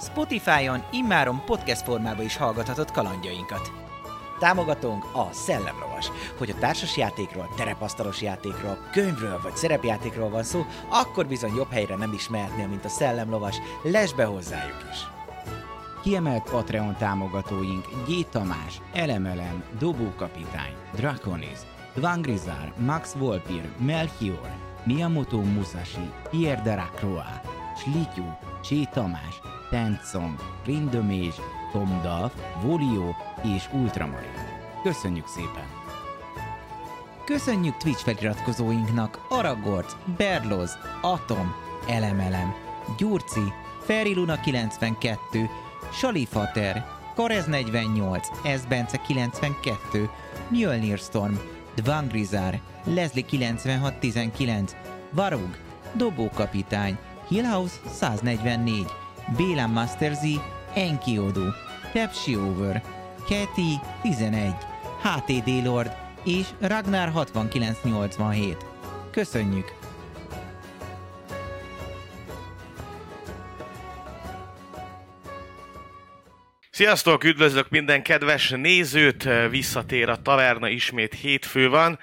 Spotify-on immáron podcast formában is hallgathatod kalandjainkat. Támogatónk a Szellemlovas. Hogy a társas játékról, terepasztalos játékról, könyvről vagy szerepjátékról van szó, akkor bizony jobb helyre nem is mehetnél, mint a Szellemlovas. Lesz be hozzájuk is! Kiemelt Patreon támogatóink G. Tamás, Elemelem, Dobókapitány, Draconis, Dvangrizar, Max Volpir, Melchior, Miyamoto Musashi, Pierre de Racroix, Slityu, Csé Tamás, Tencong, Rindomés, Tomdalf, Volio és Ultramarin. Köszönjük szépen! Köszönjük Twitch feliratkozóinknak Aragorc, Berloz, Atom, Elemelem, Gyurci, Feriluna 92, Salifater, Karez 48, Esbence 92, Mjölnir Storm, Dvangrizar, Leslie 9619, Varug, Dobókapitány, Hillhouse 144, Béla Master Z, Enkiodu, Tepsi Over, Keti 11, HTD Lord és Ragnar 6987. Köszönjük! Sziasztok, üdvözlök minden kedves nézőt, visszatér a taverna, ismét hétfő van,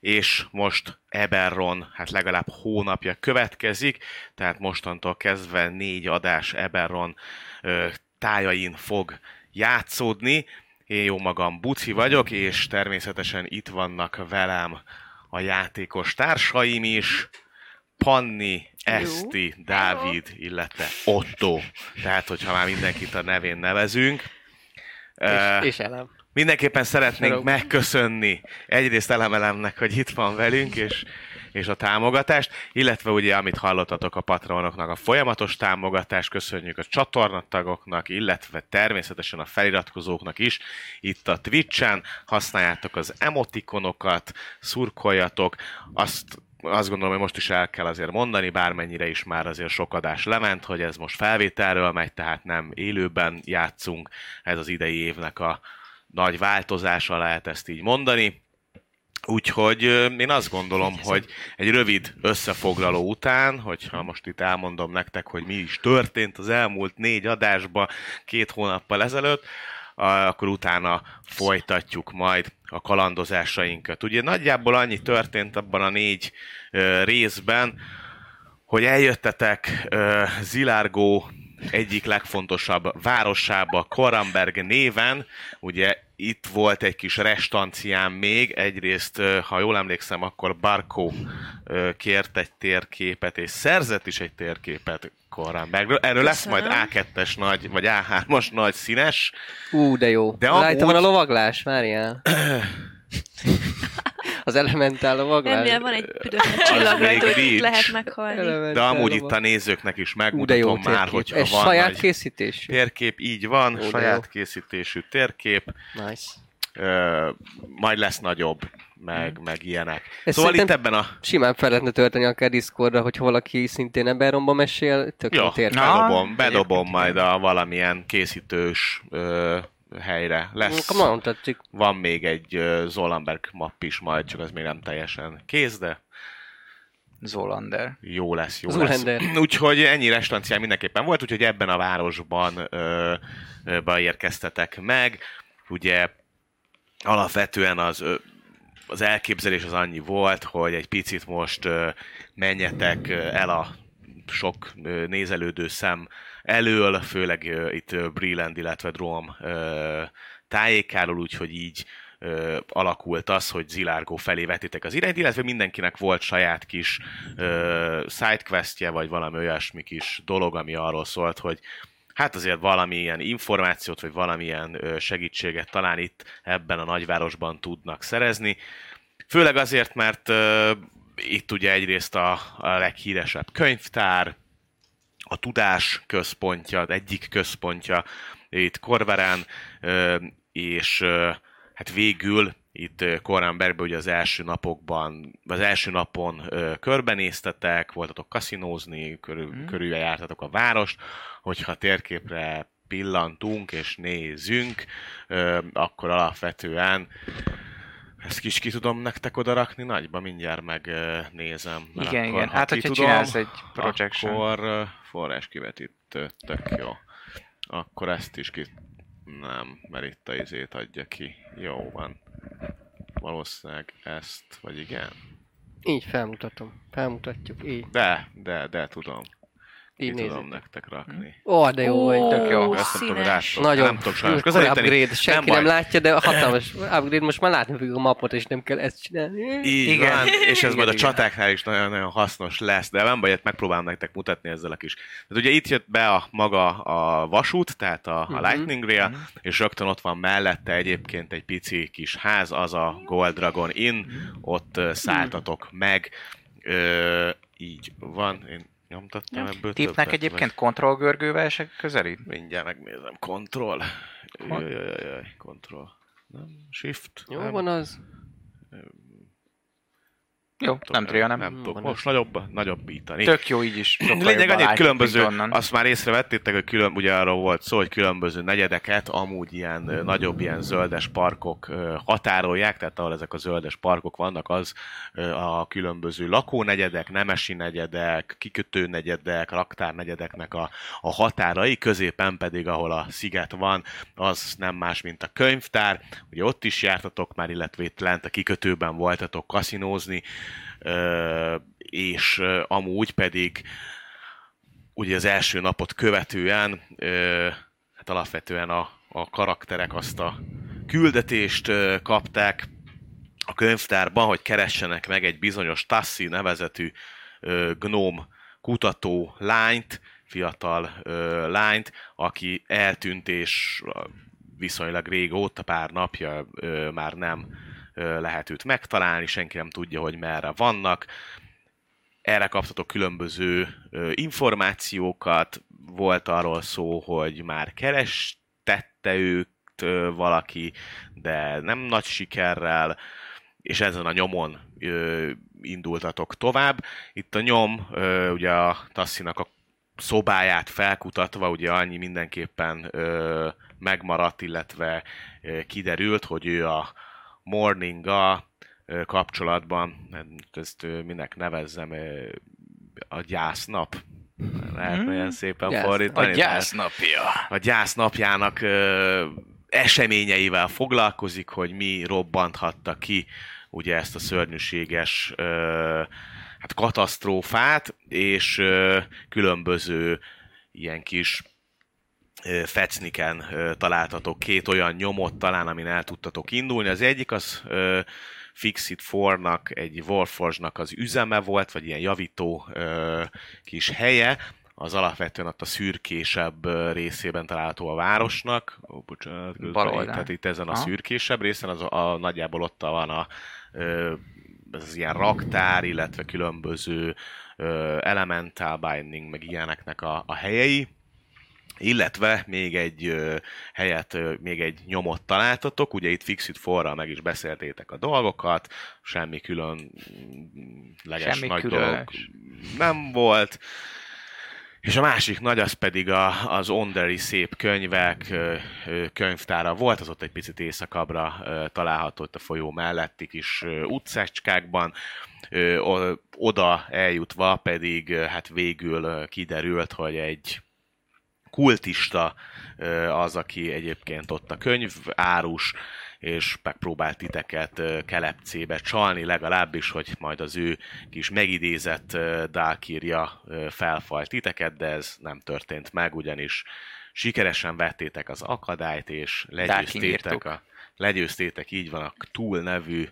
és most Eberron, hát legalább hónapja következik, tehát mostantól kezdve négy adás Eberron ö, tájain fog játszódni. Én jó magam Buci vagyok, és természetesen itt vannak velem a játékos társaim is, Panni, Eszti, Dávid, illetve Otto. Tehát, hogyha már mindenkit a nevén nevezünk. És, és elem. Mindenképpen szeretnénk Sarok. megköszönni egyrészt elemelemnek, hogy itt van velünk, és, és a támogatást, illetve ugye, amit hallottatok a patronoknak, a folyamatos támogatást, köszönjük a csatornatagoknak, illetve természetesen a feliratkozóknak is. Itt a Twitch-en használjátok az emotikonokat, szurkoljatok, azt azt gondolom, hogy most is el kell azért mondani, bármennyire is már azért sok adás lement, hogy ez most felvételről megy, tehát nem élőben játszunk. Ez az idei évnek a nagy változása, lehet ezt így mondani. Úgyhogy én azt gondolom, hogy egy rövid összefoglaló után, hogyha most itt elmondom nektek, hogy mi is történt az elmúlt négy adásban két hónappal ezelőtt, akkor utána folytatjuk majd a kalandozásainkat. Ugye nagyjából annyi történt abban a négy részben, hogy eljöttetek Zilárgó egyik legfontosabb városába, Koramberg néven. Ugye itt volt egy kis restanciám még, egyrészt, ha jól emlékszem, akkor Barkó kért egy térképet, és szerzett is egy térképet Korambergről. Erről lesz majd A2-es nagy, vagy A3-as nagy színes. Ú, de jó. De Rajta amúgy- van a lovaglás, várjál. Az elementál lovaglás. Ennél van egy büdös csillag, még rajta, hogy nincs. itt lehet meghalni. De amúgy itt lovag- a nézőknek is megmutatom már, térkép. hogyha Ez van saját nagy készítés. térkép, így van, Ó, saját jó. készítésű térkép, Nice. ö, majd lesz nagyobb, meg, meg ilyenek. Ez szóval itt ebben a... Simán fel lehetne tölteni akár Discordra, hogy valaki szintén Eberronba mesél, tök jó bedobom, bedobom majd a valamilyen készítős ö, helyre. Lesz, nagyon tetszik. van még egy ö, Zolamberg mapp is majd, csak az még nem teljesen kész, de Zolander. jó lesz, jó Zoolander. lesz. Úgyhogy ennyi restancián mindenképpen volt, úgyhogy ebben a városban ö, ö, beérkeztetek meg. Ugye alapvetően az, ö, az elképzelés az annyi volt, hogy egy picit most ö, menjetek el a sok nézelődő szem elől, főleg ö, itt ö, Breland, illetve Drom ö, tájékáról, úgyhogy így ö, alakult az, hogy Zilárgó felé vetitek az irányt, illetve mindenkinek volt saját kis ö, sidequestje, vagy valami olyasmi kis dolog, ami arról szólt, hogy hát azért valamilyen információt, vagy valamilyen ö, segítséget talán itt ebben a nagyvárosban tudnak szerezni. Főleg azért, mert ö, itt ugye egyrészt a, a leghíresebb könyvtár, a tudás központja, egyik központja itt Korverán, és hát végül itt ö, Koránbergben ugye az első napokban, az első napon ö, körbenéztetek, voltatok kaszinózni, körül, mm. körüljártatok a várost, hogyha a térképre pillantunk és nézünk, ö, akkor alapvetően ezt kis ki tudom nektek oda rakni nagyba, mindjárt megnézem. Igen, igen. Hát, hogyha csinálsz egy projection. Akkor ö, forráskivetítő, tök jó. Akkor ezt is ki... Nem, mert itt a izét adja ki. Jó van. Valószínűleg ezt, vagy igen? Így felmutatom. Felmutatjuk, így. De, de, de tudom. Ki Így tudom nézzük. nektek rakni. Ó, de jó vagy. tök jó. Ezt nem tudom, rátok- Nagyon nem tudok sajnos közelíteni. upgrade, senki baj. nem, látja, de hatalmas upgrade, most már látni fogjuk a mapot, és nem kell ezt csinálni. Így Igen. van, és ez Igen, majd a igen. csatáknál is nagyon-nagyon hasznos lesz, de nem baj, ezt megpróbálom nektek mutatni ezzel a kis. Tehát ugye itt jött be a maga a vasút, tehát a, a Mhm. Lightning Rail, és rögtön ott van mellette egyébként egy pici kis ház, az a Gold Dragon Inn, ott szálltatok meg. Ö, így van, én nyomtattam ebből Tipnek többet, egyébként kontrollgörgővel se közelít? Mindjárt megnézem, Control. Kon- Jaj, jaj, jaj, Control. Nem, Shift. Jó nem. van az. Jó, nem tria, nem. Nem tudok. Most nagyobb, nagyobbítani. Tök jó így is. Lényeg jobban annyi, hogy látjuk, különböző, azt már észrevettétek, hogy külön, ugye arról volt szó, hogy különböző negyedeket, amúgy ilyen ö, nagyobb ilyen zöldes parkok határolják, tehát ahol ezek a zöldes parkok vannak, az a különböző lakónegyedek, nemesi negyedek, kikötő negyedek, raktár negyedeknek a, a határai, középen pedig, ahol a sziget van, az nem más, mint a könyvtár. Ugye ott is jártatok már, illetve itt lent a kikötőben voltatok kaszinózni, és amúgy pedig ugye az első napot követően hát alapvetően a, a karakterek azt a küldetést kapták a könyvtárban, hogy keressenek meg egy bizonyos Tassi nevezetű gnóm kutató lányt, fiatal ö, lányt, aki eltűnt és viszonylag régóta, pár napja már nem lehet őt megtalálni, senki nem tudja, hogy merre vannak. Erre kaptatok különböző információkat, volt arról szó, hogy már kerestette őt valaki, de nem nagy sikerrel, és ezen a nyomon indultatok tovább. Itt a nyom, ugye a Tassinak a szobáját felkutatva, ugye annyi mindenképpen ö, megmaradt, illetve kiderült, hogy ő a Morninga kapcsolatban, ezt minek nevezzem, a gyásznap, lehet olyan szépen Gyásznap. fordítani. A gyásznapja. a gyász napjának ö, eseményeivel foglalkozik, hogy mi robbanthatta ki ugye ezt a szörnyűséges ö, hát katasztrófát, és ö, különböző ilyen kis fecniken találtatok két olyan nyomot talán, amin el tudtatok indulni. Az egyik az Fixit 4-nak, egy Warforge-nak az üzeme volt, vagy ilyen javító kis helye, az alapvetően ott a szürkésebb részében található a városnak. Ó, bocsánat, Bal. Tehát itt ezen a Aha. szürkésebb részen, az a, a nagyjából ott van a ez az ilyen raktár, illetve különböző elemental binding, meg ilyeneknek a, a helyei, illetve még egy helyet, még egy nyomot találtatok, ugye itt Fixit forral meg is beszéltétek a dolgokat, semmi különleges Semmi nagy különös. dolog nem volt, és a másik nagy az pedig a, az Onderi szép könyvek könyvtára volt, az ott egy picit északabbra ö, található ott a folyó melletti kis utcácskákban. Oda eljutva pedig hát végül kiderült, hogy egy kultista az, aki egyébként ott a könyv árus, és megpróbált titeket kelepcébe csalni, legalábbis, hogy majd az ő kis megidézett ö, felfajt titeket, de ez nem történt meg, ugyanis sikeresen vettétek az akadályt, és legyőztétek, a, legyőztétek így van a túl nevű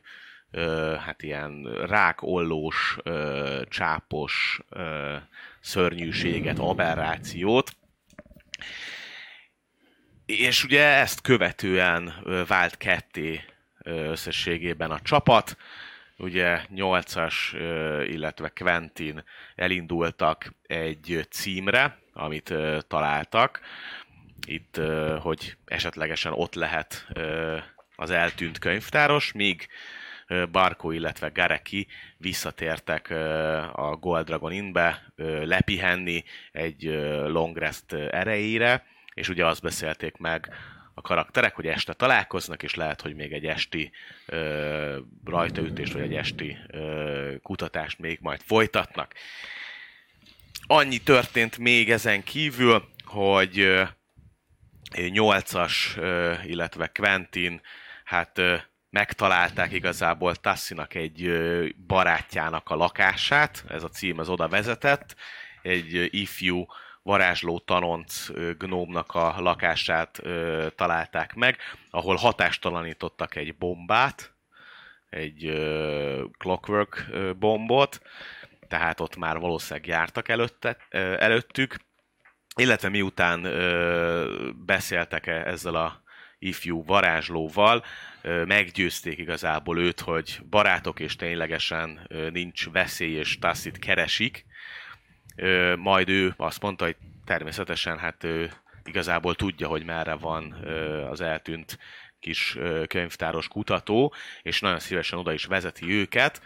ö, hát ilyen rákollós, ö, csápos ö, szörnyűséget, aberrációt, és ugye ezt követően vált ketté összességében a csapat. Ugye 8-as, ö, illetve Quentin elindultak egy címre, amit találtak. Itt, hogy esetlegesen ott lehet az eltűnt könyvtáros, míg ö, Barkó, illetve Gareki visszatértek a Gold Dragon Innbe lepihenni egy long rest erejére, és ugye azt beszélték meg a karakterek, hogy este találkoznak, és lehet, hogy még egy esti ö, rajtaütést, vagy egy esti ö, kutatást még majd folytatnak. Annyi történt még ezen kívül, hogy ö, 8-as, ö, illetve Quentin, hát ö, megtalálták igazából Tassinak egy barátjának a lakását, ez a cím az oda vezetett, egy ifjú varázsló tanonc gnómnak a lakását találták meg, ahol hatástalanítottak egy bombát, egy clockwork bombot, tehát ott már valószínűleg jártak előtte, előttük, illetve miután beszéltek ezzel a ifjú varázslóval, meggyőzték igazából őt, hogy barátok és ténylegesen nincs veszély és Tassit keresik, majd ő azt mondta, hogy természetesen hát ő igazából tudja, hogy merre van az eltűnt kis könyvtáros kutató, és nagyon szívesen oda is vezeti őket.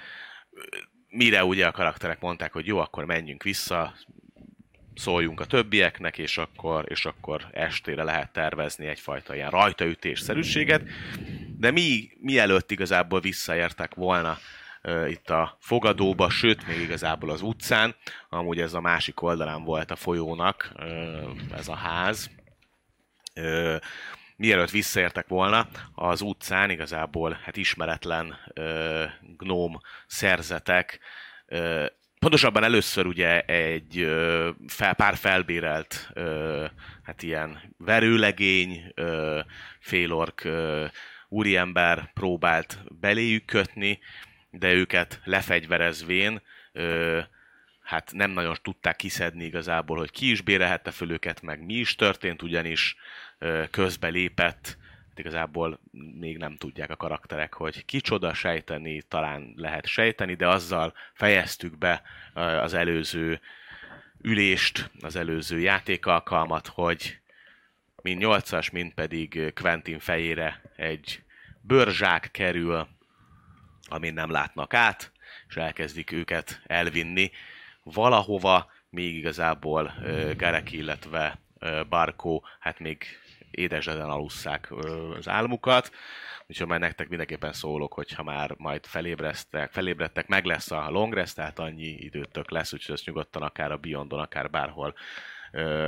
Mire ugye a karakterek mondták, hogy jó, akkor menjünk vissza, szóljunk a többieknek, és akkor, és akkor estére lehet tervezni egyfajta ilyen rajtaütésszerűséget. De mi, mielőtt igazából visszaértek volna ö, itt a fogadóba, sőt, még igazából az utcán, amúgy ez a másik oldalán volt a folyónak, ö, ez a ház, ö, mielőtt visszaértek volna, az utcán igazából hát ismeretlen ö, gnóm szerzetek, ö, pontosabban először ugye egy fel, pár felbérelt hát ilyen verőlegény, félork úriember próbált beléjük kötni, de őket lefegyverezvén hát nem nagyon tudták kiszedni igazából, hogy ki is bérelhette föl őket, meg mi is történt, ugyanis közbe lépett, igazából még nem tudják a karakterek, hogy kicsoda sejteni, talán lehet sejteni, de azzal fejeztük be az előző ülést, az előző játékalkalmat, hogy mind 8-as, mind pedig Quentin fejére egy bőrzsák kerül, amin nem látnak át, és elkezdik őket elvinni. Valahova, még igazából Garek, illetve Barkó, hát még édeseden alusszák az álmukat, úgyhogy majd nektek mindenképpen szólok, hogyha már majd felébreztek, felébredtek, meg lesz a long rest, tehát annyi időtök lesz, úgyhogy ezt nyugodtan akár a Beyondon, akár bárhol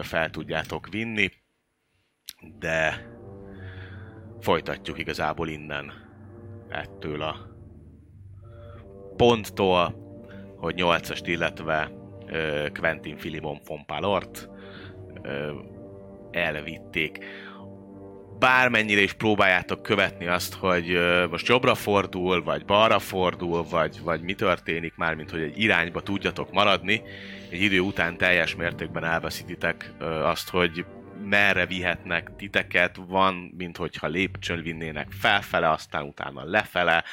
fel tudjátok vinni, de folytatjuk igazából innen ettől a ponttól, hogy 8-ast, illetve Quentin Filimon von Palort elvitték. Bármennyire is próbáljátok követni azt, hogy most jobbra fordul, vagy balra fordul, vagy, vagy mi történik már, mint hogy egy irányba tudjatok maradni, egy idő után teljes mértékben elveszítitek azt, hogy merre vihetnek titeket, van, mint hogyha lépcsőn vinnének felfele, aztán utána lefele,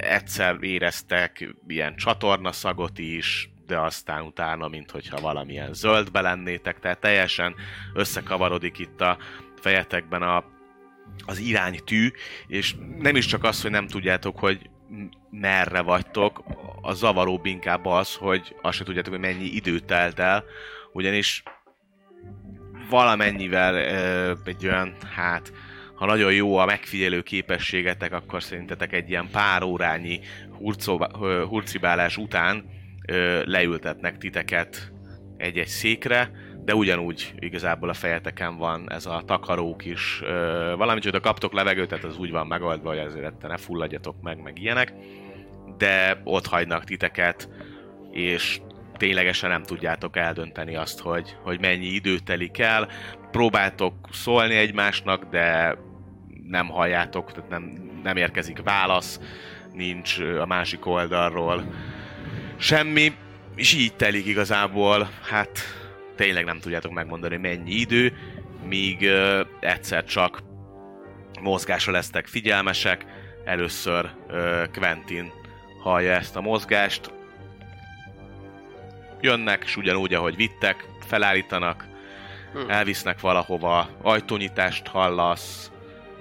egyszer éreztek ilyen csatornaszagot is, de aztán utána, mint hogyha valamilyen zöldbe lennétek, tehát teljesen összekavarodik itt a fejetekben a, az iránytű, és nem is csak az, hogy nem tudjátok, hogy merre vagytok, a zavaróbb inkább az, hogy azt se tudjátok, hogy mennyi idő telt el, ugyanis valamennyivel egy olyan, hát ha nagyon jó a megfigyelő képességetek, akkor szerintetek egy ilyen pár órányi hurcibálás után leültetnek titeket egy-egy székre, de ugyanúgy igazából a fejeteken van ez a takarók is, valamint, hogy kaptok levegőt, tehát az úgy van megoldva, hogy ezért ne fulladjatok meg, meg ilyenek, de ott hagynak titeket, és ténylegesen nem tudjátok eldönteni azt, hogy, hogy mennyi idő telik el. Próbáltok szólni egymásnak, de nem halljátok, tehát nem, nem érkezik válasz, nincs a másik oldalról semmi, és így telik igazából, hát tényleg nem tudjátok megmondani, mennyi idő, míg ö, egyszer csak mozgásra lesztek figyelmesek, először ö, Quentin hallja ezt a mozgást, jönnek, és ugyanúgy, ahogy vittek, felállítanak, elvisznek valahova, ajtónyitást hallasz,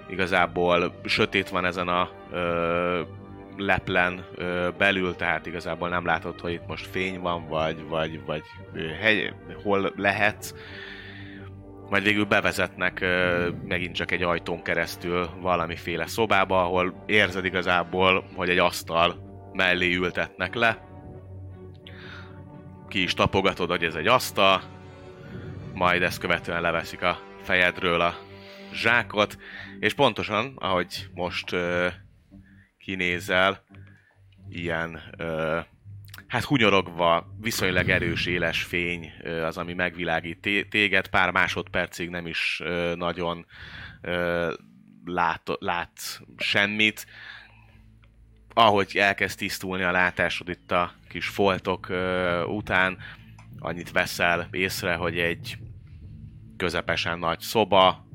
igazából sötét van ezen a ö, leplen ö, belül, tehát igazából nem látod, hogy itt most fény van, vagy, vagy, vagy ö, hely, hol lehetsz. Majd végül bevezetnek ö, megint csak egy ajtón keresztül valamiféle szobába, ahol érzed igazából, hogy egy asztal mellé ültetnek le. Ki is tapogatod, hogy ez egy asztal, majd ezt követően leveszik a fejedről a zsákot, és pontosan, ahogy most ö, kinézel, ilyen ö, hát hunyorogva, viszonylag erős éles fény ö, az, ami megvilágít té- téged, pár másodpercig nem is ö, nagyon ö, lát, lát semmit. Ahogy elkezd tisztulni a látásod itt a kis foltok ö, után, annyit veszel észre, hogy egy közepesen nagy szoba,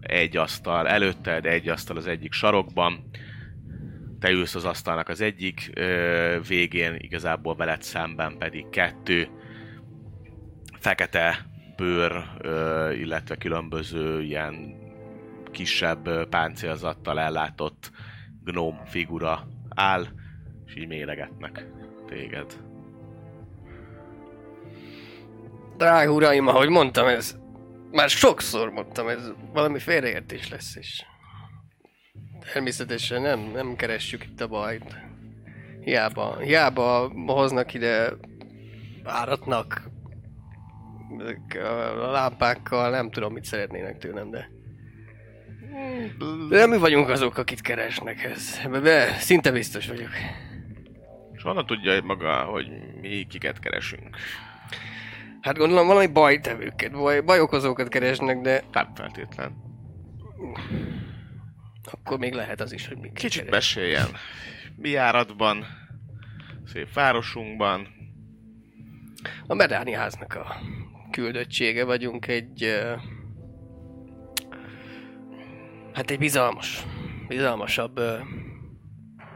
egy asztal előtted, egy asztal az egyik sarokban, te ülsz az asztalnak az egyik ö, végén, igazából veled szemben pedig kettő fekete bőr, ö, illetve különböző ilyen kisebb páncélzattal ellátott gnóm figura áll, és így méregetnek téged. Drága uraim, ahogy mondtam, ez már sokszor mondtam, ez valami félreértés lesz is. Természetesen nem, nem keressük itt a bajt. Hiába, hiába hoznak ide áratnak a lámpákkal, nem tudom, mit szeretnének tőlem, de... De nem mi vagyunk azok, akit keresnek ez. De szinte biztos vagyok. És honnan tudja maga, hogy mi kiket keresünk? Hát gondolom valami bajtevőket, baj, bajokozókat keresnek, de Nem feltétlen. Akkor még lehet az is, hogy mi Kicsit meséljen. Mi járatban, szép városunkban, A Medáni háznak a küldöttsége vagyunk egy... Hát egy bizalmas, bizalmasabb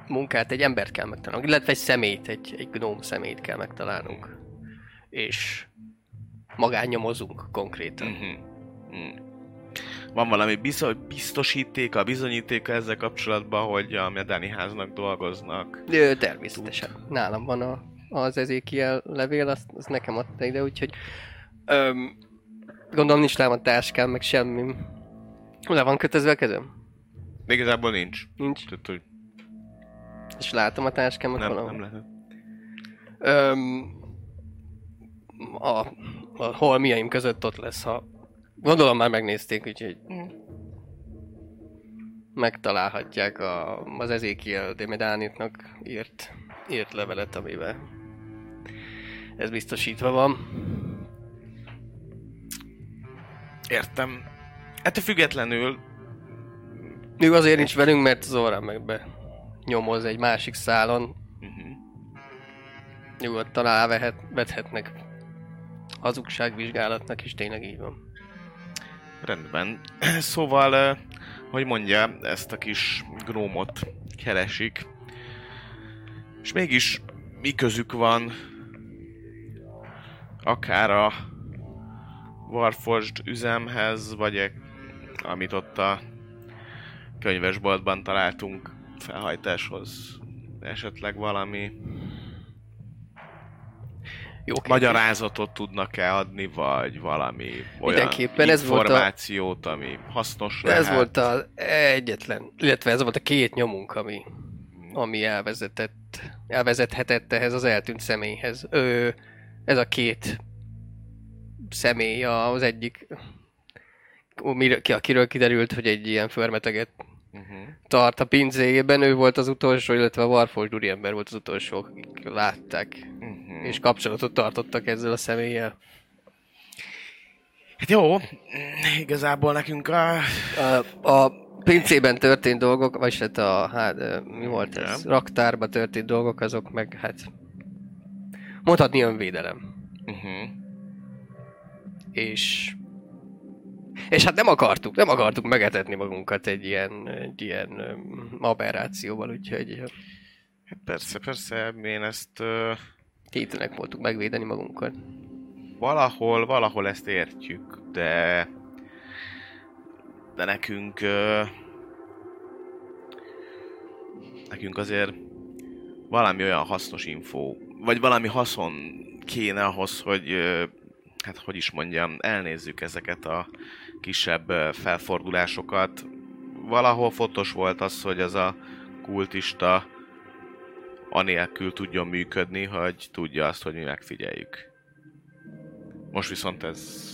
munkát, egy embert kell megtalálnunk, illetve egy szemét, egy, egy gnóm szemét kell megtalálnunk. És magán nyomozunk konkrétan. Mhm. Mm. Van valami biztosítéka, bizonyítéka ezzel kapcsolatban, hogy a Medáni háznak dolgoznak? Ö, természetesen. Nálam van a, az Ezékiel levél, azt, azt nekem adta ide, úgyhogy öm, gondolom nincs rám a táskám, meg semmi. Le van kötözve a kezem? De igazából nincs. Nincs. Tehát, hogy És látom a táskámat nem, valahol. nem lehet. Öm, a, a holmiaim között ott lesz, ha... Gondolom már megnézték, úgyhogy... Megtalálhatják a, az Ezekiel de Medánitnak írt, írt levelet, amiben ez biztosítva van. Értem. Ettől függetlenül Ő azért nincs velünk, mert Zora meg be nyomoz egy másik szálon. uh-huh. Nyugodtan elvethetnek hazugságvizsgálatnak, és tényleg így van. Rendben. Szóval, eh, hogy mondja, ezt a kis grómot keresik. És mégis mi közük van akár a Warforged üzemhez, vagy e, amit ott a könyvesboltban találtunk felhajtáshoz. Esetleg valami Jó kérdés. magyarázatot tudnak-e adni, vagy valami olyan Mindenképpen ez volt a- információt, ami hasznos lehet. Ez volt az egyetlen, illetve ez volt a két nyomunk, ami, ami elvezetett, elvezethetett ehhez az eltűnt személyhez. Ö, ez a két személy, az egyik, akiről kiderült, hogy egy ilyen förmeteget Uh-huh. tart a pincéjében, ő volt az utolsó, illetve a Warforged úriember volt az utolsó, akik látták, Uh-huh. és kapcsolatot tartottak ezzel a személlyel. Hát jó, igazából nekünk a... A, a pincében történt dolgok, vagy hát a, hát mi volt ez? Igen. Raktárba történt dolgok, azok meg hát mondhatni önvédelem. Uh-huh. És és hát nem akartuk, nem akartuk megetetni magunkat egy ilyen, egy ilyen aberrációval, úgyhogy Hát persze, persze, én ezt uh, képtelenek voltunk megvédeni magunkat. valahol, valahol ezt értjük. de de nekünk ö, nekünk azért valami olyan hasznos info, vagy valami haszon kéne ahhoz, hogy ö, hát hogy is mondjam, elnézzük ezeket a kisebb felfordulásokat. Valahol fontos volt az, hogy ez a kultista anélkül tudjon működni, hogy tudja azt, hogy mi megfigyeljük. Most viszont ez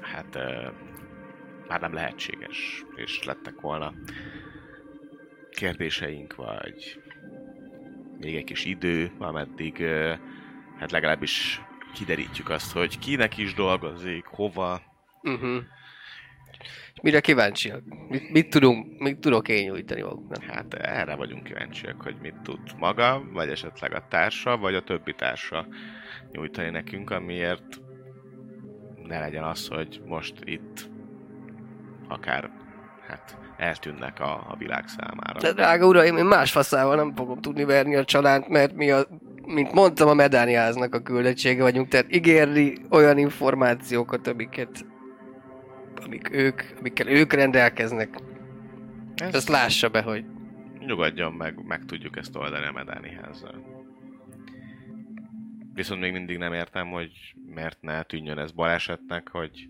hát már nem lehetséges, és lettek volna kérdéseink, vagy még egy kis idő, ameddig ö, hát legalábbis kiderítjük azt, hogy kinek is dolgozik, hova. Uh-huh. És mire kíváncsiak? Mit, mit, tudunk, mit tudok én nyújtani maguknak? Hát erre vagyunk kíváncsiak, hogy mit tud maga, vagy esetleg a társa, vagy a többi társa nyújtani nekünk, amiért ne legyen az, hogy most itt akár hát eltűnnek a, a világ számára. De drága uraim, én más faszával nem fogom tudni verni a csalánt, mert mi a, mint mondtam, a medániáznak a küldöttsége vagyunk, tehát ígérni olyan információkat, amiket amik ők, amikkel ők rendelkeznek. Ez- Ezt lássa be, hogy Nyugodjon meg, meg tudjuk ezt oldani a Medáni házzal. Viszont még mindig nem értem, hogy miért ne tűnjön ez balesetnek, hogy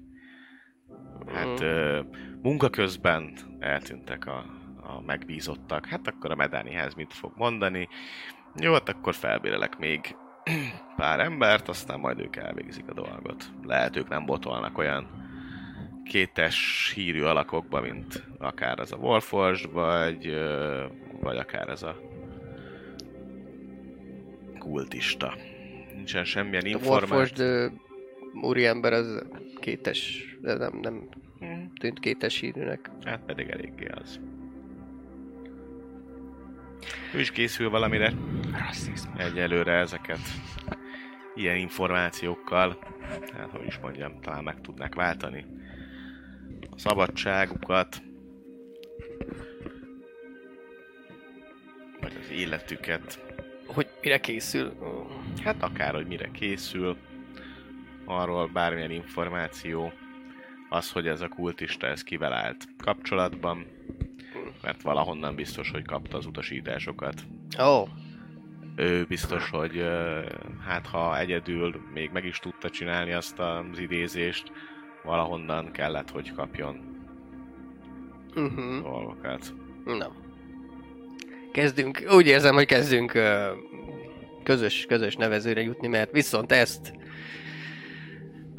hát ö, munka közben eltűntek a, a megbízottak. Hát akkor a Medáni ház mit fog mondani? Jó, hát akkor felbérelek még pár embert, aztán majd ők elvégzik a dolgot. Lehet ők nem botolnak olyan kétes hírű alakokba, mint akár ez a Warforged, vagy, vagy akár ez a kultista. Nincsen semmilyen a információ. Warforged úriember az kétes, de nem, nem Mhm. tűnt kétes hírűnek. Hát pedig eléggé az. Ő is készül valamire. Egyelőre ezeket ilyen információkkal, hát hogy is mondjam, talán meg tudnák váltani a szabadságukat, vagy az életüket. Hogy mire készül? Hát akár, hogy mire készül, arról bármilyen információ, az, hogy ez a kultista ez kivel állt kapcsolatban, mert valahonnan biztos, hogy kapta az utasításokat. Ó, oh, Ő biztos, hogy hát ha egyedül még meg is tudta csinálni azt az idézést, valahonnan kellett, hogy kapjon uh-huh. dolgokat. Na. Kezdünk, úgy érzem, hogy kezdünk közös, közös nevezőre jutni, mert viszont ezt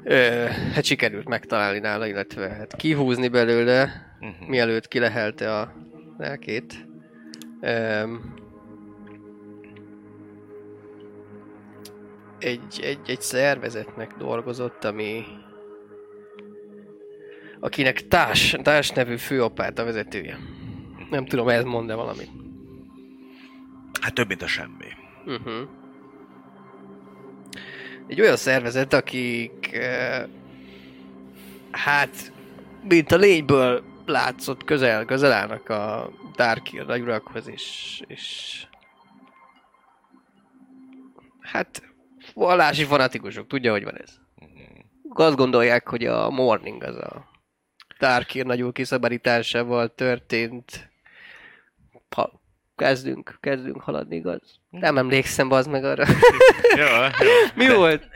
ö, hát sikerült megtalálni nála, illetve hát kihúzni belőle, Uh-huh. mielőtt kilehelte a lelkét. Öm, egy, egy, egy szervezetnek dolgozott, ami akinek társ, társ nevű főapát a vezetője. Nem tudom, ez mond-e valamit. Hát több, mint a semmi. Uh-huh. Egy olyan szervezet, akik eh, hát mint a lényből látszott közel, közel állnak a Darkir nagy urakhoz, és, és hát vallási fanatikusok, tudja, hogy van ez. Azt gondolják, hogy a Morning az a Darkir nagy úr kiszabadításával történt. Ha, kezdünk, kezdünk haladni, igaz? Nem emlékszem, az meg arra. Jó, jó. Mi volt?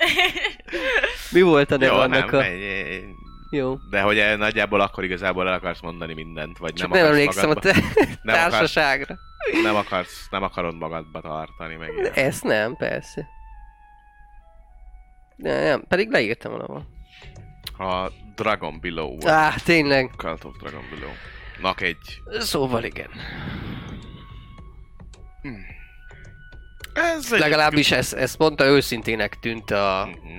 Mi volt a neve annak nem, a... egy, Jó. De hogy nagyjából akkor igazából el akarsz mondani mindent, vagy Csak nem, nem, akarsz emlékszem a magadba, te nem, akarsz, társaságra. nem, akarsz, nem akarod magadba tartani, meg. Ezt nem, persze. De nem, pedig leírtam valahol. A Dragon Below. Á, tényleg. Cult of Dragon Below. Nak egy... Szóval igen. Ez egy... Legalábbis ezt, ezt mondta őszintének tűnt a... Mhm.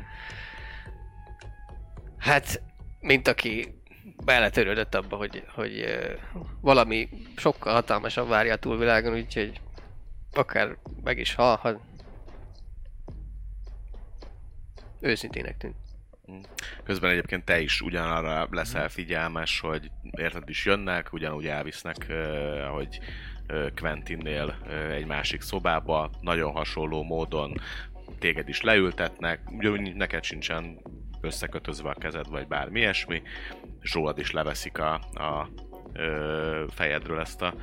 Hát, mint aki beletörődött abba, hogy, hogy ö, valami sokkal hatalmasabb várja a túlvilágon, úgyhogy akár meg is halhat. Őszintének tűnt. Közben egyébként te is ugyanarra leszel figyelmes, hogy érted is jönnek, ugyanúgy elvisznek, hogy Quentinnél egy másik szobába, nagyon hasonló módon téged is leültetnek, ugyanúgy neked sincsen összekötözve a kezed, vagy bármi ilyesmi, és rólad is leveszik a, a fejedről ezt a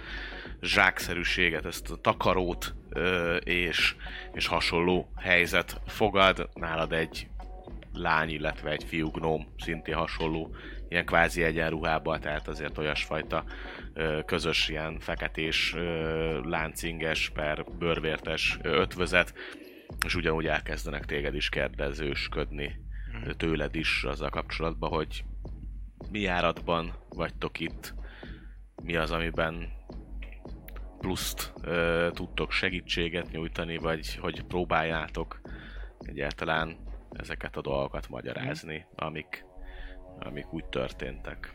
zsákszerűséget, ezt a takarót, és, és hasonló helyzet fogad. Nálad egy lány, illetve egy fiú gnóm, szintén hasonló, ilyen kvázi egyenruhában, tehát azért olyasfajta ö, közös ilyen feketés, ö, láncinges per bőrvértes ö, ötvözet, és ugyanúgy elkezdenek téged is kérdezősködni ö, tőled is azzal kapcsolatban, hogy mi járatban vagytok itt, mi az, amiben pluszt ö, tudtok segítséget nyújtani, vagy hogy próbáljátok egyáltalán ezeket a dolgokat magyarázni, amik, amik úgy történtek.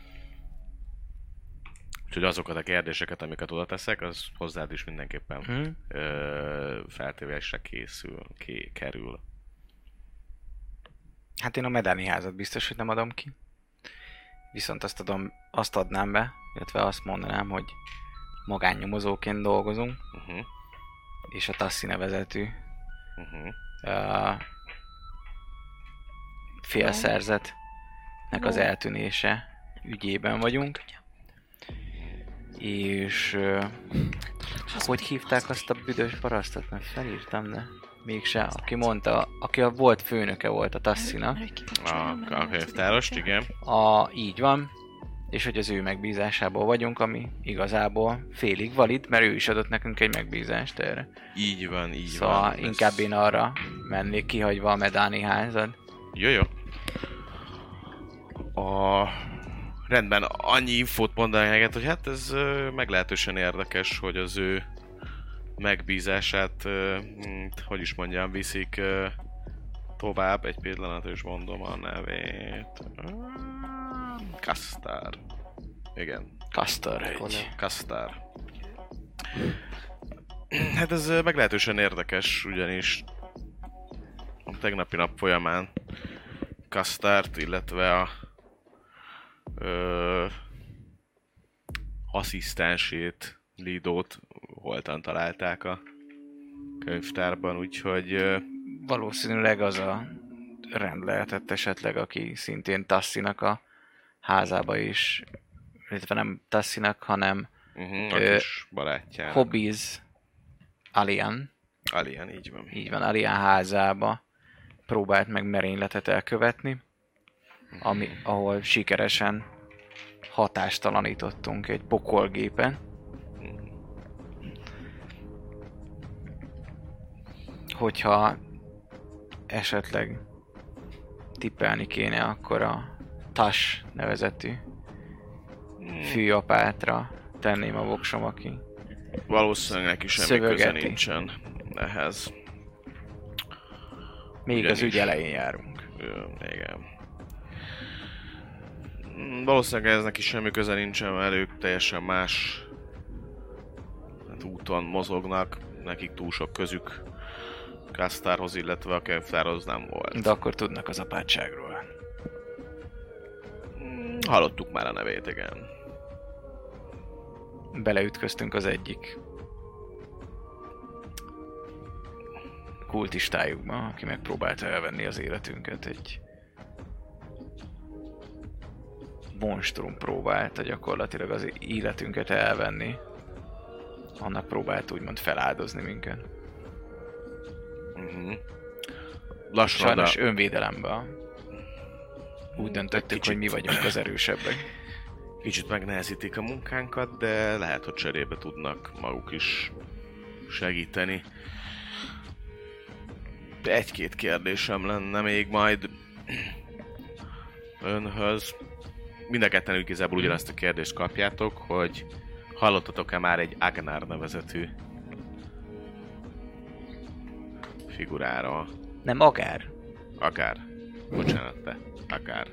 Úgyhogy azokat a kérdéseket, amiket oda teszek, az hozzád is mindenképpen Hm? ö, feltévésre készül, ké, kerül. Hát én a medáni házat biztos, hogy nem adom ki. Viszont azt adom, azt adnám be, illetve azt mondanám, hogy magánnyomozóként dolgozunk, Uh-huh, és a Tassi nevezetű uh-huh. uh, félszerzetnek az eltűnése ügyében vagyunk. És uh, hogy hívták azt a büdös parasztot? Mert felírtam, de mégse. Aki mondta, aki a volt főnöke volt a Tassinak. A, a könyvtárost, igen. A, így van. És hogy az ő megbízásából vagyunk, ami igazából félig valid, mert ő is adott nekünk egy megbízást erre. Így van, így Szóval van. inkább én arra mennék kihagyva a medáni házad. Jó, jó. A... Rendben, annyi infót mondaná neked, hogy hát ez meglehetősen érdekes, hogy az ő megbízását, hogy is mondjam, viszik tovább. Egy pillanat, és mondom a nevét. Kastar. Igen, Kastor egy. Kastar. Hát ez meglehetősen érdekes, ugyanis a tegnapi nap folyamán Kastart, illetve a ö, asszisztensét, Lidót holtan találták a könyvtárban, úgyhogy ö, Valószínűleg az a rend lehetett esetleg, aki szintén Tassinak a házába is, illetve nem Tassinak, hanem uh-huh, Ö, barátjának. Hobbies Alien, Alien, így van. így van, Alien házába próbált meg merényletet elkövetni, ami, ahol sikeresen hatástalanítottunk egy pokolgépen. Hogyha esetleg tippelni kéne, akkor a Tas nevezetű fűapátra tenném a voksom, aki Valószínűleg neki semmi köze Szövögeti. nincsen ehhez. még az Ugyanis. ügy elején járunk. Igen. Valószínűleg ez neki semmi köze nincsen, mert ők teljesen más hát úton mozognak, nekik túl sok közük Kasztárhoz, illetve a könyvtárhoz nem volt. De akkor tudnak az apátságról. Mm, Hallottuk már a nevét, igen. Beleütköztünk az egyik kultistájukba, aki megpróbálta elvenni az életünket. Egy monstrum próbálta gyakorlatilag az életünket elvenni. Annak próbált úgymond feláldozni minket. Uh-huh. Lassan, Sajnos de önvédelemben úgy döntöttük, kicsit. hogy mi vagyunk az erősebbek. kicsit megnehezítik a munkánkat, de lehet, hogy cserébe tudnak maguk is segíteni. Egy-két kérdésem lenne még majd önhöz. Mind a ketten igazából ugyanazt a kérdést kapjátok, hogy hallottatok-e már egy Agnár nevezetű figuráról? Nem agár. Akár. Bocsánat, te. Akár.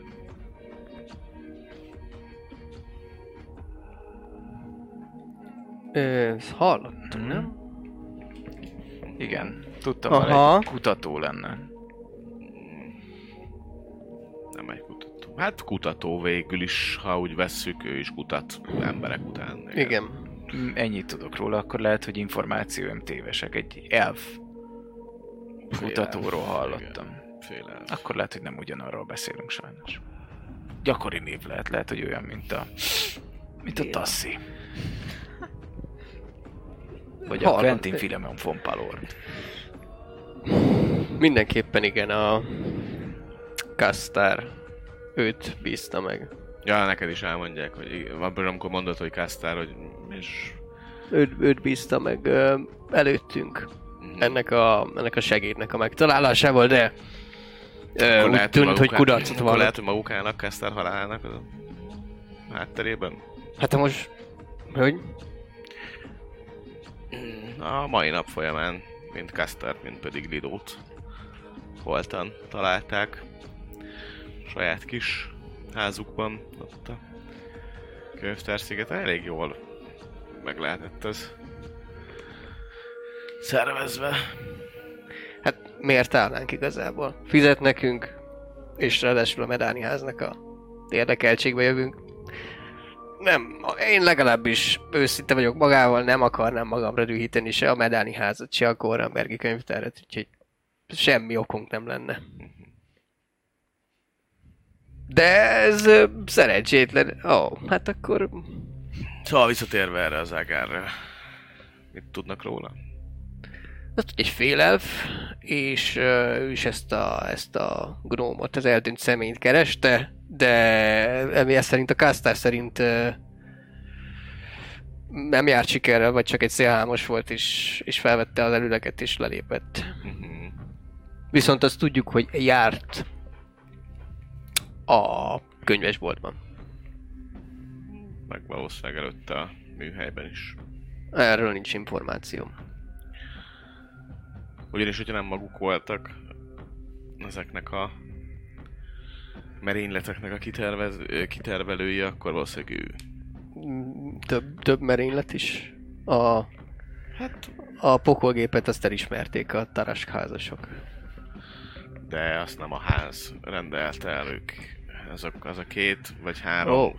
Ö, hallottam, Mhm. nem? Igen, tudtam, hogy egy kutató lenne. Nem egy kutató. Hát kutató végül is, ha úgy vesszük, ő is kutat emberek után. Igen. Mm, Ennyit tudok róla, akkor lehet, hogy információim tévesek. Egy elf kutatóról hallottam. igen. féle. Akkor lehet, hogy nem ugyanarról beszélünk sajnos. Gyakori név lehet, lehet, hogy olyan, mint a... Mint a Tassi. Vagy a Hallott- Quentin Filemon von Palor. Mindenképpen igen, a Kastár őt bízta meg. Ja, neked is elmondják, hogy abban, amikor mondod, hogy Kastár, hogy és Őt, őt bízta meg ö, előttünk Mhm. ennek a, ennek a segédnek a megtalálásával, de ö, úgy lehet, tűnt, hogy maguk- kudarcot vallott. lehet, hogy maguk állnak Kastár halálának a hátterében. Hát most... Hogy? A mai nap folyamán mind Kastert, mind pedig Lidót holtan találták saját kis házukban, ott a könyvtársziget. Elég jól meg lehetett ez szervezve. Hát miért állnánk igazából? Fizet nekünk, és ráadásul a Medáni háznak a érdekeltségbe jövünk. Nem, én legalábbis őszinte vagyok magával, nem akarnám magamra dühíteni se a Medáni házat, se a Korrenbergi könyvtárat, úgyhogy semmi okunk nem lenne. De ez ö, szerencsétlen. Ó, oh, hát akkor Szóval visszatérve erre az ágárra. Mit tudnak róla? Az egy félelf, és uh, ő is ezt a, ezt a gnómot, az eltűnt személyt kereste, de emiatt szerint a Kastár szerint uh, nem járt sikerrel, vagy csak egy szélhámos volt, és, és felvette az előleket, és lelépett. Mhm. Viszont azt tudjuk, hogy járt a könyvesboltban. Meg valószínűleg előtte a műhelyben is. Erről nincs információ. Ugyanis, hogyha nem maguk voltak ezeknek a merényleteknek a kitervez, ö, kitervelői, akkor valószínűleg ő. Több, több merénylet is. A, hát, a pokolgépet azt elismerték a tarask házasok. De azt nem a ház rendelte el ők. Az a, az a két vagy három oh.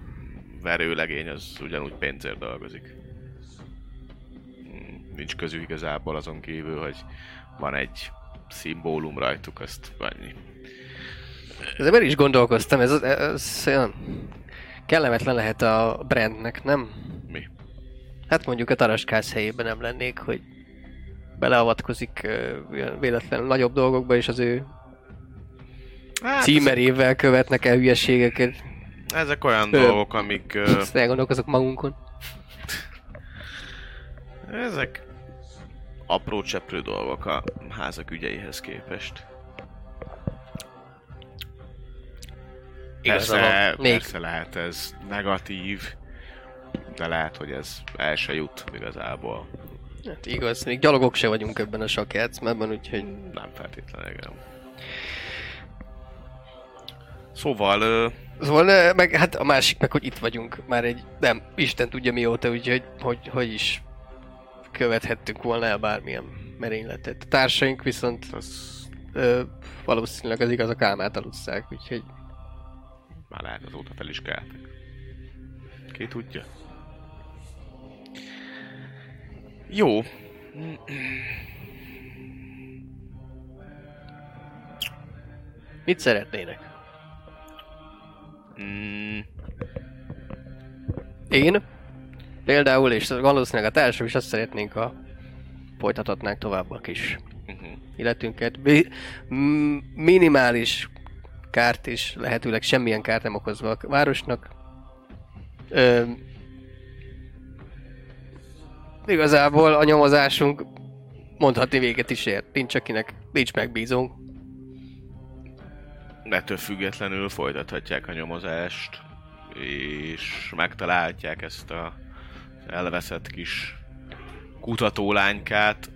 verőlegény az ugyanúgy pénzért dolgozik. Hmm, Nincs közük igazából azon kívül, hogy van egy szimbólum rajtuk, azt annyi. Ezzel is gondolkoztam, ez, ez olyan kellemetlen lehet a brandnek, nem? Mi? Hát mondjuk a taraskász helyében nem lennék, hogy beleavatkozik ö, olyan véletlen nagyobb dolgokba, és az ő Hát, címerével követnek el hülyeségeket. Ezek olyan Ö. dolgok, amik... ö, Ezt elgondolkozok magunkon. Ezek apró cseprő dolgok a házak ügyeihez képest. Persze. Még persze lehet ez negatív, de lehet, hogy ez el se jut igazából. hát igaz, még gyalogok se vagyunk ebben a sakjátszmában, úgyhogy Nem feltétlenül, igen. Szóval, Szóval, ne, meg hát a másik meg, hogy itt vagyunk már egy, nem, Isten tudja mióta, úgyhogy hogy, hogy is követhettünk volna el bármilyen merényletet. A társaink viszont az ö, valószínűleg az igaz a kálmát alusszák, úgyhogy már lehet azóta fel is keltek. Ki tudja? Jó. mit szeretnének? Mm, Én például, és valószínűleg a társam is azt szeretnénk, ha folytathatnánk tovább a kis mhm. életünket. Bi- m- minimális kárt is, lehetőleg semmilyen kárt nem okozva a városnak. Ö, igazából a nyomozásunk mondhatni véget is ért. Nincs akinek, nincs megbízónk. Ettől függetlenül folytathatják a nyomozást, és megtalálhatják ezt a elveszett kis kutatólánykát.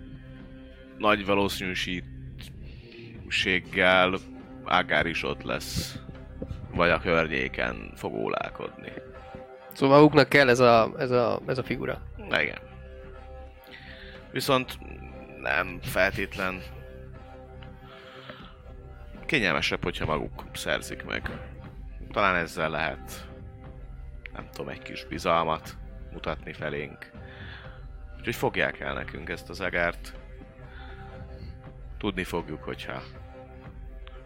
Nagy valószínűséggel Ágár is ott lesz, vagy a környéken fog ólálkodni. Szóval maguknak kell ez a, ez a, ez a figura. Igen. Viszont nem feltétlen kényelmesebb, hogyha maguk szerzik meg. Talán ezzel lehet, nem tudom, egy kis bizalmat mutatni felénk. Úgyhogy fogják el nekünk ezt az egárt. Tudni fogjuk, hogyha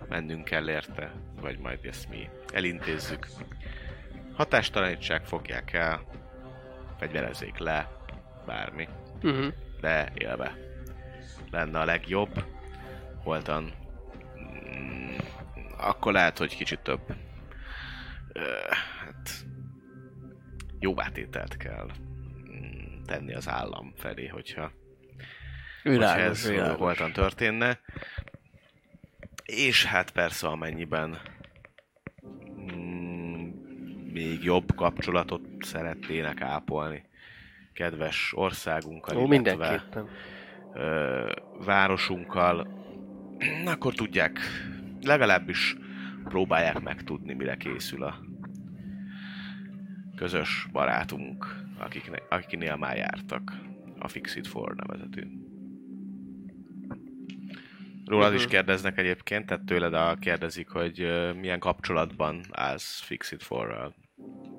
mennünk kell érte, vagy majd ezt mi elintézzük. Hatástalanítsák, fogják el, fegyverezzék le, bármi, Uh-huh. de élve. Lenne a legjobb. Holtan akkor lehet, hogy kicsit több hát, jóvátételt kell tenni az állam felé, hogyha hogyha Világos, ez világos. holtan történne. És hát persze amennyiben mm, még jobb kapcsolatot szeretnének ápolni kedves országunkkal, Ó, illetve ö, városunkkal, akkor tudják, legalábbis próbálják megtudni, mire készül a közös barátunk, akikne, akinél már jártak, a Fixit For nevezetű. Rólad is Mhm. kérdeznek egyébként, tehát tőled a kérdezik, hogy milyen kapcsolatban állsz Fixit For-ral.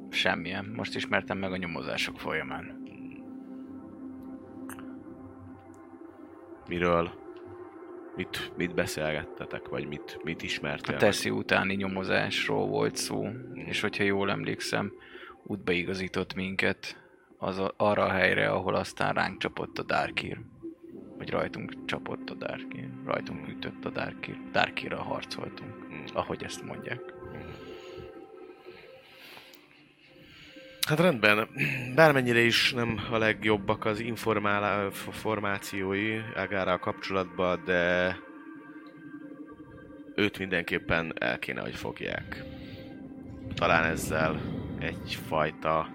Semmilyen. Most ismertem meg a nyomozások folyamán. Miről, mit, mit beszélgettetek, vagy mit, mit ismertél? A teszi utáni nyomozásról volt szó, és hogyha jól emlékszem, útba igazított minket az a, arra a helyre, ahol aztán ránk csapott a Darkir. Vagy rajtunk csapott a Darkir. Rajtunk ütött a Darkir. Darkirral harcoltunk, Mm. ahogy ezt mondják. Hát rendben, bármennyire is nem a legjobbak az informálá- f- formációi Agárral kapcsolatban, de őt mindenképpen el kéne, hogy fogják. Talán ezzel egyfajta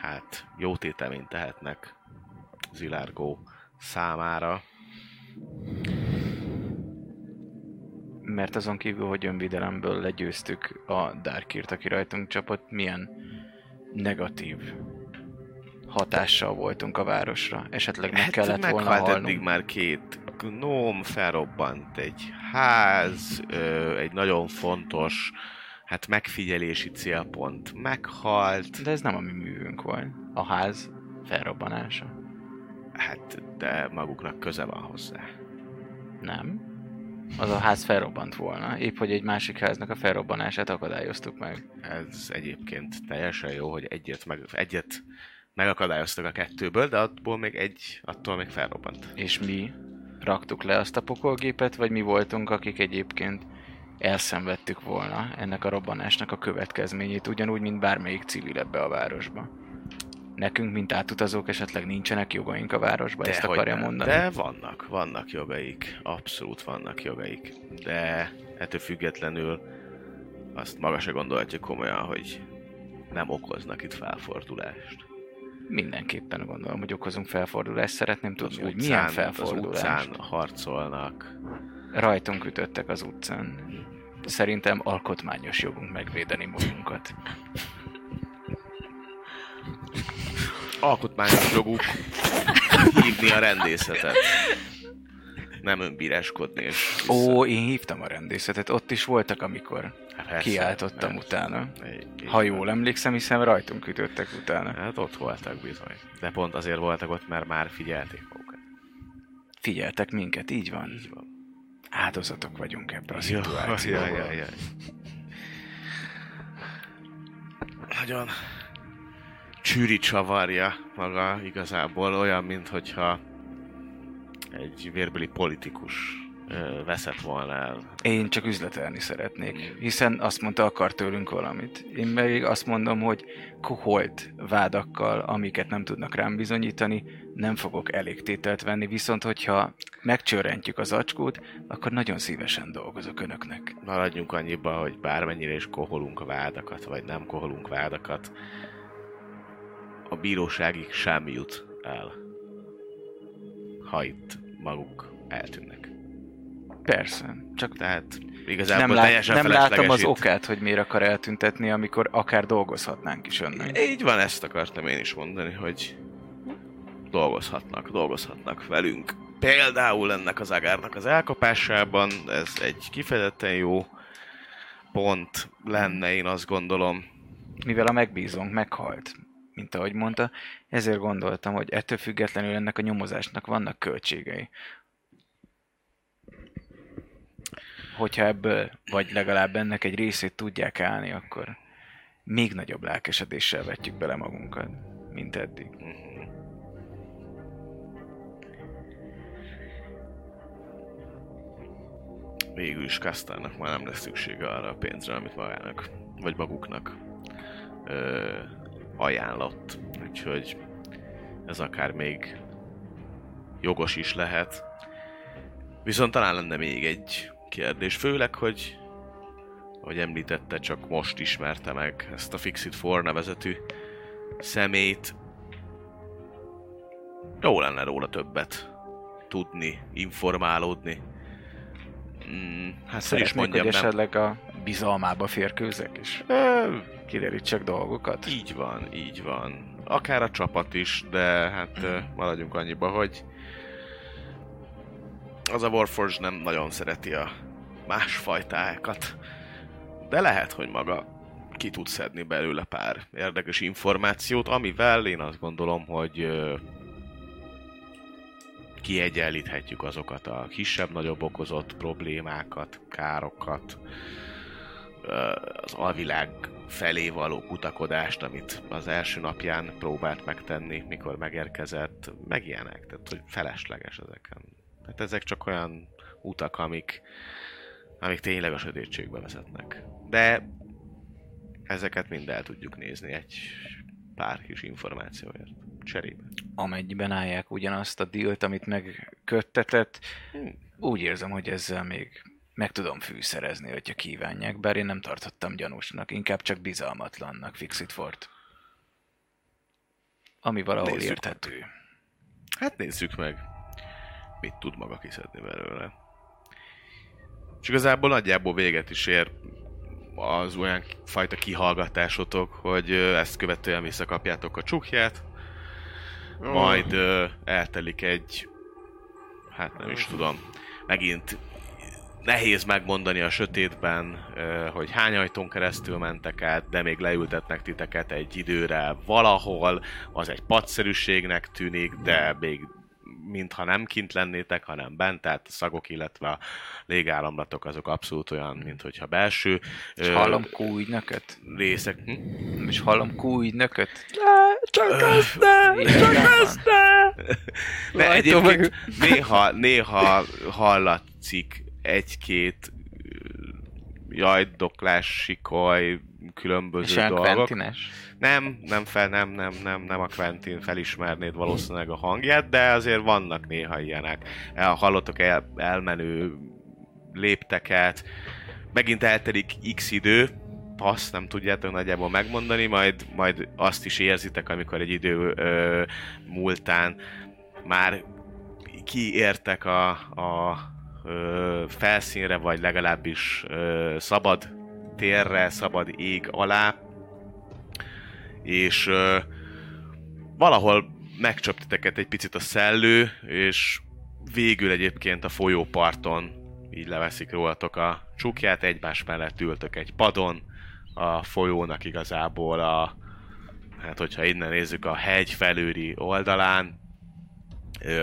hát jó téteményt tehetnek Zilárgó számára. Mert azon kívül, hogy önvédelemből legyőztük a Darkirt, aki rajtunk csapott, milyen negatív hatással voltunk a városra. Esetleg meg kellett volna Hát halnunk. eddig már két gnóm, felrobbant egy ház, ö, egy nagyon fontos hát megfigyelési célpont meghalt, De ez nem a mi művünk volt. A ház felrobbanása. hát de maguknak köze van hozzá. Nem. Az a ház felrobbant volna. Épp, hogy egy másik háznak a felrobbanását akadályoztuk meg. Ez egyébként teljesen jó, hogy egyet, meg, egyet megakadályoztak a kettőből, de attól még egy, attól még felrobbant. És mi raktuk le azt a pokolgépet, vagy mi voltunk, akik egyébként elszenvedtük volna ennek a robbanásnak a következményét, ugyanúgy, mint bármelyik civil ebbe a városba. Nekünk, mint átutazók, esetleg nincsenek jogaink a városba, ezt Dehogy akarja nem. mondani? De vannak, vannak jogaik. Abszolút vannak jogaik. De ettől függetlenül azt maga se gondolhatja komolyan, hogy nem okoznak itt felfordulást. Mindenképpen gondolom, hogy okozunk felfordulást. Szeretném Az tudni, hogy utcán, milyen az felfordulást. utcán harcolnak. Rajtunk ütöttek az utcán. Szerintem alkotmányos jogunk megvédeni magunkat. Alkotmányos joguk hívni a rendészetet. Nem önbíráskodni. És Ó, én hívtam a rendészetet, ott is voltak, amikor Hát persze, kiáltottam persze. utána. Így Ha jól emlékszem, hiszen rajtunk ütöttek utána. Hát ott voltak bizony. De pont azért voltak ott, mert már figyelték magukat. Figyeltek minket, így van. Így van. Áldozatok vagyunk ebben a szituációban. jaj, jaj, jaj. Nagyon csűri csavarja maga igazából, olyan, mint hogyha egy vérbeli politikus ö, veszett volna el. Én csak üzletelni szeretnék, hiszen azt mondta, akar tőlünk valamit. Én meg azt mondom, hogy koholt vádakkal, amiket nem tudnak rám bizonyítani, nem fogok elég tételt venni, viszont hogyha megcsörrentjük az acskót, akkor nagyon szívesen dolgozok önöknek. Maradjunk annyiba, hogy bármennyire is koholunk a vádakat, vagy nem koholunk vádakat, a bíróságig sem jut el, ha itt maguk eltűnnek. Persze, csak Tehát igazából nem, lát, teljesen nem felesleges az itt. okát, hogy miért akar eltüntetni, amikor akár dolgozhatnánk is önnek. Így van, ezt akartam én is mondani, hogy dolgozhatnak, dolgozhatnak velünk. Például ennek az agárnak az elkapásában, ez egy kifejezetten jó pont lenne, én azt gondolom. Mivel a megbízónk meghalt, mint ahogy mondta, ezért gondoltam, hogy ettől függetlenül ennek a nyomozásnak vannak költségei. hogyha ebből, vagy legalább ennek egy részét tudják állni, akkor még nagyobb lelkesedéssel vetjük bele magunkat, mint eddig. Végül is Kasztának már nem lesz szüksége arra a pénzre, amit magának, vagy maguknak ajánlott. Úgyhogy ez akár még jogos is lehet. Viszont talán lenne még egy kérdés, főleg, hogy ahogy említette, csak most ismerte meg ezt a Fixit For nevezetű szemét. Jó lenne róla többet tudni, informálódni. Mm, hát hogy is Szeretnék, mondjam, hogy nem, esetleg a bizalmába férkőzek, Ö, kiderítsek dolgokat. Így van, így van. Akár a csapat is, de hát maradjunk annyiba, hogy az a Warforge nem nagyon szereti a másfajtákat. De lehet, hogy maga ki tud szedni belőle pár érdekes információt, amivel én azt gondolom, hogy kiegyenlíthetjük azokat a kisebb-nagyobb okozott problémákat, károkat, az alvilág felé való kutakodást, amit az első napján próbált megtenni, mikor megérkezett, meg ilyenek, tehát hogy felesleges ezeken. Tehát ezek csak olyan utak, amik, amik tényleg a sötétségbe vezetnek. De ezeket mind el tudjuk nézni egy pár kis információért cserébe. amennyiben állják ugyanazt a dílt, amit megköttetett, Hmm. úgy érzem, hogy ezzel még meg tudom fűszerezni, hogyha kívánják, bár én nem tartottam gyanúsnak, inkább csak bizalmatlannak Fixit Fort. Ami valahol Nézzük érthető. Hát nézzük meg, mit tud maga kiszedni belőle. És igazából nagyjából véget is ér az olyan fajta kihallgatásotok, hogy ezt követően visszakapjátok a csukját, majd eltelik egy, hát nem is tudom, megint nehéz megmondani a sötétben, hogy hány ajtón keresztül mentek át, de még leültetnek titeket egy időre valahol, az egy padszerűségnek tűnik, de még mintha nem kint lennétek, hanem bent, tehát a szagok, illetve a légáramlatok azok abszolút olyan, mint hogyha belső És ö, hallom Q ügynököt? részek. Hm? És hallom Q ügynököt? Csak ezt ne! Csak ezt ne! De egyébként néha, néha hallatszik egy-két jajdoklás, sikoly, különböző És dolgok. Quentines? Nem, nem, fel, nem, nem, nem, nem a Quentin felismernéd valószínűleg a hangját, de azért vannak néha ilyenek. El, hallottok el, elmenő lépteket, megint eltelik x idő, passz, nem tudjátok nagyjából megmondani, majd, majd azt is érzitek, amikor egy idő ö, múltán már kiértek a, a ö, felszínre, vagy legalábbis ö, szabad térre, szabad ég alá, és ö, valahol megcsap titeket egy picit a szellő, és végül egyébként a folyóparton így leveszik rólatok a csukját, egymás mellett ültök egy padon, a folyónak igazából a, hát hogyha innen nézzük a hegy felőri oldalán,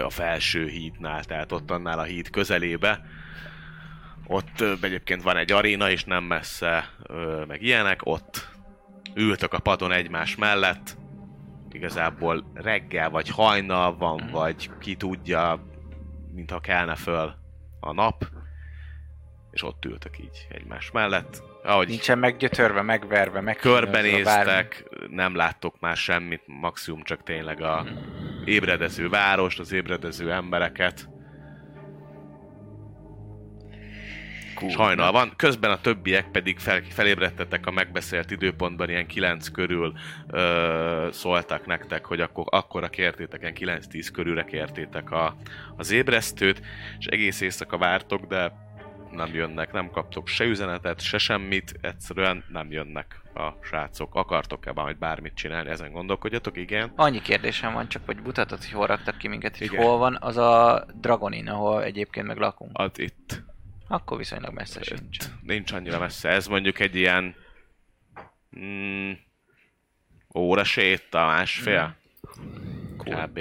a felső hídnál, tehát ott annál a híd közelébe. Ott egyébként van egy aréna is nem messze, meg ilyenek, ott ültök a padon egymás mellett, igazából reggel vagy hajnal van, vagy ki tudja, mintha kelne föl a nap, és ott ültök így egymás mellett. Ahogy Nincsen meggyötörve, megverve, bármi. körbenéztek, nem láttok már semmit, maximum csak tényleg a ébredező várost, az ébredező embereket. És hajnal van. Közben a többiek pedig fel, felébredtetek a megbeszélt időpontban, ilyen 9 körül ö, szóltak nektek, hogy akkor, akkora kértétek, ilyen 9-10 körülre kértétek a, az ébresztőt, és egész éjszaka vártok, de nem jönnek, nem kaptok se üzenetet, se semmit, egyszerűen nem jönnek a srácok. Akartok-e majd bármit csinálni, ezen gondolkodjatok, igen. Annyi kérdésem van csak, hogy mutatod, hogy hol raktak ki minket, Igen. hol van az a Dragonin, ahol egyébként meg lakunk. Az itt. Akkor viszonylag messze sincs. Nincs annyira messze. Ez mondjuk egy ilyen... Mm, óra séta, másfél. Kb.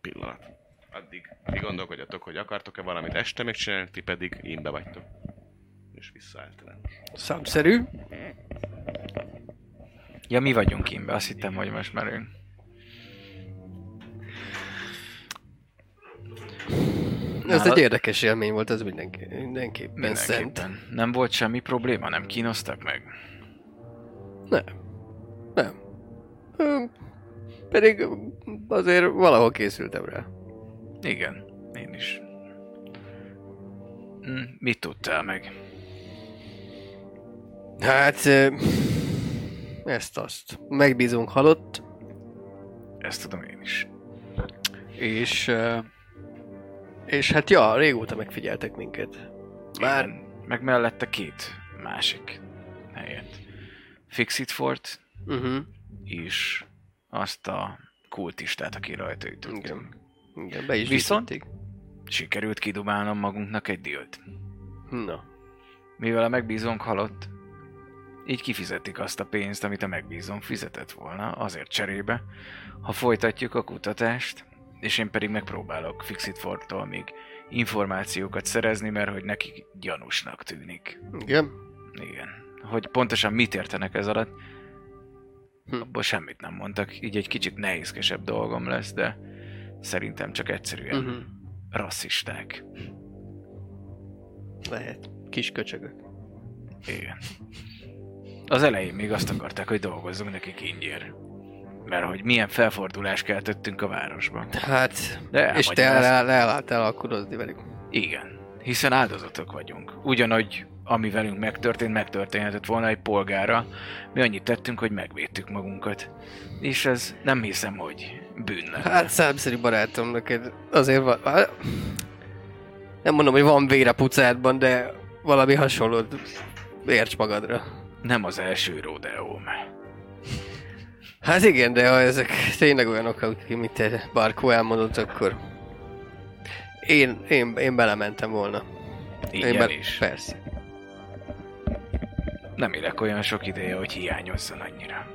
Pillanat. addig ti gondolkodjatok, hogy akartok-e valamit este még csinálni, ti pedig imbe vagytok. És vissza általános. Számszerű. Ja, mi vagyunk imbe, azt hittem, hogy most merünk. Ez Nálad- egy érdekes élmény volt, ez mindenki, mindenképpen szent. Mindenképpen. Nem volt semmi probléma, nem kínoztak meg? Nem. Nem. Ö, Pedig azért valahol készültem rá. Igen, én is. Hm, Mit tudtál meg? Hát... ö, Ezt azt. Megbízunk halott, Ezt tudom én is. és... És hát ja, régóta megfigyeltek minket. Már... Igen, meg mellette két másik helyet. Fixit Fort Uh-huh. és azt a kultistát, aki rajta ütött. Igen. Igen, be is Viszont- viszont... Sikerült kidubálnom magunknak egy dílt. Na. Mivel a megbízónk halott, így kifizetik azt a pénzt, amit a megbízónk fizetett volna, azért cserébe, ha folytatjuk a kutatást, és én pedig megpróbálok Fixit Fortól még információkat szerezni, mert hogy neki gyanúsnak tűnik. Igen. Igen. Hogy pontosan mit értenek ez alatt, Hm. abból semmit nem mondtak, így egy kicsit nehézkesebb dolgom lesz, de szerintem csak egyszerűen Uh-huh. rasszisták. Lehet. Kis köcsögök. Igen. Az elején még azt akarták, hogy dolgozzunk nekik ingyen. Mert hogy milyen felfordulást keltettünk a városban. Hát... De és te el, elálltál alkudozni velük. Igen. Hiszen áldozatok vagyunk. Ugyanúgy, ami velünk megtörtént, megtörténhetett volna egy polgára. Mi annyit tettünk, hogy megvédtük magunkat. És ez nem hiszem, hogy bűn lenne. Hát számszerű barátom, neked azért van... hát, Nem mondom, hogy van vér a pucádban, de valami hasonlót érts magadra. Nem az első rodeóm. Hát igen, de ha ezek tényleg olyanok, akik mit te Barkó elmondott, akkor én, én, én belementem volna. én Ingyen is. Persze. Nem élek olyan sok ideje, hogy hiányozzon annyira.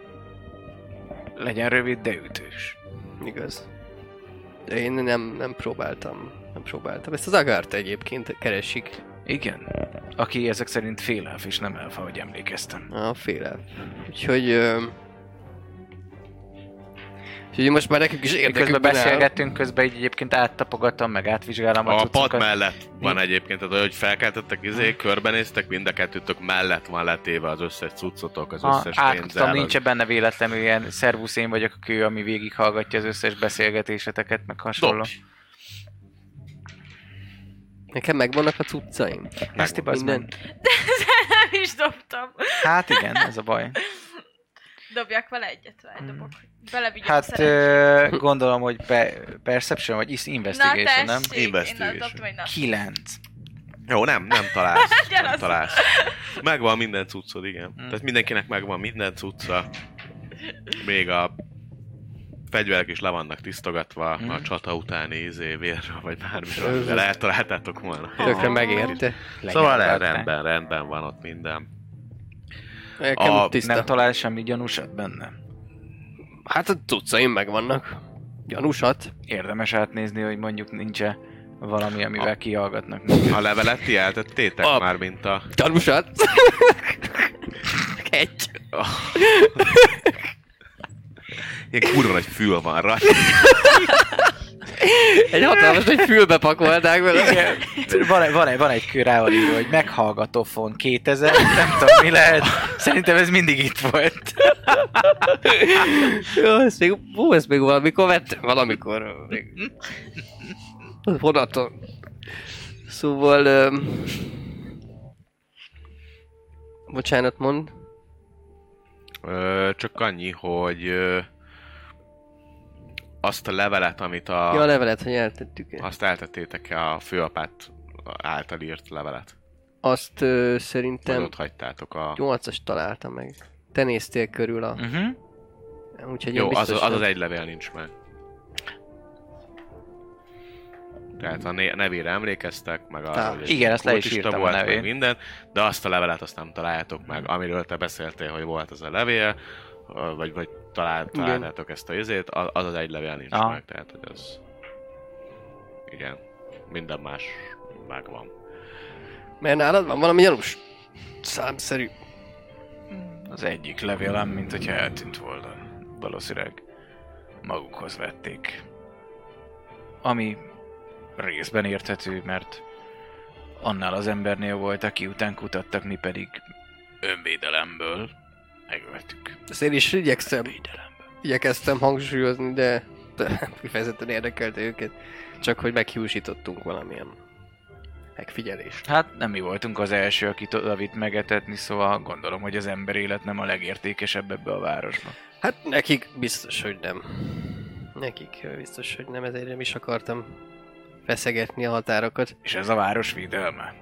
Legyen rövid, de ütős. Igaz. De én nem, nem próbáltam. Nem próbáltam. Ezt az Agart egyébként keresik. Igen. Aki ezek szerint félelf és nem elfa, hogy emlékeztem. A félel. Úgyhogy... Ö... Úgyhogy most már nekünk is Miközben érdekükben áll. beszélgettünk, közben így egyébként áttapogatom, meg átvizsgálom a, A pad cuccokat. mellett van egyébként, tehát hogy felkeltettek izé, körbenéztek, mind a kettőtök mellett van letéve az összes cuccotok, az Ha összes pénzzel. nincs benne véletlenül ilyen szervusz, én vagyok a kő, ami végighallgatja az összes beszélgetéseteket, meg hasonló. Dobj. Nekem megvannak a cuccaim. Ezt Minden. meg. Nem is dobtam. Hát igen, ez a baj. Dobjak vele egyet, vagy dobok. Belevigyem Hát ö, gondolom, hogy pe- Perception vagy is Na Investigation, nem? tessék, én Investigation. dobtam. Kilenc. Jó, nem, nem találsz. nem Gyere, találsz. Megvan minden cuccod, igen. Hmm. Tehát mindenkinek megvan minden cucca. Még a fegyverek is le vannak tisztogatva Hmm. a csata utáni izé, vérről, vagy bármiről, de eltaláltátok volna. Tökre megérte. Szóval el, rendben, rendben van ott minden. A- tiszta. Nem talál semmi gyanúsat benne? Hát a cuccaim megvannak. Gyanúsat. Érdemes átnézni, hogy mondjuk nincs valami, amivel A- kihallgatnak. A levelet ti eltettétek A- már, mint a... Gyanúsat. Egy. Ilyen kurva nagy fül van rajta. Egy hatalmas, hogy fülbe pakolták vele. Van, egy- van, egy, van egy kör rá hogy meghallgatófon 2000, nem tudom mi lehet. Szerintem ez mindig itt volt. Jó, ezt még, ó, ezt még valamikor vettem, valamikor. Még. Vonaton. Szóval... Um, bocsánat, mond. Ö, csak annyi, hogy ö, azt a levelet, amit a... Ja, a levelet, hogy eltettük -e. Azt eltettétek a főapát által írt levelet. Azt ö, Vagy szerintem ott hagytátok a... 8-as találtam meg. Te néztél körül a... Uh-huh. Úgyhogy Jó, én az, az az egy levél nincs meg. Tehát a nevére emlékeztek, meg egy Igen, ezt le is írtam a volt, meg nevét. minden, de azt a levelet azt nem találjátok meg, amiről te beszéltél, hogy volt az a levél, vagy, vagy talál, találtátok ezt a izét, a- az az egy levél nincs Aha. meg, tehát hogy az... Igen. Minden más megvan. Mert nálad van valami gyanús számszerű. Az egyik levélem, mint hogyha eltűnt volna. Valószínűleg magukhoz vették. Ami részben érthető, mert annál az embernél volt, aki után kutattak, mi pedig önvédelemből megöltük. Ezt én is igyekszem, igyekeztem hangsúlyozni, de, de kifejezetten érdekelte őket. Csak hogy meghiúsítottunk valamilyen megfigyelést. Hát nem mi voltunk az első, akit oda vitt megetetni, szóval gondolom, hogy az ember élet nem a legértékesebb ebbe a városba. Hát nekik biztos, hogy nem. Nekik biztos, hogy nem, ezért nem is akartam feszegetni a határokat. És ez a város védelme.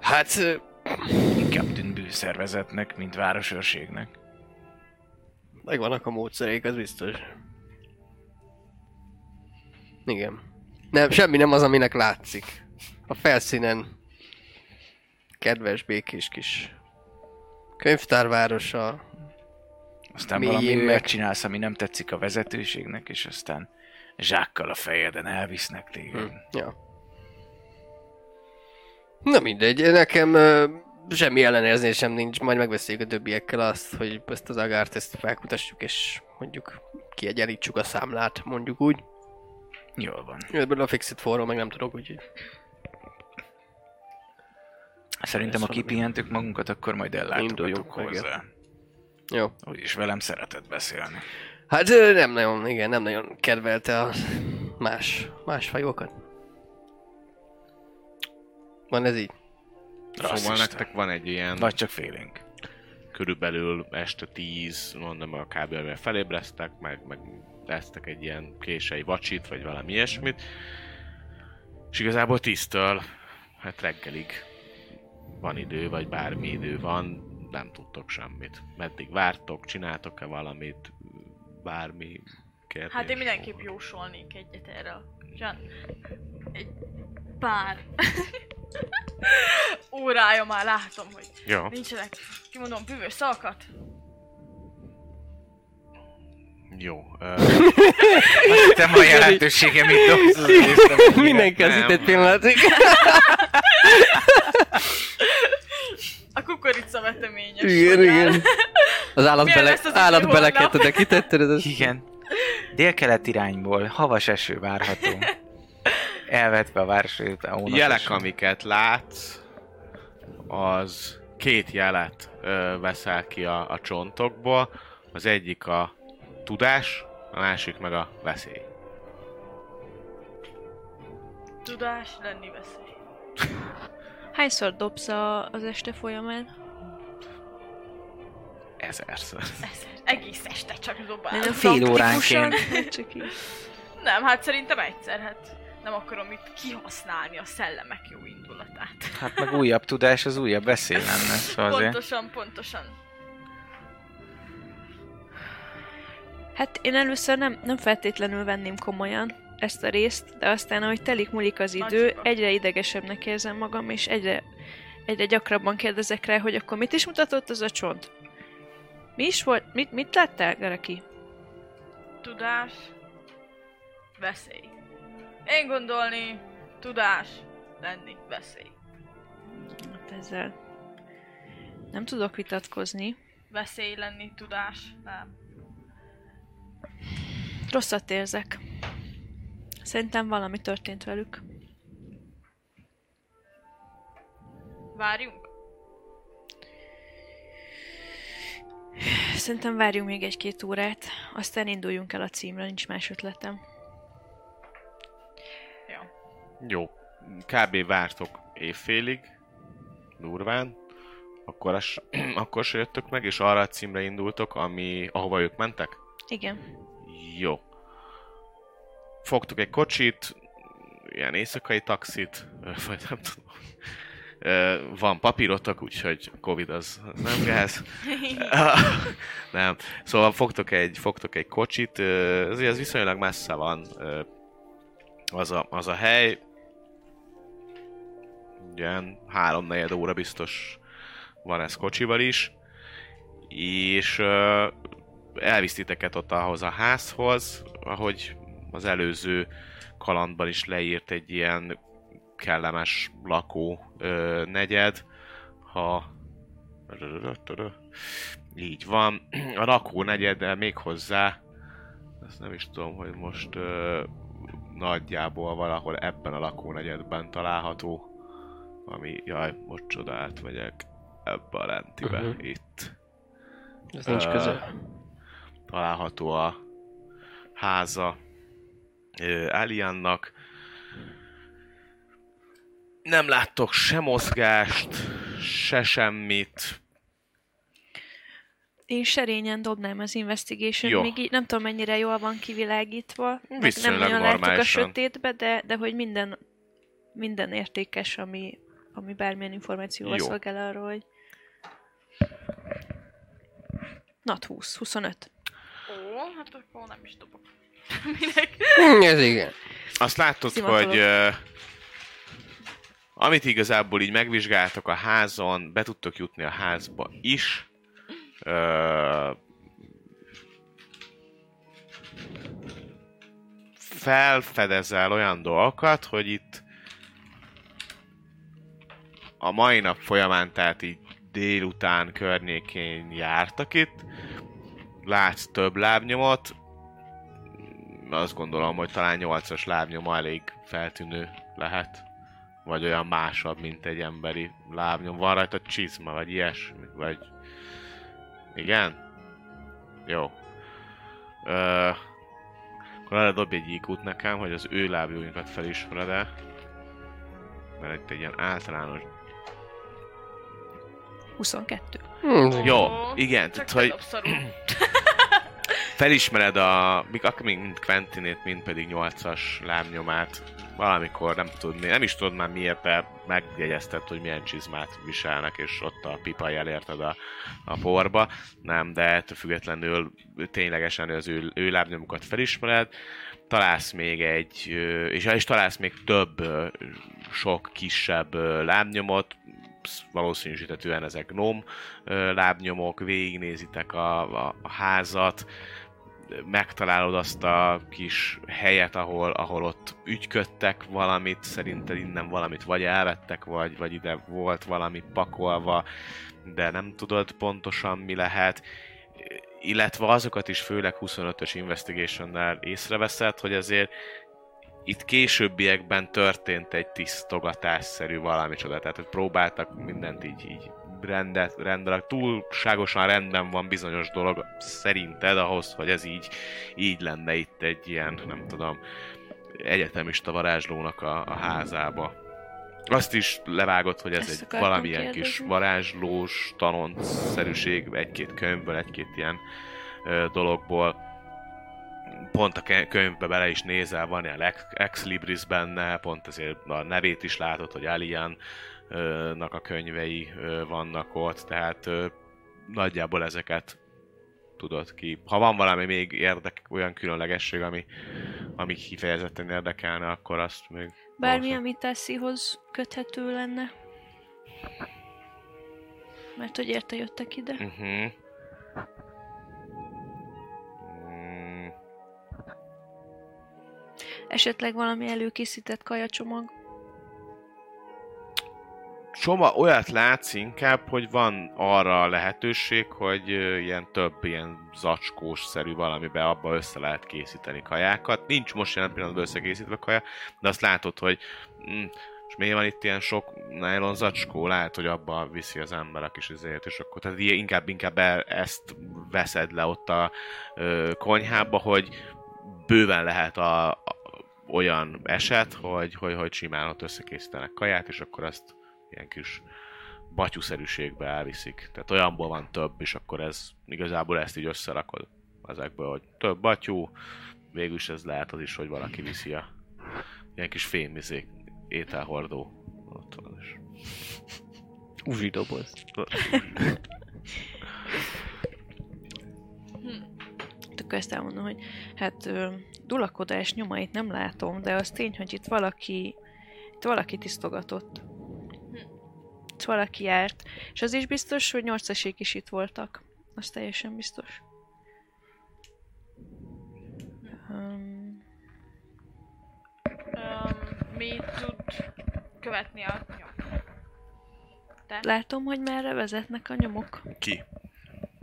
Hát, Inkább tűnt bűnszervezetnek, mint városőrségnek. megvannak a módszerék, az biztos. Igen. Nem, semmi nem az, aminek látszik. A felszínen kedves, békés kis könyvtárvárosa. Aztán valami meg. olyat csinálsz, ami nem tetszik a vezetőségnek, és aztán zsákkal a fejeden elvisznek téged. Hm. Ja. Na mindegy, nekem semmi ellenérzésem nincs, majd megbeszéljük a többiekkel azt, hogy ezt az agárt ezt felkutassuk, és mondjuk kiegyenlítsük a számlát, mondjuk úgy. Jól van. Ebből a Fixit forról meg nem tudok, úgyhogy... Szerintem, ha kipihentük magunkat, akkor majd ellátogatunk meg, hozzá. Jó. Úgyis velem szeretett beszélni. Hát nem nagyon, igen, nem nagyon kedvelte a más, más fajokat. Van ez így? Szóval Rasszista. nektek van egy ilyen Vagy csak félénk. körülbelül este 10, mondom a kb. amivel felébreztek, meg, meg lesztek egy ilyen kései vacsit, vagy valami ilyesmit. És igazából 10-től hát reggelig van idő, vagy bármi idő van, nem tudtok semmit. Meddig vártok, csináltok-e valamit, bármi kérdés? Hát én mindenképp jósolnék egyet erre. egy pár órája már látom, hogy Jó. nincsenek, kimondom, bűvös szavakat. Jó. Ö, Te ma jelentősége mit dobsz? itt egy pillanatig. A kukorica veteményes. igen, igen. Az állat, bele, állat beleket oda kitetted, ez Igen. Délkelet irányból havas eső várható. Elvetve a város a jelek, amiket látsz, az két jelet ö, veszel ki a, a csontokból. Az egyik a tudás, a másik meg a veszély. Tudás lenni veszély. Hányszor dobsz a, az este folyamán? Ezerszer. Ez egész este csak dobál. Nagyon fél óránként. vagy Csak így. Nem, hát szerintem egyszer, hát nem akarom itt kihasználni a szellemek jó indulatát. Hát meg újabb tudás, az újabb veszély lenne. Szóval azért. Pontosan, pontosan. Hát én először nem, nem feltétlenül venném komolyan ezt a részt, de aztán, ahogy telik múlik az idő, Nagyokat. egyre idegesebbnek érzem magam, és egyre, egyre gyakrabban kérdezek rá, hogy akkor mit is mutatott az a csont? Mi is volt? Mit, mit láttál, Garaki? Tudás, veszély. Én gondolni, tudás, lenni, veszély. Hát ezzel nem tudok vitatkozni. Veszély lenni, tudás, nem. Rosszat érzek. Szerintem valami történt velük. Várjunk? Szerintem várjunk még egy-két órát, aztán induljunk el a címre, nincs más ötletem. Jó. Kb. vártok évfélig. Durván. Akkor, as, akkor se jöttök meg, és arra a címre indultok, ami, ahova ők mentek? Igen. Jó. Fogtuk egy kocsit, ilyen éjszakai taxit, vagy nem tudom. Van papírotok, úgyhogy Covid az nem gáz. nem. Szóval fogtok egy, fogtok egy kocsit, ez, ez viszonylag messze van az a, az a hely. Ilyen három óra biztos van ez kocsival is. És titeket ott ahhoz a házhoz, ahogy az előző kalandban is leírt egy ilyen kellemes lakó ö, negyed, ha így van. A lakó negyeddel még hozzá, ezt nem is tudom, hogy most ö, nagyjából valahol ebben a lakónegyedben található, ami, jaj, most csodát megyek ebbe a lentibe, uh-huh. itt Ez nincs közel. található a háza ö, Aliannak. Nem láttok se mozgást, se semmit. Én serényen dobnám az investigation Jó. még így nem tudom mennyire jól van kivilágítva. Viszonylag nem nagyon látjuk a normálisan. sötétbe, de, de hogy minden, minden értékes, ami, ami bármilyen információval Jó. szolgál arról, hogy... Nat 20, 25. Ó, hát akkor nem is dobok. Minek? Ez igen. Azt látod, Szimatolok. hogy ö, amit igazából így megvizsgáltok a házon, be tudtok jutni a házba is. Ö, felfedezel olyan dolgokat, hogy itt a mai nap folyamán, tehát így délután környékén jártak itt, látsz több lábnyomot, azt gondolom, hogy talán 8-as lábnyoma elég feltűnő lehet. Vagy olyan másabb, mint egy emberi lábnyom. Van rajta csizma, vagy ilyesmi, vagy... Igen? Jó. Ö... Akkor arra dobj egy iq nekem, hogy az ő lábjóinkat felismered -e. Mert itt egy ilyen általános... 22. Hm, Jó, igen, tehát hogy... felismered a, mind Quentinét, mind pedig 8-as lábnyomát. Valamikor nem tudni, nem is tudod már miért, de megjegyezted, hogy milyen csizmát viselnek, és ott a pipa elérted a, a porba. Nem, de ettől függetlenül ténylegesen az ő, ő lábnyomukat felismered. Találsz még egy, és, és találsz még több sok kisebb lábnyomot, valószínűsítetően ezek gnóm ö, lábnyomok, végignézitek a, a, a házat, megtalálod azt a kis helyet, ahol, ahol ott ügyködtek valamit, szerinted innen valamit vagy elvettek, vagy, vagy ide volt valami pakolva, de nem tudod pontosan mi lehet. Illetve azokat is főleg 25-ös investigation-nel észreveszed, hogy azért itt későbbiekben történt egy tisztogatásszerű valami csoda, tehát hogy próbáltak mindent így, így rendet, rendelek. Túlságosan rendben van bizonyos dolog szerinted ahhoz, hogy ez így, így lenne itt egy ilyen, nem tudom, egyetemista varázslónak a, a házába. Azt is levágott, hogy ez Ezt egy valamilyen kis kérdezni. varázslós tanoncszerűség, egy-két könyvből, egy-két ilyen ö, dologból pont a könyvbe bele is nézel, van ilyen ex- libris benne, pont ezért a nevét is látod, hogy Alien ö, nak a könyvei vannak ott, tehát nagyjából ezeket tudod ki. Ha van valami még érdek, olyan különlegesség, ami, ami kifejezetten érdekelne, akkor azt még... Bármi, ami Tesszihoz köthető lenne. Mert hogy érte jöttek ide. Uh-huh. Esetleg valami előkészített kajacsomag. Soma olyat látsz inkább, hogy van arra a lehetőség, hogy ilyen több ilyen zacskós-szerű valamibe abba össze lehet készíteni kajákat. Nincs most jelen pillanatban összekészítve kaja, de azt látod, hogy mm, és miért van itt ilyen sok nylon zacskó? Lehet, hogy abba viszi az ember a kis izért, és akkor tehát inkább, inkább el, ezt veszed le ott a ö, konyhába, hogy bőven lehet a, olyan eset, hogy, hogy, hogy simán ott összekészítenek kaját, és akkor azt ilyen kis batyuszerűségbe elviszik. Tehát olyanból van több, és akkor ez igazából ezt így összerakod ezekből, hogy több batyú, végül is ez lehet az is, hogy valaki viszi a ilyen kis fémizék ételhordó. Ott van is. Uzsi doboz. Akkor ezt elmondom, hogy hát ö, dulakodás nyomait nem látom, de az tény, hogy itt valaki itt valaki tisztogatott. Itt valaki járt. És az is biztos, hogy nyolcasék is itt voltak. Az teljesen biztos. Um, Mi tud követni a nyom? Te? Látom, hogy merre vezetnek a nyomok. Ki?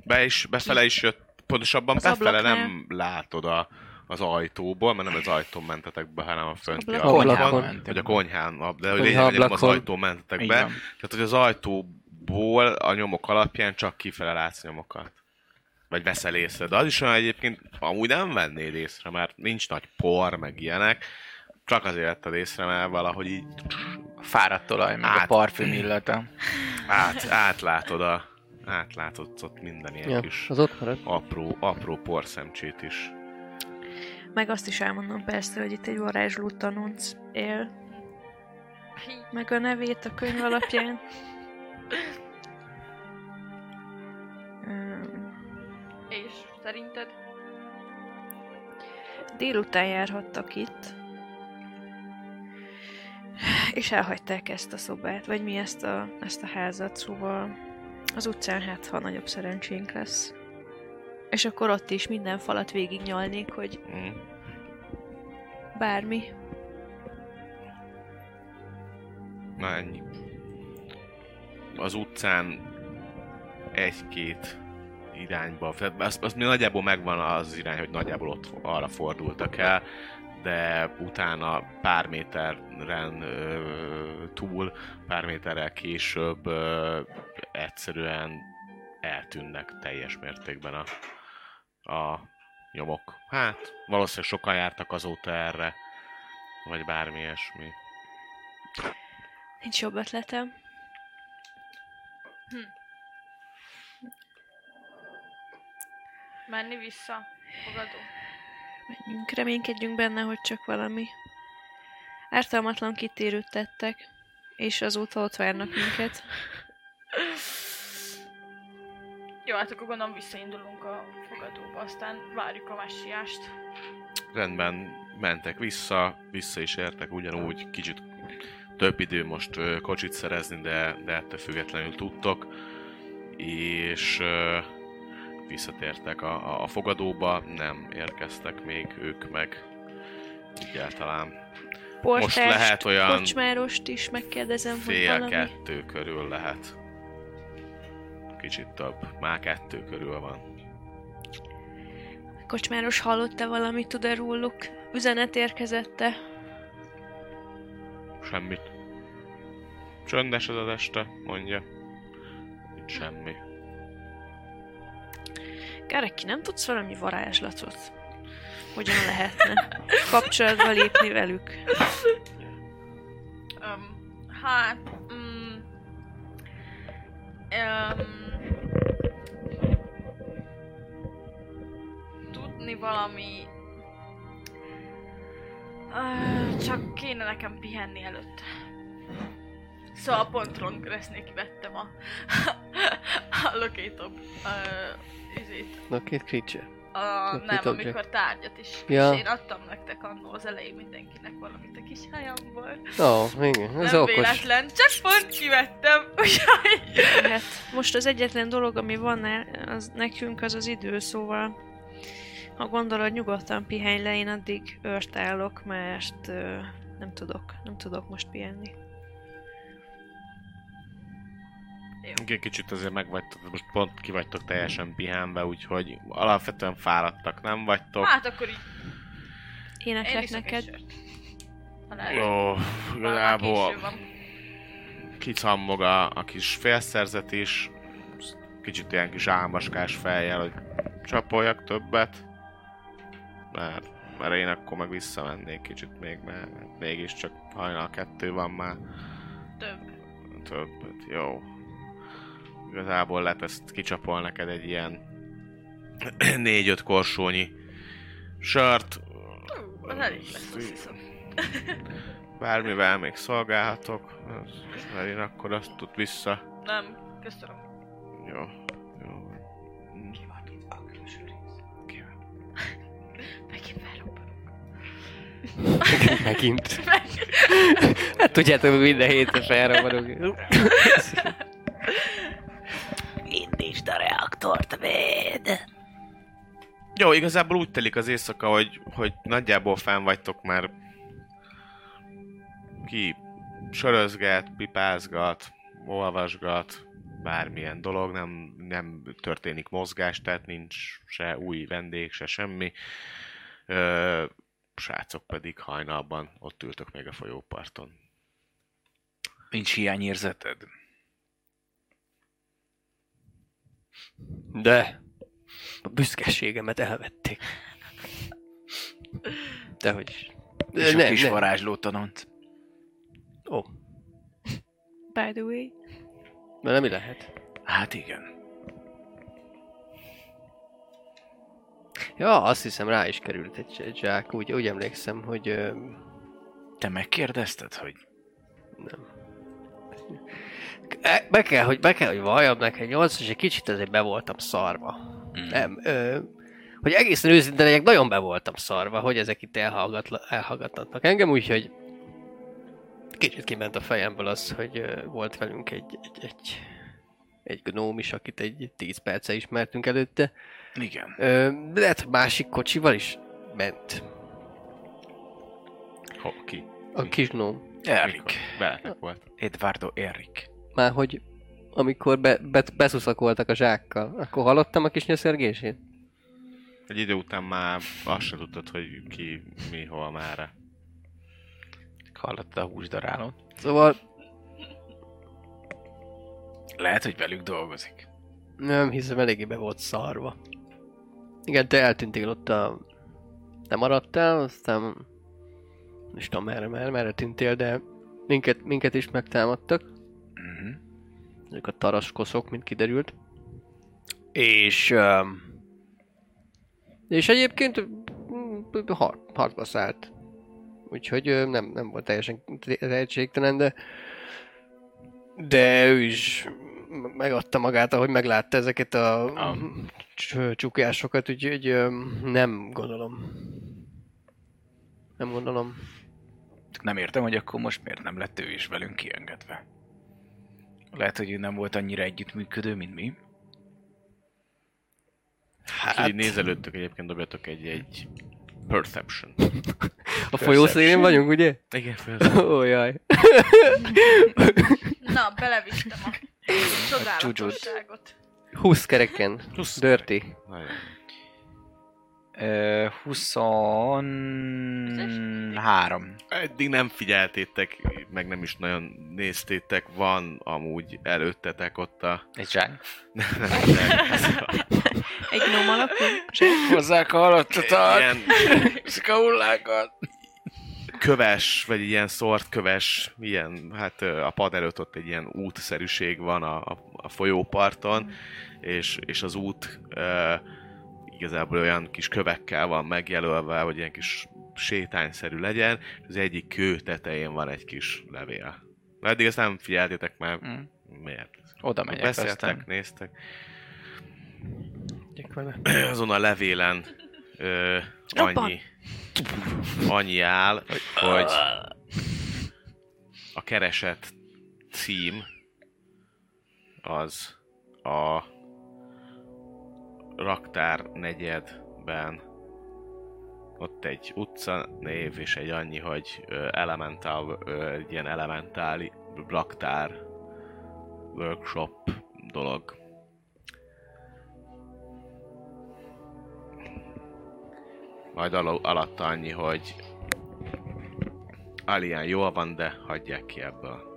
Be is, befele is jött, pontosabban Az befele ablaknál. nem látod a, az ajtóból, mert nem az ajtón mentetek be, hanem a fönti Ablakon. ablakon, vagy a konyhán, de hogy lényeg, hogy nem az ajtón mentetek be. van. Tehát, hogy az ajtóból a nyomok alapján csak kifele látsz nyomokat. Vagy veszel észre. De az is olyan egyébként, amúgy nem vennéd észre, mert nincs nagy por, meg ilyenek. Csak azért vetted észre, mert valahogy így Fáradt olaj, meg Át. a parfüm illata. át, átlátod a átlátod ott minden ilyen Ja, kis az ott apró, apró porszemcsét is. Meg azt is elmondom persze, hogy itt egy varázsló tanunc él. Meg a nevét a könyv alapján. És szerinted? Délután járhattak itt. És elhagyták ezt a szobát, vagy mi ezt a, ezt a házat, szóval az utcán hát, ha nagyobb szerencsénk lesz. És akkor ott is minden falat végignyalnék, hogy Mm. bármi. Na ennyi. Az utcán egy-két irányba, tehát az, az nagyjából megvan az irány, hogy nagyjából ott arra fordultak el, de utána pár méteren ö, túl, pár méterrel később ö, egyszerűen eltűnnek teljes mértékben a, a nyomok. Hát, valószínűleg sokan jártak azóta erre, vagy bármi ilyesmi. Nincs jobb ötletem. Menni vissza? Fogadó? Menjünk, reménykedjünk benne, hogy csak valami. Ártalmatlan kitérőt tettek, és azóta ott várnak minket. Jó, hát akkor gondolom visszaindulunk a fogadóba, aztán várjuk a messiást. rendben mentek vissza, vissza is értek ugyanúgy, kicsit több idő most kocsit szerezni, de, de ettől függetlenül tudtok, és visszatértek a, a, fogadóba, nem érkeztek még ők meg egyáltalán. Portást, lehet olyan kocsmárost is megkérdezem, hogy Fél valami. kettő körül lehet. Kicsit több, már kettő körül van. Kocsmáros hallott-e valamit, tud-e róluk? Üzenet érkezette? Semmit. Csöndes ez az este, mondja. Itt semmi. Gareki, nem tudsz valami varázslatot? Hogyan lehetne kapcsolatba lépni velük? Um, hát... Mm, um, tudni valami... Uh, csak kéne nekem pihenni előtte. Szóval pont Rongressnél kivettem a, a locator uh, izét. Na, két creature. A, nem, Jack. amikor tárgyat is. Ja. És én adtam nektek annó az elején mindenkinek valamit a kis hajamból. Ó, igen, ez nem okos. véletlen, csak pont kivettem, úgyhogy... Hát most az egyetlen dolog, ami van el, az nekünk, az az idő, szóval ha gondolod, nyugodtan pihenj le, én addig ört állok, mert ö, nem tudok, nem tudok most pihenni. Igen, kicsit azért meg vagytok, most pont ki vagytok teljesen pihenve, úgyhogy alapvetően fáradtak nem vagytok. Hát akkor így én Éneklek iszok neked. Jó, igazából kicammog a, a kis félszerzet is, kicsit ilyen kis álmaskás fejjel, hogy csapoljak többet, mert, mert én akkor meg visszamennék kicsit még, mert mégiscsak hajnal kettő van már. Több. Többet, jó. Igazából lehet ezt kicsapol neked egy ilyen négy-öt korsónyi sört. Ú, az elég lesz, azt hiszem. Bármivel még szolgálhatok. Mert én akkor azt tud vissza. Nem, köszönöm. Jó. Jó. Mm. Megint Megint. hát tudjátok, hogy minden héten felrobbanok. Indítsd a reaktort, véd! Jó, igazából úgy telik az éjszaka, hogy, hogy nagyjából fenn vagytok már ki sörözget, pipázgat, olvasgat, bármilyen dolog, nem, nem történik mozgás, tehát nincs se új vendég, se semmi. Ö, srácok pedig hajnalban ott ültök még a folyóparton. Nincs hiányérzeted? De a büszkeségemet elvették. Dehogy is. És a Nem, kis nem. varázsló tanont. Ó, By the way. de nem mi lehet? Hát igen. Ja, azt hiszem rá is került egy, egy zsák. Úgy, úgy emlékszem, hogy ö, Te megkérdezted, hogy E, Be kell, hogy, be kell, hogy valljam neked, 8 és egy kicsit azért be voltam szarva. Mm. Nem, ö, hogy egészen őszinte legyek, nagyon be voltam szarva, hogy ezek itt elhallgatnak engem, úgyhogy kicsit kiment a fejemből az, hogy ö, volt velünk egy, egy, egy, egy gnóm is, akit egy 10 perce ismertünk előtte. Igen. Ö, de lehet, másik kocsival is ment. Ho, ki? A kis gnóm. Erik. Veletek volt. Eduardo Erik. Már hogy amikor be, be, beszuszakoltak a zsákkal, akkor hallottam a kis nyöszörgését? Egy idő után már azt se tudtad, hogy ki, mi, hol, mára. Hallottad a húsdarálót? Szóval Lehet, hogy velük dolgozik. nem hiszem eléggé be volt szarva. Igen, te eltűntél ott a... Te maradtál, aztán... Nem is tudom merre, merre, merre tűntél, de minket, minket is megtámadtak. Uh-huh. Ezek a taraskoszok, mint kiderült. És... Um, és egyébként mm, har, harcba szállt. Úgyhogy nem, nem volt teljesen tehetségtelen, de de ő is megadta magát, ahogy meglátta ezeket a Ah. Cs- csukásokat, úgyhogy nem gondolom. Nem gondolom. Nem értem, hogy akkor most miért nem lett ő is velünk kiengedve. Lehet, hogy ő nem volt annyira együttműködő, mint mi. Hát... Így nézelődtök egyébként, dobjatok egy, egy perception. A folyószélén vagyunk, ugye? Igen, perception. Ó, jaj. Na, belevittem a csodálatosságot. 20 kereken. Plusz Dirty. Nagyon. Ö, 23. Eddig nem figyeltétek, meg nem is nagyon néztétek, van amúgy előttetek ott a... Egy zsák. Egy gnóm alakú? Hozzák a halottat, Ilyen a hullákat. Köves, vagy ilyen szort köves, ilyen, hát a pad előtt ott egy ilyen útszerűség van a, a, a folyóparton, és, és az út ö, igazából olyan kis kövekkel van megjelölve, hogy ilyen kis sétányszerű legyen, és az egyik kő tetején van egy kis levél. Na, eddig ezt nem figyeltétek meg, Mm. miért? Oda megyek Beszéltek, aztán. néztek. Azon a levélen ö, annyi, annyi áll, hogy a keresett cím az a raktár negyedben ott egy utca név és egy annyi, hogy elementál, egy ilyen elementáli raktár workshop dolog. Majd al- alatta annyi, hogy Alien jól van, de hagyják ki ebből.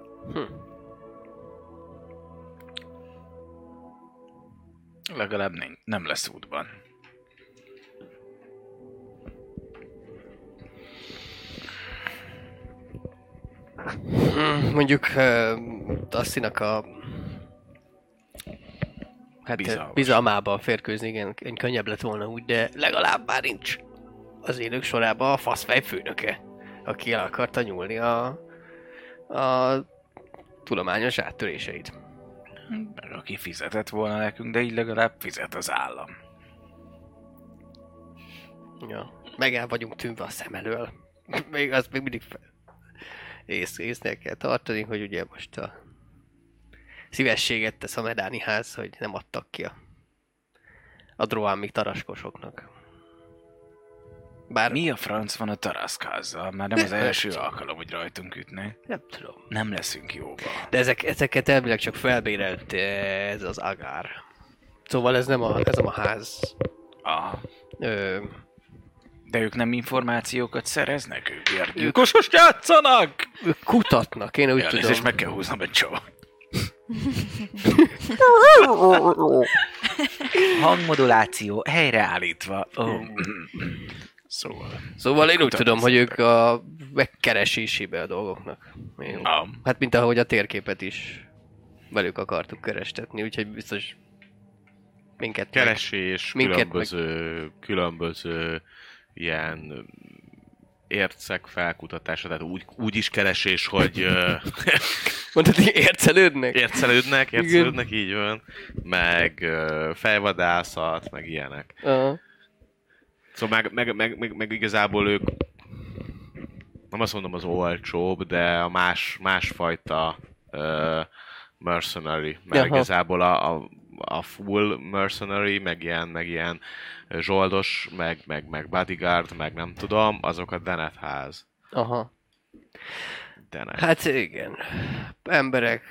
Legalább nem, nem lesz útban. Hmm, Mondjuk uh, Tassinak a hát Bizalmas. bizalmába férkőzni, igen, könnyebb lett volna úgy, de legalább már nincs az élők sorában a faszfej főnöke, aki el akarta nyúlni a, a tudományos áttöréseit. Meg aki fizetett volna nekünk, de így legalább fizet az állam. Ja. Meg el vagyunk tűnve a szem elől. Még azt még mindig fel... ész, észnél kell tartani, hogy ugye most a szívességet tesz a Medáni ház, hogy nem adtak ki a, a droámi taraskosoknak. Bár Mi a franc van a taraszkázzal? Már nem az első alkalom, hogy rajtunk ütnek. nem tudom. Nem leszünk jóba. De ezek, ezeket elvileg csak felbérelt eh, ez az agár. Szóval ez nem a, ez nem a ház. Aha. Ö, De ők nem információkat szereznek? Ők gyilkosos játszanak! ők kutatnak, én úgy Elnézést, tudom. meg kell húznom egy csavart. Hangmoduláció helyreállítva. Oh. Szóval. Szóval én úgy tudom, hogy ők a megkeresésébe a dolgoknak. Én, Ah, hát mint ahogy a térképet is velük akartuk kerestetni, úgyhogy biztos minket meg- Keresés, Minket különböző, különböző ilyen ércek felkutatása, tehát úgy, úgy is keresés, hogy ö, Mondtad, hogy ércelődnek? ércelődnek, ércelődnek, így van, meg fejvadászat, meg ilyenek. Aha. Szóval meg, meg, meg, meg, meg igazából ők nem azt mondom az olcsóbb, de a más, másfajta uh, mercenary, mert Aha. igazából a, a, a full mercenary, meg ilyen, meg ilyen zsoldos, meg, meg, meg bodyguard, meg nem tudom, azok a Denet ház. Aha. Denet. Hát igen. Emberek,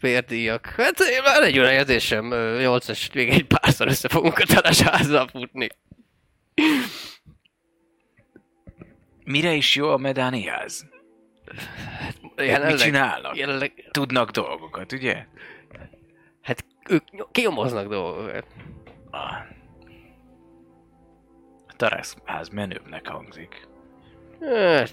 pérdíjak. Hát már egy olyan érzésem, 8-as még egy párszor össze fogunk a telesházzal futni. Mire is jó a medáni ház? Mit csinálnak? Jelenleg, Tudnak dolgokat, ugye? hát ők kiomoznak dolgokat. A Tarasz ház menőbbnek hangzik. Hát...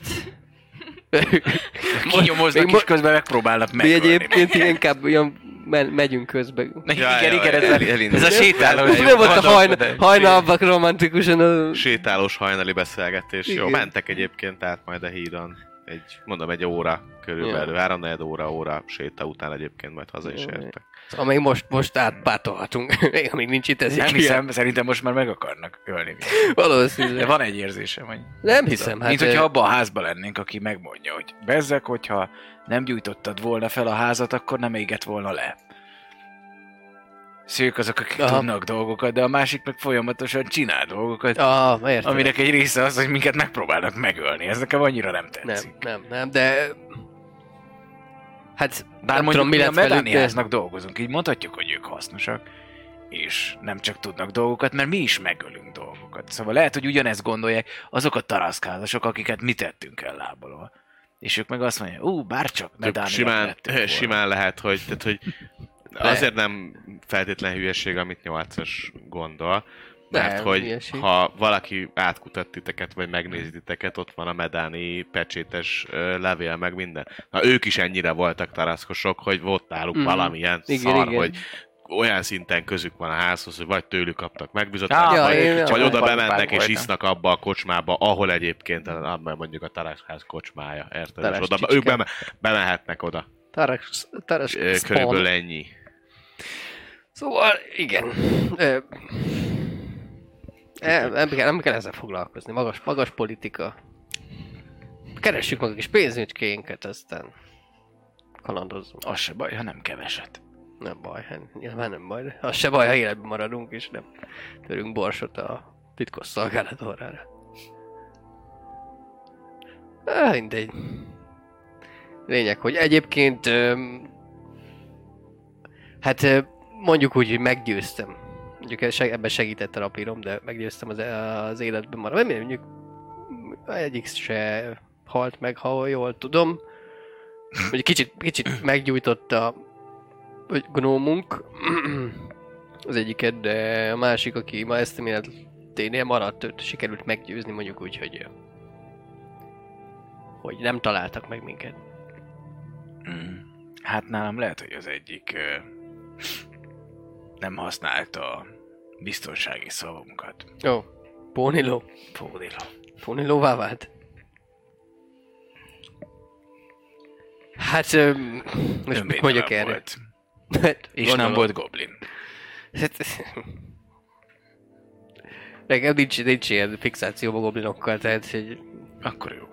Kinyomoznak és közben megpróbálnak Mi megölni. egyébként inkább olyan me- megyünk közbe. Ja, igen, igen, el- ez, elindul. ez a sétáló. Ez nem volt a hajna, hajnalban romantikusan a... Sétálós hajnali beszélgetés. Jó, Igen. mentek egyébként át majd a hídon. Egy, mondom, egy óra körülbelül, Ja. három óra, óra séta után egyébként majd haza is értek. Szóval még most, most átpártolhatunk, még amíg nincs itt ez Nem hiszem, szerintem most már meg akarnak ölni. De Valószínűleg. van egy érzésem, hogy... Nem hiszem, hát... Mint hogyha abban a házban lennénk, aki megmondja, hogy bezzek, hogyha nem gyújtottad volna fel a házat, akkor nem égett volna le. Szők azok, akik Aha. tudnak dolgokat, de a másik meg folyamatosan csinál dolgokat, Ah, értem. aminek egy része az, hogy minket megpróbálnak megölni. Ez nekem annyira nem Nem, tetszik. nem, nem, de... Hát, Bár nem mondjuk tudom, mi mi a lett velük, Medáni de... háznak dolgozunk, így mondhatjuk, hogy ők hasznosak, és nem csak tudnak dolgokat, mert mi is megölünk dolgokat. Szóval lehet, hogy ugyanezt gondolják azok a taraszkázasok, akiket mi tettünk el lábalól. És ők meg azt mondják, ú, bárcsak Tök Medáni simán, simán lehet, hogy, tehát, hogy azért nem feltétlen hülyeség, amit nyolcas gondol, mert Nem, hogy hülyeség. ha valaki átkutat titeket, vagy megnézi titeket, ott van a medáni pecsétes ö, levél, meg minden. Na ők is ennyire voltak taraszkosok, hogy volt náluk Mhm. valamilyen Igen, szar, igen. hogy olyan szinten közük van a házhoz, hogy vagy tőlük kaptak Á, megbizottást, ja, vagy, én- vagy oda bemennek és voltam. isznak abba a kocsmába, ahol egyébként abban mondjuk a taraszház kocsmája, érted? Taras oda, csicske. ők beme, bemehetnek oda. Taras, taras spawn. Körülbelül ennyi. Szóval, igen. E, nem, kell, nem kell ezzel foglalkozni. Magas, magas politika. Keressük meg a kis pénzügykénket, aztán kalandozzunk. Az se baj, ha nem keveset. Nem baj, hát nyilván nem baj. Az se baj, ha életben maradunk, és nem törünk borsot a titkos szolgálat orrára. Ah, mindegy. Lényeg, hogy egyébként... öm, hát mondjuk úgy, hogy meggyőztem. Mondjuk ebben segített a rapírom, de meggyőztem az, az életben maradni. Nem, mondjuk egyik se halt meg, ha jól tudom. Mondjuk kicsit, kicsit meggyújtotta egy gnómunk, az egyiket, de a másik, aki ma ezt ténél maradt, őt sikerült meggyőzni, mondjuk úgy, hogy hogy nem találtak meg minket. Mm. Hát nálam lehet, hogy az egyik nem használta a biztonsági szavunkat. Ó, oh, Póniló. Fódiló. Pónilóvá vált. Hát, öm, most mit mondjak erre? Volt. Hát, És gondolom. nem volt goblin. Hát, Nekem nincs, nincs ilyen fixáció a goblinokkal, tehát hogy Akkor jó.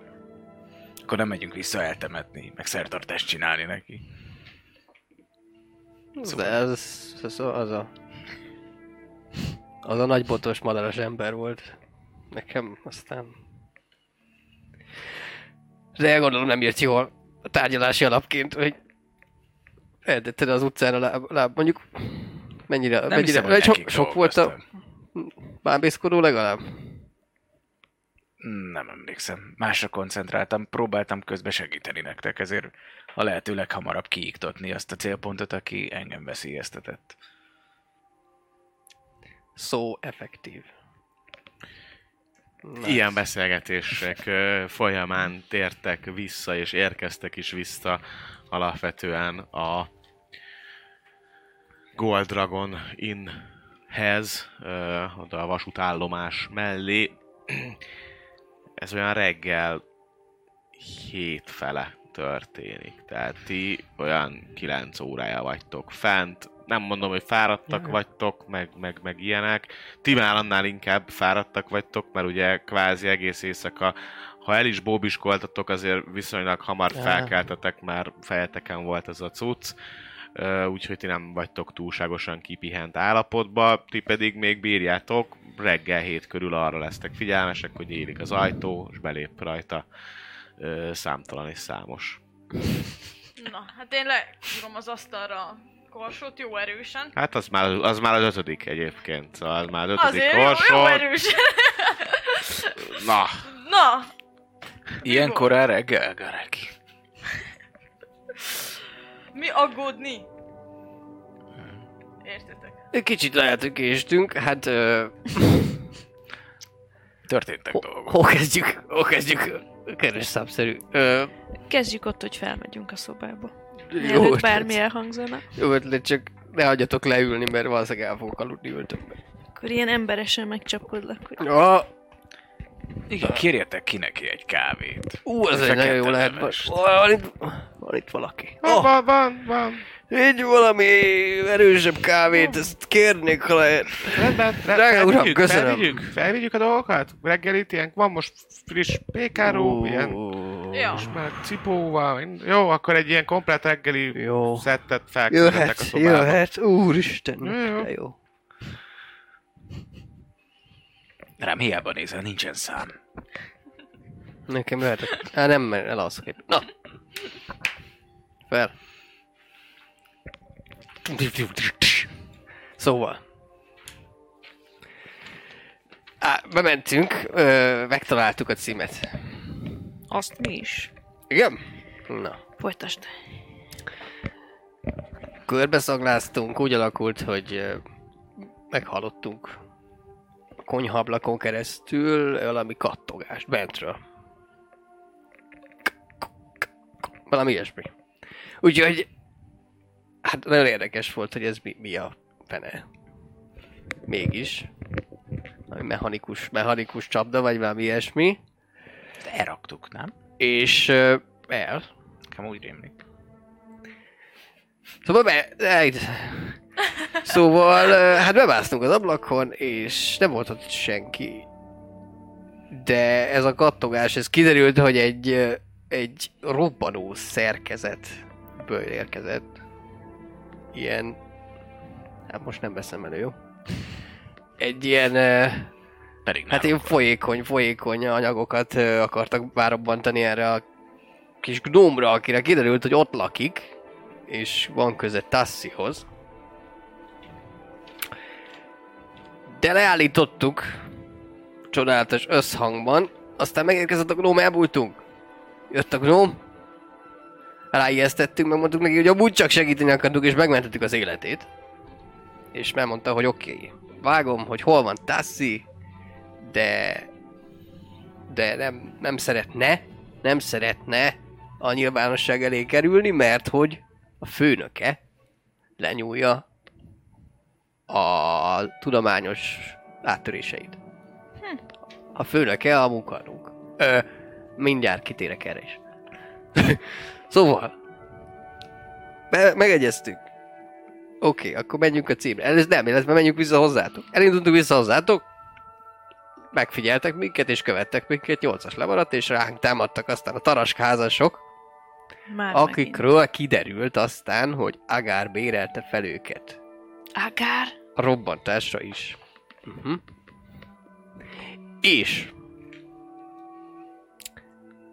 Akkor nem megyünk vissza eltemetni, meg szertartást csinálni neki. Szóval- az, az, az, a az a nagy botos madaras ember volt. nekem aztán... De gondolom nem jött jól a tárgyalási alapként, hogy eltetted az utcán a láb, láb mondjuk mennyire, Nem mennyire hiszem, sok, sok volt a bábészkodó legalább? Nem emlékszem. Másra koncentráltam, próbáltam közben segíteni nektek, ezért a lehető leghamarabb kiiktatni azt a célpontot, aki engem veszélyeztetett. So effektív. Nice. Ilyen beszélgetések folyamán tértek vissza, és érkeztek is vissza alapvetően a Gold Dragon Innhez, oda a vasútállomás mellé. Ez olyan reggel hét fele történik. Tehát ti olyan 9 órája vagytok fent. Nem mondom, hogy fáradtak vagytok, meg, meg, meg ilyenek. Ti már annál inkább fáradtak vagytok, mert ugye kvázi egész éjszaka, ha el is bóbiskoltatok, azért viszonylag hamar Ja. felkeltetek, már fejeteken volt ez a cucc. Úgyhogy ti nem vagytok túlságosan kipihent állapotba, ti pedig még bírjátok, reggel hét körül arra lesztek figyelmesek, hogy élik az ajtó, és belép rajta számtalan és számos. Na, hát én lekírom az asztalra korsót jó erősen. Hát az már, az már az ötödik egyébként, szóval az már az ötödik Azért jó, jó korsó. erősen. Na, Na, Ilyen korán reggel, Gareki? mi aggódni? Értetek? Kicsit lehet, hogy késtünk, hát... Ö, Történtek ho- dolgok. hol kezdjük? Hol kezdjük? Keres számszerű. Ö, Kezdjük ott, hogy felmegyünk a szobába. Jó Mielőtt ötlet. bármi elhangzana. Jó ötlet, csak ne hagyjatok leülni, mert valószínűleg el fogok aludni ültökbe. Akkor ilyen emberesen megcsapkodlak, hogy Ja, Igen, kérjetek ki neki egy kávét. ú, ez egy nagyon jó lehet. Ó, Van itt, van itt valaki. oh. Oh, van, van, van. egy valami erősebb kávét, ezt kérnék, ha lehet. Rendben, Drága uram, köszönöm. Felvigyük, felvigyük a dolgokat? Reggelit ilyen, van most friss pékáró, ilyen Ja. és már cipóval. Jó, akkor egy ilyen komplet reggeli Jó. szettet felküldetek a szobába. jöhet, úristen. Jó, jó. De jó. Rám hiába nézel, nincsen szám. Nekem jöhet. Hát nem, mert elalszok éppen. Na. Fel. Szóval. Á, bementünk, ö, megtaláltuk a címet. Azt mi is. Igen? Na. Folytasd. Körbeszagláztunk, úgy alakult, hogy meghalottunk a konyhablakon keresztül valami kattogást bentről. Valami ilyesmi. Úgyhogy, hát nagyon érdekes volt, hogy ez mi, mi a fene. Mégis. Valami mechanikus, mechanikus csapda, vagy valami ilyesmi. Elraktuk, nem? És ö, el, Nekem úgy rémlik. Szóval be... Ejt. Szóval, ö, hát bemásztunk az ablakon, és nem volt ott senki. De ez a kattogás, ez kiderült, hogy egy, egy robbanó szerkezetből érkezett. Ilyen... Hát most nem veszem elő, jó? Egy ilyen... Pedig nem. Hát ilyen folyékony, folyékony anyagokat akartak bárobbantani erre a kis gnómra, akire kiderült, hogy ott lakik, és van köze Tassihoz. De leállítottuk, csodálatos összhangban, aztán megérkezett a gnóm, elbújtunk. Jött a gnóm, ráijesztettünk, megmondtuk neki, hogy amúgy csak segíteni akartunk, és megmentettük az életét. És megmondta, hogy oké, okay, vágom, hogy hol van Tassi, de de nem, nem szeretne, nem szeretne a nyilvánosság elé kerülni, mert hogy a főnöke lenyúlja a tudományos áttöréseit. A főnöke a munkadónk. Ö, mindjárt kitérek erre is. szóval, be, megegyeztük. Oké, okay, akkor menjünk a címre. Ez nem, illetve menjünk vissza hozzátok. Elindultunk vissza hozzátok, megfigyeltek minket és követtek minket, nyolcas lemaradt, és ránk támadtak aztán a taraskázasok, Már megint. akikről kiderült aztán, hogy Agár bérelte fel őket. Agár? A robbantásra is. Uh-huh. És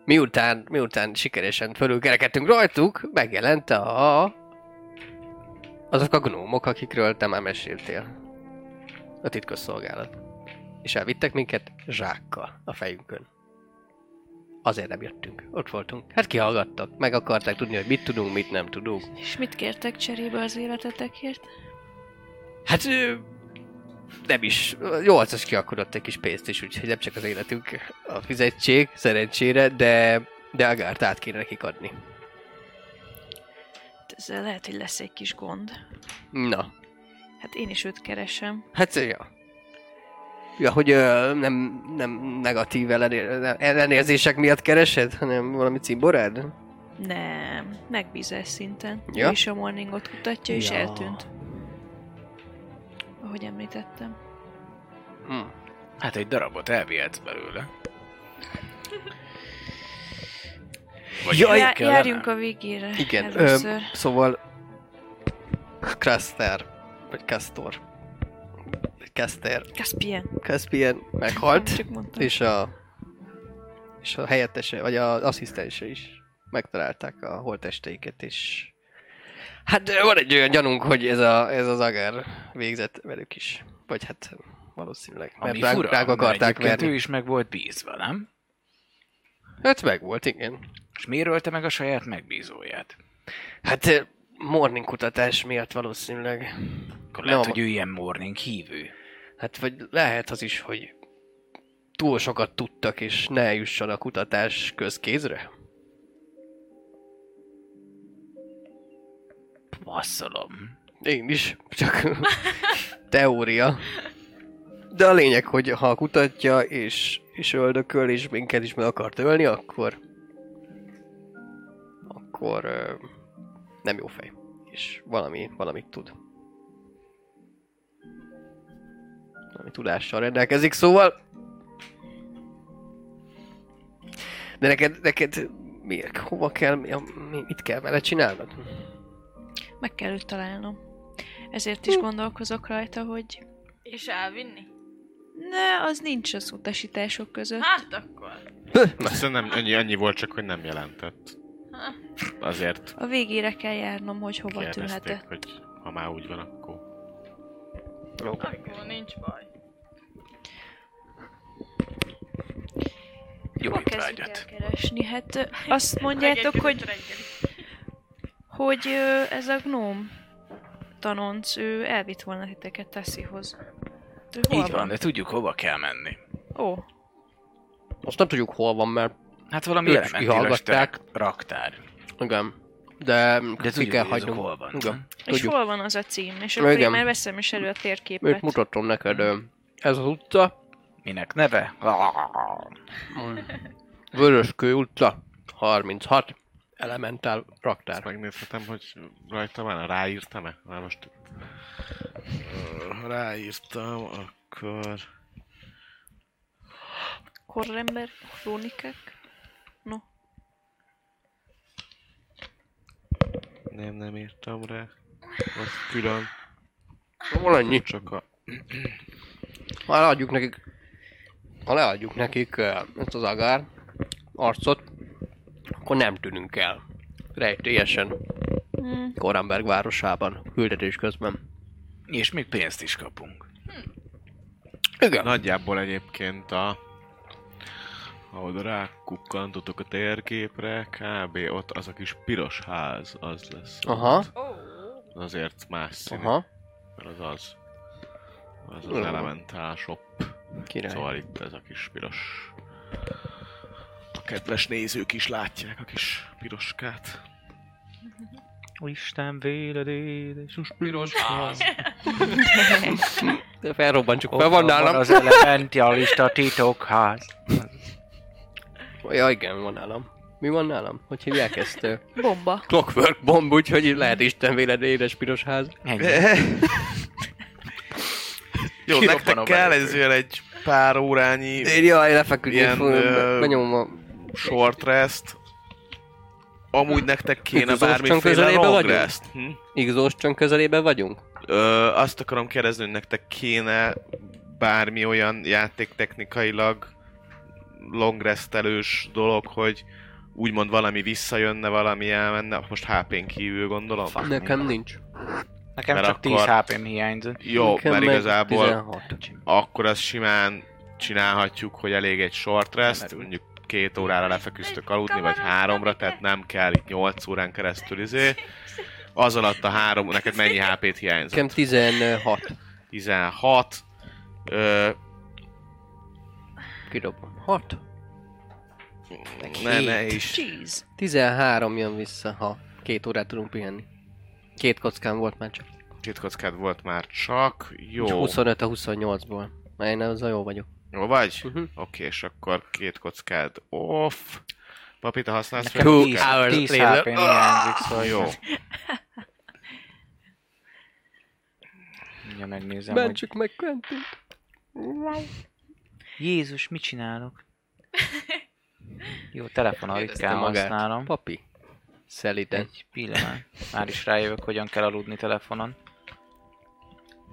miután, miután sikeresen fölülkerekedtünk rajtuk, megjelent a... azok a gnómok, akikről te már meséltél. A titkosszolgálat. És elvittek minket zsákkal a fejünkön. Azért nem jöttünk. Ott voltunk. Hát kihallgattak. Meg akarták tudni, hogy mit tudunk, mit nem tudunk. És mit kértek cserébe az életetekért? Hát nem is. Nyolcas kiakodott egy kis pénzt is, úgyhogy nem csak az életünk a fizetség, szerencsére, de, de Agárt át kéne nekik adni. Ezzel lehet, hogy lesz egy kis gond. Na, Hát én is őt keresem. hát ja. Ja, hogy ö, nem, nem negatív ellenér, ellenérzések miatt keresed, hanem valami cimborád? Nem, megbízás szinten. Ja? Ő is a morningot kutatja, és Ja. eltűnt. Ahogy említettem. Hm. Hát egy darabot elvihetsz belőle. Vagy Jaj, Já- kellene? járjunk a végére Igen, ö, szóval Kraster, vagy Castor, Caster, Caspian. Caspian meghalt, és a, és a helyettese, vagy az asszisztense is megtalálták a holtesteiket, és hát van egy olyan gyanunk, hogy ez, a, ez az agár végzett velük is. Vagy hát valószínűleg, mert Ami rá, fura, rá mert akarták verni. ő is meg volt bízva, nem? Hát meg volt, igen. És miért ölte meg a saját megbízóját? Hát morning kutatás miatt valószínűleg. Akkor lehet, Nem. hogy ő ilyen morning hívő. Hát vagy lehet az is, hogy túl sokat tudtak, és ne jusson a kutatás közkézre? Passzolom. Én is, csak teória. De a lényeg, hogy ha kutatja, és, és öldököl, és minket is meg akart ölni, akkor... Akkor... Ö, nem jó fej. És valami, valamit tud. Valami tudással rendelkezik, szóval... De neked, neked mi, hova kell, mi, mi- mit kell vele csinálnod? Meg kell őt találnom. Ezért is gondolkozok rajta, hogy És elvinni? ne, az nincs az utasítások között. Hát akkor. Szerintem annyi, annyi volt csak, hogy nem jelentett. Azért A végére kell járnom, hogy hova tűnhetett. hogy ha már úgy van, akkor... Akkor nincs baj. Jó Hol kezdjük étvágyat. keresni? Hát azt mondjátok, hogy, hogy ez a gnóm tanonc, ő elvitt volna titeket hol Így van, de tudjuk, hova kell menni. Ó, Azt nem tudjuk hol van, mert Hát valami kihallgatták. raktár. igen. De, De ki kell hagynunk. hol van. Igen. és Tudjuk. hol van az a cím? És akkor Igen. én már veszem is elő a térképet. Őt mutatom neked. Ez az utca. Minek neve? Vöröskő utca. 36. Elementál raktár. Ezt megnézhetem, hogy rajta van, ráírtam-e? Már most... Ráírtam, akkor... Korrember, krónikák. No, Nem, nem írtam rá. Az külön. Van annyi. Csak a... Ha leadjuk nekik, ha leadjuk nekik ö, ezt az agár arcot, akkor nem tűnünk el. Rejtélyesen. mm, Koramberg városában, küldetés közben. És még pénzt is kapunk. Igen. Nagyjából egyébként a... Oda rákukkantotok a térképre, kb. ott az a kis piros ház, az lesz. Aha. Az azért más színű. aha. Mert az az. Az az. Elemental Shop. Király. Szóval itt ez a kis piros... A kedves nézők is látják a kis piroskát. Isten véled, édes, piros De felrobbantsuk fel, van nálam. az elementalista titokház. Ja, igen, van nálam. Mi van nálam? Hogy hívják ezt? Ö, bomba. Clockwork bomb, úgyhogy lehet Isten véled édes piros ház. Jó, Kirobban nektek kell belépő. egy pár órányi Én jaj, lefeküdni, Ilyen, fog, ö, benyomom a... short rest. Amúgy nektek kéne Exhaustion bármiféle közelében long vagyunk? rest. Hm? Exhaustion közelében vagyunk? Ö, azt akarom kérdezni, hogy nektek kéne bármi olyan játéktechnikailag longrestelős dolog, hogy úgymond valami visszajönne, valami elmenne, most HP-n kívül gondolom? Fuck. Nekem nincs. Nekem Mert csak 10 akkor- HP-m hiányzott. Jó, Nekem mert meg igazából 16. akkor azt simán csinálhatjuk, hogy elég egy short rest, mondjuk két órára lefeküztök aludni, vagy háromra, tehát nem kell itt 8 órán keresztül izé. Az alatt a három, neked mennyi HP-t hiányzott? Nekem 16. 16. Ö, Kidobom. 6. ne, ne is. Jeez. 13 jön vissza, ha két órát tudunk pihenni. Két kockám volt már csak. Két kockád volt már csak. Jó. És 25 a 28-ból. Mert én azzal jó vagyok. Jó vagy? Uh-huh. Oké, és akkor két kockád off. Papi, te használsz fel? 10, hours 10 later. Hiányzik, szóval Jó. Mindjárt megnézem, hogy... Mentsük meg Quentin. Jézus, mit csinálok? Jó, telefonnal ritkán Érezte magát. használom. Papi. Szeliden. Egy pillanat. Már is rájövök, hogyan kell aludni telefonon.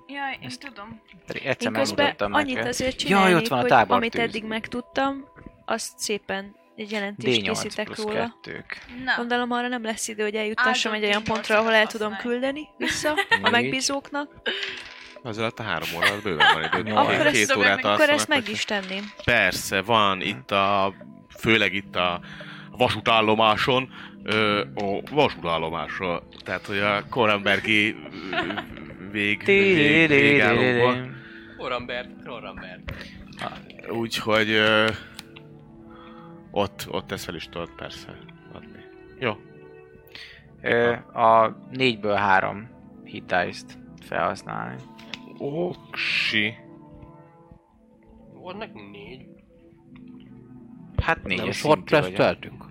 Jaj, én tudom. Pedig Én egyszer közben megmutattam annyit azért Jaj, csinálnék, ott van a hogy amit eddig megtudtam, azt szépen egy jelentést D8 készítek róla. kettők. Na, Gondolom arra nem lesz idő, hogy eljuttassam egy olyan Áldott pontra, ahol el tudom használj. küldeni vissza a megbízóknak. Az alatt a három óra bőven van időd. Akkor Két- ezt- órát Akkor ezt meg is tenném. Persze, van itt a, főleg itt a vasútállomáson, ö, a vasútállomáson, tehát hogy a Korenbergi vég, vég, végállóban. Orambert. Úgyhogy ö, ott, ott ezt fel is tudod persze adni. Jó. Ö, a négyből három hit dice-t felhasználni. Oksi. Nekünk négy. Hát négyes Nem short resteltünk.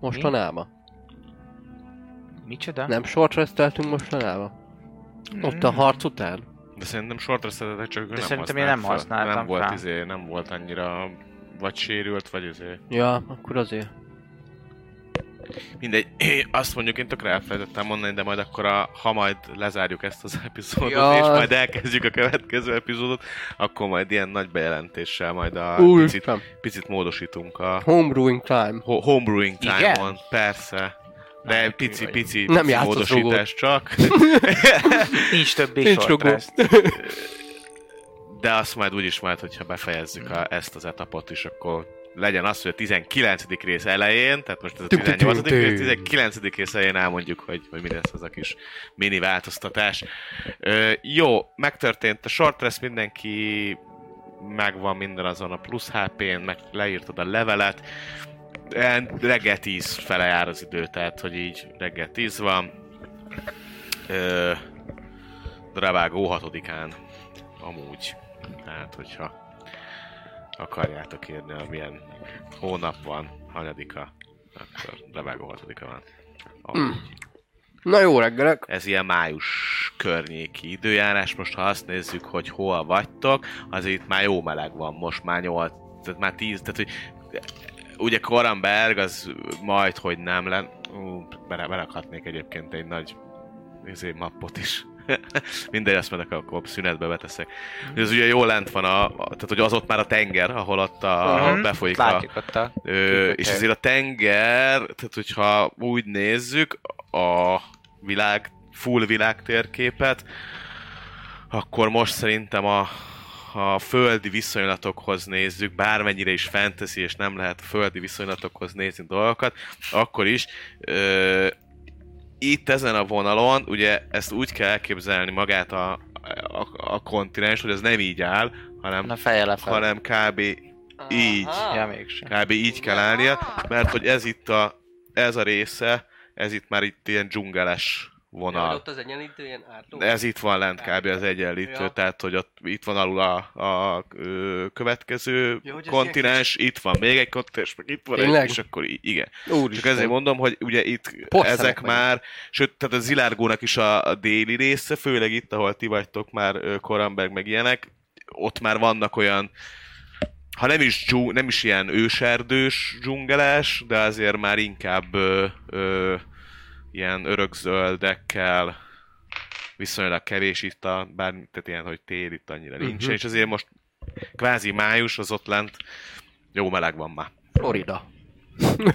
Mostanában. Micsoda? Nem short resteltünk mostanában. Ott a harc után. De szerintem shortra szeretek, csak De nem szerintem én nem fel. használtam Nem volt fel. izé, nem volt annyira vagy sérült, vagy izé. Ja, akkor azért. Mindegy, azt mondjuk én tökre elfelejtettem mondani, de majd akkor, a, ha majd lezárjuk ezt az epizódot, Ja. és majd elkezdjük a következő epizódot, akkor majd ilyen nagy bejelentéssel majd a picit, Úristen. picit módosítunk a Homebrewing time. ho- homebrewing Igen? time-on, persze. De Na, pici, vagy. pici, Nem pici módosítás csak. Nincs többé Nincs. De azt majd úgyis majd, hogyha befejezzük a, ezt az etapot is, akkor legyen az, hogy a 19. rész elején, tehát most ez a Tüm, tüm, 18. tüm, tüm. rész, 19. rész elején elmondjuk, hogy, hogy mi lesz az a kis mini változtatás. Ö, jó, megtörtént a short rest, mindenki megvan minden azon a plusz HP-n, meg leírtad a levelet. Reggel 10 fele jár az idő, tehát hogy így reggel 10 van. Ö, Dravágó 6-án amúgy. Tehát, hogyha akarjátok írni, milyen hónap van, hanyadika, akkor Dravágó 6-a van. Amúgy. Na jó reggelek. Ez ilyen május környéki időjárás. Most ha azt nézzük, hogy hol vagytok, azért itt már jó meleg van, most már 8, tehát már 10, tehát hogy ugye Koramberg az majd, hogy nem len... Ú, bele- egyébként egy nagy izé, mappot is. Mindegy, azt majd akkor szünetbe beteszek. Ez ugye jó lent van, a, a, tehát hogy az ott már a tenger, ahol ott a, Mhm. befolyik a, Látjuk ott a... Ö, és azért a tenger, tehát hogyha úgy nézzük a világ, full világ térképet, akkor most szerintem a, a földi viszonylatokhoz nézzük, bármennyire is fantasy, és nem lehet a földi viszonylatokhoz nézni dolgokat, akkor is ö, itt ezen a vonalon, ugye ezt úgy kell elképzelni magát a, a, a kontinens, hogy ez nem így áll, hanem, Na feje hanem kb. így Ja, mégsem. kb. így kell állnia, mert hogy ez itt a, ez a része, ez itt már itt ilyen dzsungeles vonal. Ott az egyenlítő ilyen ártó. Ez itt van lent kb. az egyenlítő, Ja. tehát hogy ott, itt van alul a, a ö, következő Ja, kontinens, itt van még egy kontinens, meg itt van Tényleg? egy, és akkor igen. Úristen. Csak ezért mondom, hogy ugye itt Porcelek ezek vagyunk. már, sőt, tehát a Zilárgónak is a, a déli része, főleg itt, ahol ti vagytok már Koramberg meg ilyenek, ott már vannak olyan ha nem is, dzsú, nem is ilyen őserdős dzsungeles, de azért már inkább ö, ö, ilyen örökzöldekkel viszonylag kevés itt a, bár, tehát ilyen, hogy tél itt annyira nincsen, Mhm. és azért most kvázi május, az ott lent jó meleg van már. Florida.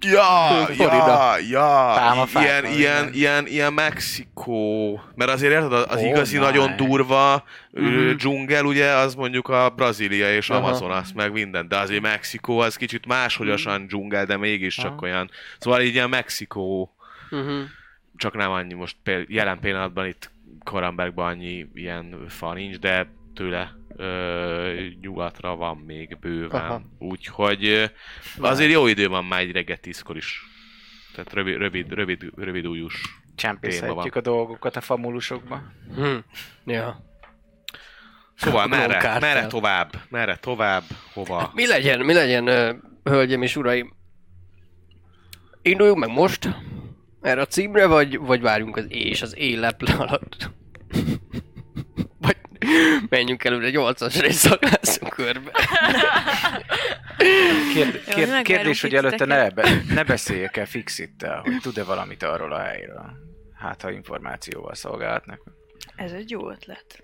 Ja, ja, ja, ilyen, ilyen, ilyen, ilyen Mexikó, mert azért érted, az Oh igazi my. nagyon durva Mhm. uh dzsungel, ugye, az mondjuk a Brazília és Aha. Amazonas, meg minden, de azért Mexikó az kicsit máshogyasan dzsungel, de mégiscsak Aha. olyan. Szóval így ilyen Mexikó, Uh-huh. csak nem annyi most péld, jelen pillanatban itt Korambergben annyi ilyen fa nincs, de tőle ö, nyugatra van még bőven. Aha. Úgyhogy ö, azért jó idő van már egy reggel tízkor is. Tehát rövid, rövid, rövid, rövid újus. Csempészhetjük a dolgokat a famulusokba. Hm. Ja. Szóval Akkor merre, kártel. merre tovább? Merre tovább? Hova? Mi legyen, mi legyen, hölgyem és uraim? Induljunk meg most erre a címre, vagy, vagy várjunk az és az éleple alatt? Menjünk előre 8-as rész szaklászunk körbe. Kérd, Jó, kérd, megvárunk kérdés, hogy előtte ne, be, ne beszéljek el Fixittel, hogy tud-e valamit arról a helyről. Hát, ha információval szolgálhatnak. Ez egy jó ötlet.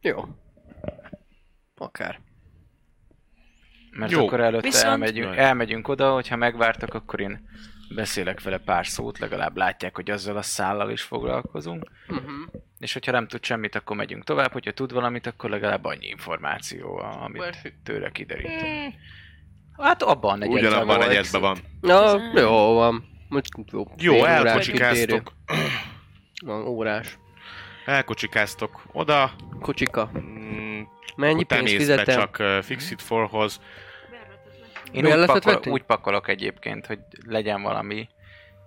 Jó. Akár. Mert Jó. akkor előtte Viszont- elmegyünk, elmegyünk oda, hogyha megvártak, akkor én beszélek vele pár szót, legalább látják, hogy azzal a szállal is foglalkozunk. Uh-huh. És hogyha nem tud semmit, akkor megyünk tovább, hogyha tud valamit, akkor legalább annyi információ, amit tőle kiderítünk. Hát abban negyedben Ugyanabban volt. negyedben van. Na, jó van. Most jó. Jó, elkocsikáztok. Van órás. Elkocsikáztok oda. Kocsika. Mm, Mennyi pénzt fizetem? csak Fixit forhoz. Én úgy, pakol, úgy pakolok egyébként, hogy legyen valami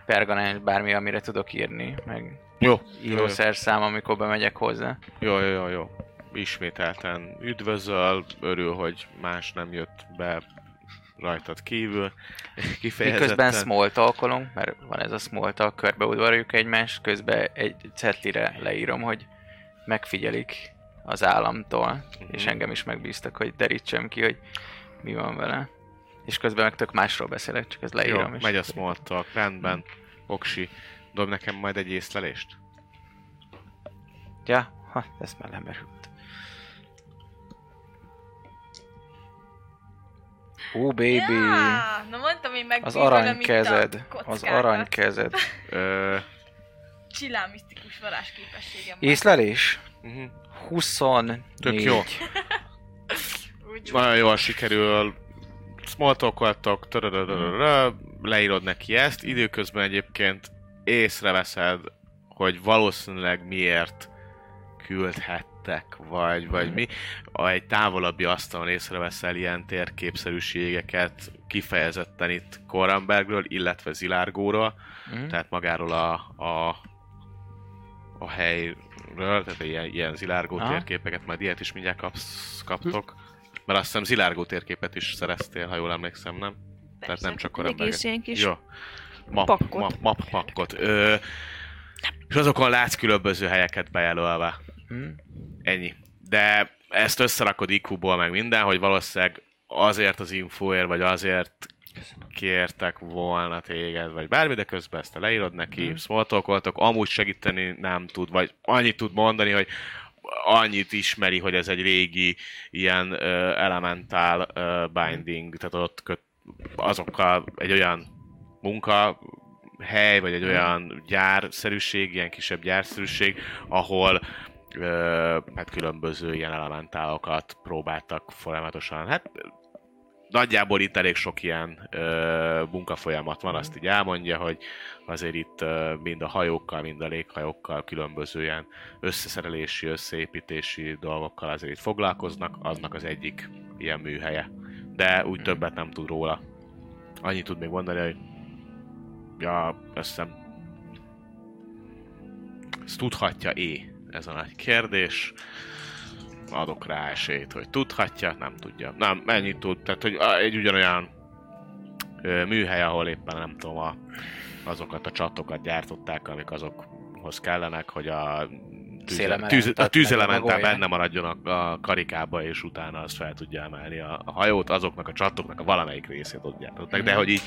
perganens, bármi, amire tudok írni, meg Jó. írószerszám, amikor bemegyek hozzá. Jó, jó, jó, jó. Ismételten üdvözöl, örül, hogy más nem jött be rajtad kívül. Kifejezetten. Miközben small talkolunk, mert van ez a small talk, körbeudvarjuk egymást, közben egy cetlire leírom, hogy megfigyelik az államtól, és Mhm. engem is megbíztak, hogy derítsem ki, hogy mi van vele. És közben meg tök másról beszélek, csak ezt leírom. Jó, és megy a small talk, rendben. Oksi, dob nekem majd egy észlelést. Ja, ha, ez már lemerült. Ó, baby! Ja, na mondtam én meg Az aranykezed, az aranykezed. Ö, Csillán misztikus varázsképességem. Észlelés? uh-huh. 24. Tök jó. Úgy Nagyon jól sikerül. Small talkoltok, törörörörö, leírod neki ezt. Időközben egyébként észreveszed, hogy valószínűleg miért küldhettek, vagy, vagy mi. A egy távolabbi asztalon észreveszel ilyen térképszerűségeket, kifejezetten itt Korambergről, illetve Zilárgóról, Mhm. tehát magáról a, a, a helyről, tehát ilyen, ilyen Zilárgó Aha. térképeket, majd ilyet is mindjárt kapsz, kaptok. Mert azt hiszem Zilárgó térképet is szereztél, ha jól emlékszem, nem? Tehát nem csak Egy Koramberget. egész ilyen kis Jó. Map, pakkot. Map, map pakkot. Ö, és azokon látsz különböző helyeket bejelölve. Mhm. Ennyi. De ezt összerakod IQ-ból meg minden, hogy valószínűleg azért az infóért, vagy azért kértek volna téged, vagy bármi, de közben ezt leírod neki, mm. smalltalkoltok, amúgy segíteni nem tud, vagy annyit tud mondani, hogy annyit ismeri, hogy ez egy régi ilyen uh, elementál uh, binding, tehát ott köt, azokkal egy olyan munka hely, vagy egy olyan gyárszerűség, ilyen kisebb gyárszerűség, ahol ö, hát különböző ilyen elementálokat próbáltak folyamatosan. Hát nagyjából itt elég sok ilyen ö, munkafolyamat van, azt így elmondja, hogy azért itt ö, mind a hajókkal, mind a léghajókkal különböző ilyen összeszerelési, összeépítési dolgokkal azért itt foglalkoznak, aznak az egyik ilyen műhelye. De úgy többet nem tud róla. Annyit tud még mondani, hogy ja, azt hiszem ezt tudhatja-é? Ez a nagy kérdés. Adok rá esélyt, hogy tudhatja, nem tudja. Nem, ennyit tud. Tehát, hogy egy ugyanolyan műhely, ahol éppen nem tudom, a, azokat a csatokat gyártották, amik azokhoz kellenek, hogy a tűz, tűz, a tűzelementál benne maradjon a, a karikába, és utána azt fel tudja emelni a, a hajót, azoknak a csatoknak a valamelyik részét ott gyártották. De Mhm. hogy így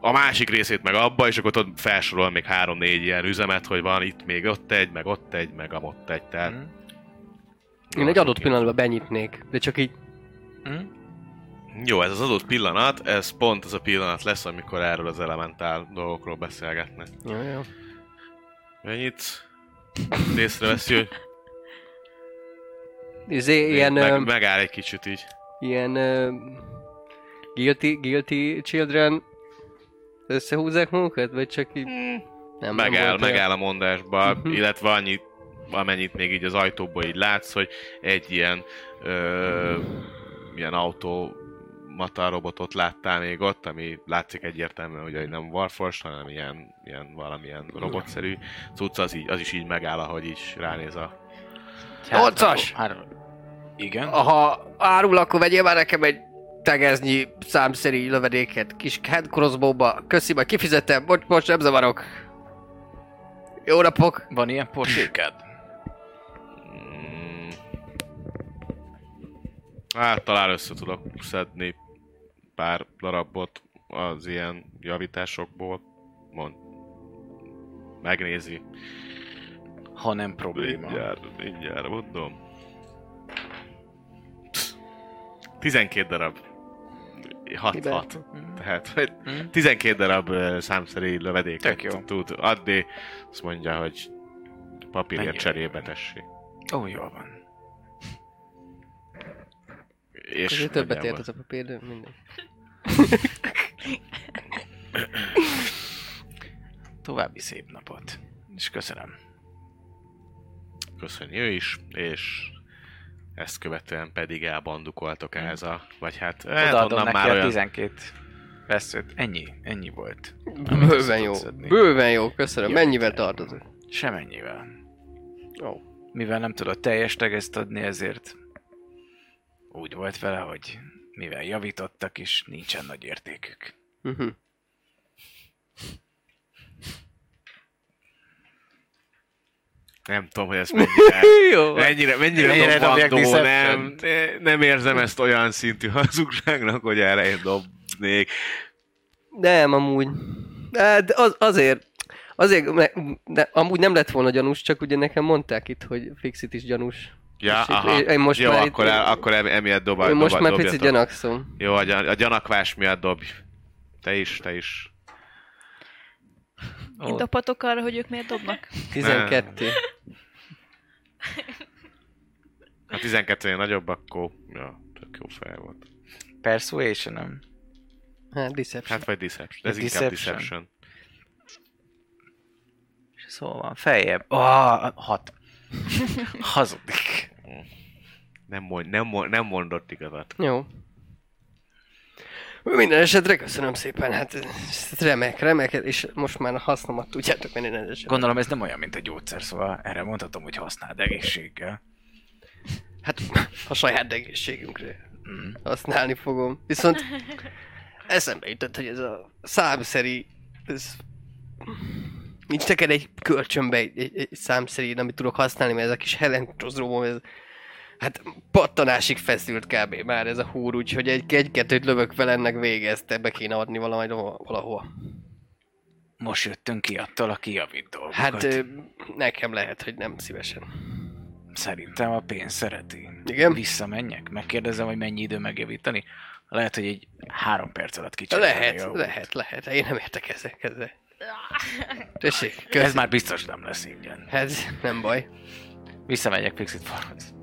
a másik részét meg abba, és akkor ott felsorol még három-négy ilyen üzemet, hogy van itt még ott egy, meg ott egy, meg amott egy, tehát Mhm. Én egy adott pillanatban benyitnék, de csak így... Hm? Jó, ez az adott pillanat, ez pont az a pillanat lesz, amikor erről az elementál dolgokról beszélgetnek. Jó, jó. Mennyit észreveszi, hogy Izé, ilyen, meg, megáll egy kicsit így. ilyen uh, guilty, guilty children összehúzzák magukat, vagy csak így... Nem, nem megáll, olyan. megáll a mondásba, Mhm. illetve annyit, amennyit még így az ajtóból így látsz, hogy egy ilyen ö, ilyen autó mata robotot láttál még ott, ami látszik egyértelműen, hogy nem Warforged, hanem ilyen, ilyen valamilyen robotszerű cucc, az, így, az is így megáll, ahogy is ránéz a... Nyolcas! Hát, igen. Ha árul, akkor vegyél már nekem egy tegeznyi számszerű lövedéket kis hand crossbow-ba. Köszi, majd kifizetem. Bocs, bocs, nem zavarok. Jó napok! Van ilyen porsékád? Mm, hát talán össze tudok szedni pár darabot az ilyen javításokból. Mond. Megnézi. Ha nem probléma. Mindjárt, mindjárt mondom. 12 darab. 6 Miben? 6. Tehát, hogy Hm? 12 darab számszerű lövedéket Tök jó. tud adni. Azt mondja, hogy papírért Mennyire? cserébe tessék. Ó, jól van. És Azért többet ért az a papír, de mindegy. További szép napot. És köszönöm. köszönjük is, és ezt követően pedig elbandukoltok ehhez a, vagy hát, hát Odaadom neki már a olyan, 12 veszőt. Ennyi, ennyi volt. Bőven jó. szedni. Bőven jó, köszönöm. Jó. Mennyivel tartozik? Semennyivel. Jó. Mivel nem tudott teljes tegeszt adni, ezért úgy volt vele, hogy mivel javítottak is, nincsen nagy értékük. Uh-huh. Nem tudom, hogy ez mennyire, Jó. mennyire, mennyire, Mennyire dobandó, nem, nem érzem ezt olyan szintű hazugságnak, hogy erre én dobnék. Nem, amúgy. De az, azért, azért, de, amúgy nem lett volna gyanús, csak ugye nekem mondták itt, hogy Fixit is gyanús. Ja, És itt- aha. én most Jó, már itt- akkor, el, akkor em- emiatt dob, Én most dob, már picit gyanakszom. Jó, a, gyan, a gyanakvás miatt dobj. Te is, te is. Én dobhatok arra, hogy ők miért dobnak? 12. Ha 12 nagyobb, akkor ja, tök jó fel volt. Persuasion, nem? Hát, Deception. Hát vagy Deception. Ez Deception. inkább Deception. Szóval feljebb. Ah, hat. Hazudik. Nem, mond, nem, mond, nem mondott igazat. Jó. Minden esetre köszönöm szépen, hát remek, remek, és most már a hasznomat tudjátok menni rendesen. Gondolom ez nem olyan, mint a gyógyszer, szóval erre mondhatom, hogy használd egészséggel. Hát a saját egészségünkre Mm. használni fogom. Viszont eszembe jutott, hogy ez a számszeri, ez... Nincs neked egy kölcsönbe egy, egy, egy számszerű, amit tudok használni, mert ez a kis Helen ez hát pattanásig feszült kb. már ez a húr, úgyhogy egy, egy-kettőt lövök fel ennek vége, ezt be kéne adni valahogy valahova. Most jöttünk ki attól a kijavít dolgokat. Hát nekem lehet, hogy nem szívesen. Szerintem a pénz szereti. Igen? Visszamenjek, megkérdezem, hogy mennyi idő megjavítani. Lehet, hogy egy három perc alatt a Lehet, lehet, lehet. Én nem értek ezek ezzel. Tessék, Ez kösz. már biztos nem lesz ingyen. Hát, nem baj. Visszamegyek Pixit Farmhoz.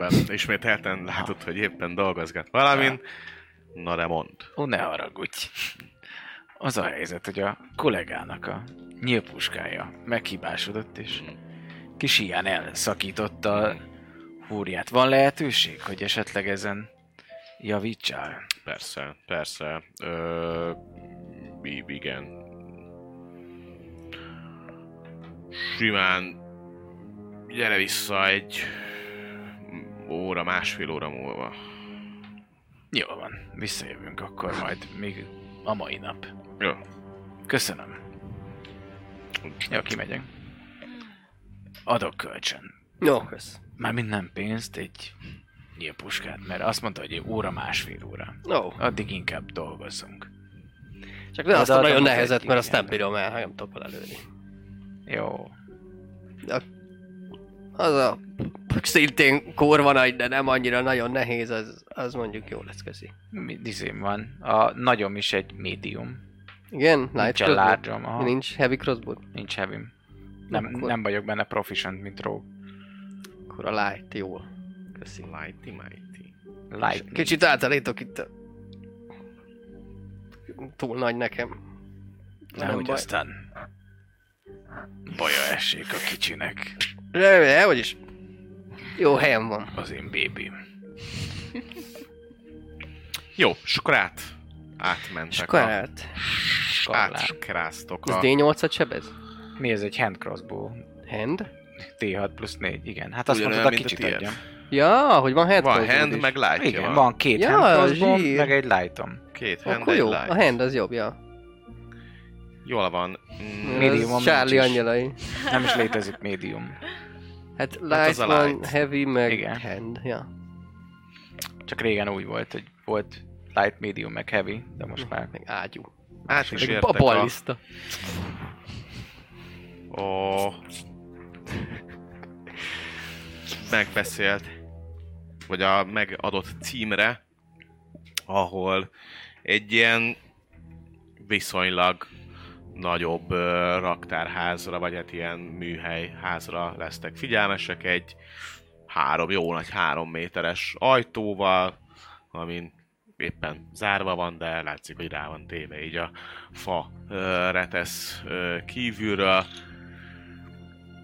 Rendben. Ismételten látod, hogy éppen dolgozgat valamin. Na de mond. Ó, ne haragudj. Az a helyzet, hogy a kollégának a nyílpuskája meghibásodott, és kis ilyen elszakította a húrját. Van lehetőség, hogy esetleg ezen javítsál? Persze, persze. Ö, igen. Simán gyere vissza egy óra, másfél óra múlva. Jó van, visszajövünk akkor majd még a mai nap. Jó. Köszönöm. Jó, kimegyek. Adok kölcsön. Jó, kösz. Mármint nem pénzt, egy nyílpuskát, mert azt mondta, hogy egy óra, másfél óra. Ó, Addig inkább dolgozzunk. csak ne azt a nagyon nehezet, mert azt nem bírom el, ha nem tudok belelőni. Jó. Az a szintén korva nagy, de nem annyira nagyon nehéz, az, az mondjuk jó lesz, köszi. Mi dizém van. A nagyom is egy medium. Igen? Light Nincs large. Nincs heavy crossbow? Nincs heavy. Nem, Akkor- nem vagyok benne proficient, mint rogue. Akkor a light, jó. Köszi. Mighty, mighty. Light. Kicsit általátok itt a... Túl nagy nekem. Nehogy baj. aztán baja essék a kicsinek. De, hogy is. Jó helyen van. Az én bébim. Jó, és akkor át, átmentek. Akkor a, át. átskráztok Ez a... D8-at sebez? Mi ez egy hand crossbow? Hand? T6 plusz 4, igen. Hát azt Ugyanolyan, mondtad, a a kicsit tiéd. adjam. Ja, hogy van hand Van hand, is. meg light Igen, van. van két Ja, hand crossbow, meg egy lightom. Két hand, Akkor egy jó, light. a hand az jobb, ja. Jól van. Mm, Medium nincs Charlie angyalai. Nem is létezik medium. Hát az light a van, light. heavy, meg Igen. hand, ja. Csak régen úgy volt, hogy volt light, medium, meg heavy, de most már Meg ágyú. át is Meg értek a... Ó. Megbeszélt, vagy a megadott címre, ahol egy ilyen viszonylag nagyobb raktárházra, vagy hát ilyen műhelyházra lesztek figyelmesek, egy három, jó nagy három méteres ajtóval, amin éppen zárva van, de látszik, hogy rá van téve így a fa retesz kívülről,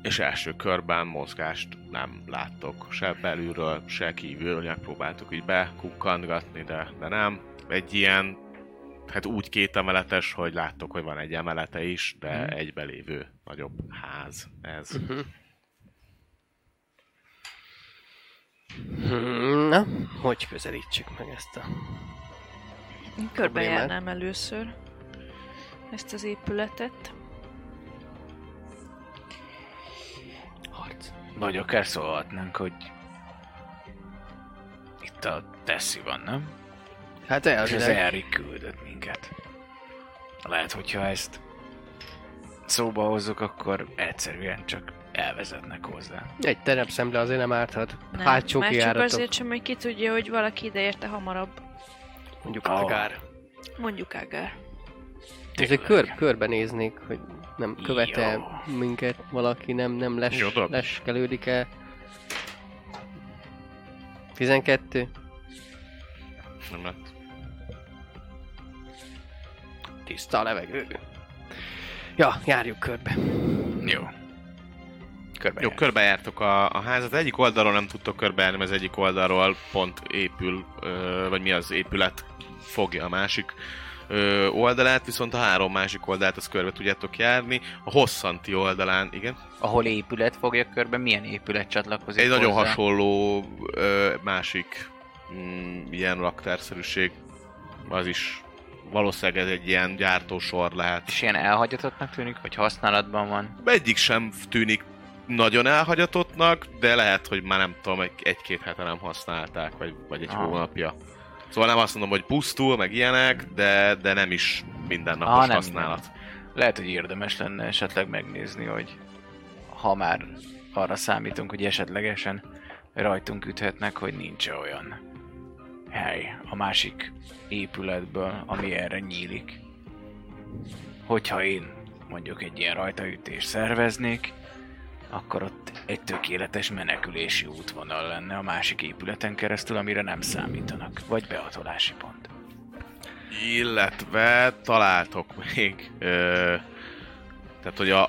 és első körben mozgást nem láttok, se belülről, se kívülről, megpróbáltuk így bekukkantgatni, de, de nem. Egy ilyen, hát úgy két emeletes, hogy láttok, hogy van egy emelete is, de Mhm. egybelévő nagyobb ház ez. Hmm, Na, hogy közelítsük meg ezt a... Körbejárnám először ezt az épületet. Harc. Vagy akár szólhatnánk, hogy itt a Tessi van, nem? Hát És az elvileg. Erik küldött minket. Lehet, hogyha ezt szóba hozzuk, akkor egyszerűen csak elvezetnek hozzá. Egy terepszemle azért nem árthat. Nem, Hátsó már csak kijáratok. azért sem, hogy ki tudja, hogy valaki ide érte hamarabb. Mondjuk Ah. Agár. Mondjuk Ágár. Ezért kör, körbenéznék, hogy nem követe Jó. minket valaki, nem, nem les, Jó leskelődik el. 12. Nem lett. Tiszta a levegő. Ja, járjuk körbe. Jó. Körbe Jó, körbejártok a, a házat. Egyik oldalról nem tudtok körbejárni, mert az egyik oldalról pont épül, ö, vagy mi az épület fogja a másik ö, oldalát, viszont a három másik oldalát az körbe tudjátok járni. A hosszanti oldalán, igen, Ahol épület fogja körbe, milyen épület csatlakozik egy nagyon hozzá? hasonló ö, másik mm, ilyen raktárszerűség, az is valószínűleg ez egy ilyen gyártósor lehet. És ilyen elhagyatottnak tűnik, vagy használatban van? Egyik sem tűnik nagyon elhagyatottnak, de lehet, hogy már nem tudom, egy- egy-két hete nem használták, vagy, vagy egy Ah. hónapja. Szóval nem azt mondom, hogy pusztul, meg ilyenek, de, de nem is mindennapos Ah, nem használat. Lehet, hogy érdemes lenne esetleg megnézni, hogy ha már arra számítunk, hogy esetlegesen rajtunk üthetnek, hogy nincs olyan hely a másik épületből, ami erre nyílik. Hogyha én mondjuk egy ilyen rajtaütést szerveznék, akkor ott egy tökéletes menekülési útvonal lenne a másik épületen keresztül, amire nem számítanak, vagy beatolási pont. Illetve találtok még, ö, tehát hogy a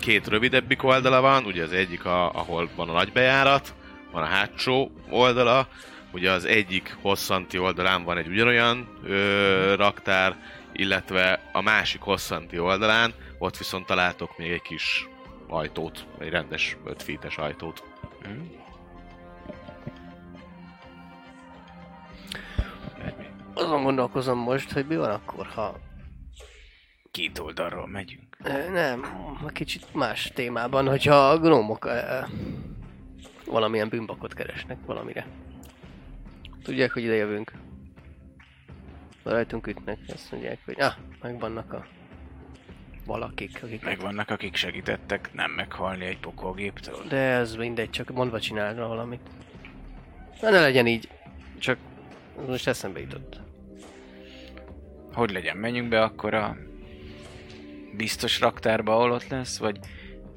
két rövidebbik oldala van, ugye az egyik, a, ahol van a nagy bejárat, van a hátsó oldala, ugye az egyik hosszanti oldalán van egy ugyanolyan ö, raktár, illetve a másik hosszanti oldalán, ott viszont találtok még egy kis ajtót, egy rendes 5 feet ajtót. Hm? Azon gondolkozom most, hogy mi van akkor, ha... Két oldalról megyünk. Nem, kicsit más témában, hogyha a gnómok ö, valamilyen bűnbakot keresnek valamire. Tudják, hogy ide jövünk. Rajtunk ütnek, azt mondják, hogy ah, megvannak a valakik, akik... Meg vannak, akik segítettek nem meghalni egy pokolgéptől. De ez mindegy, csak mondva csinálna valamit. Na ne legyen így. Csak most eszembe jutott. Hogy legyen, menjünk be akkor a biztos raktárba, ahol ott lesz, vagy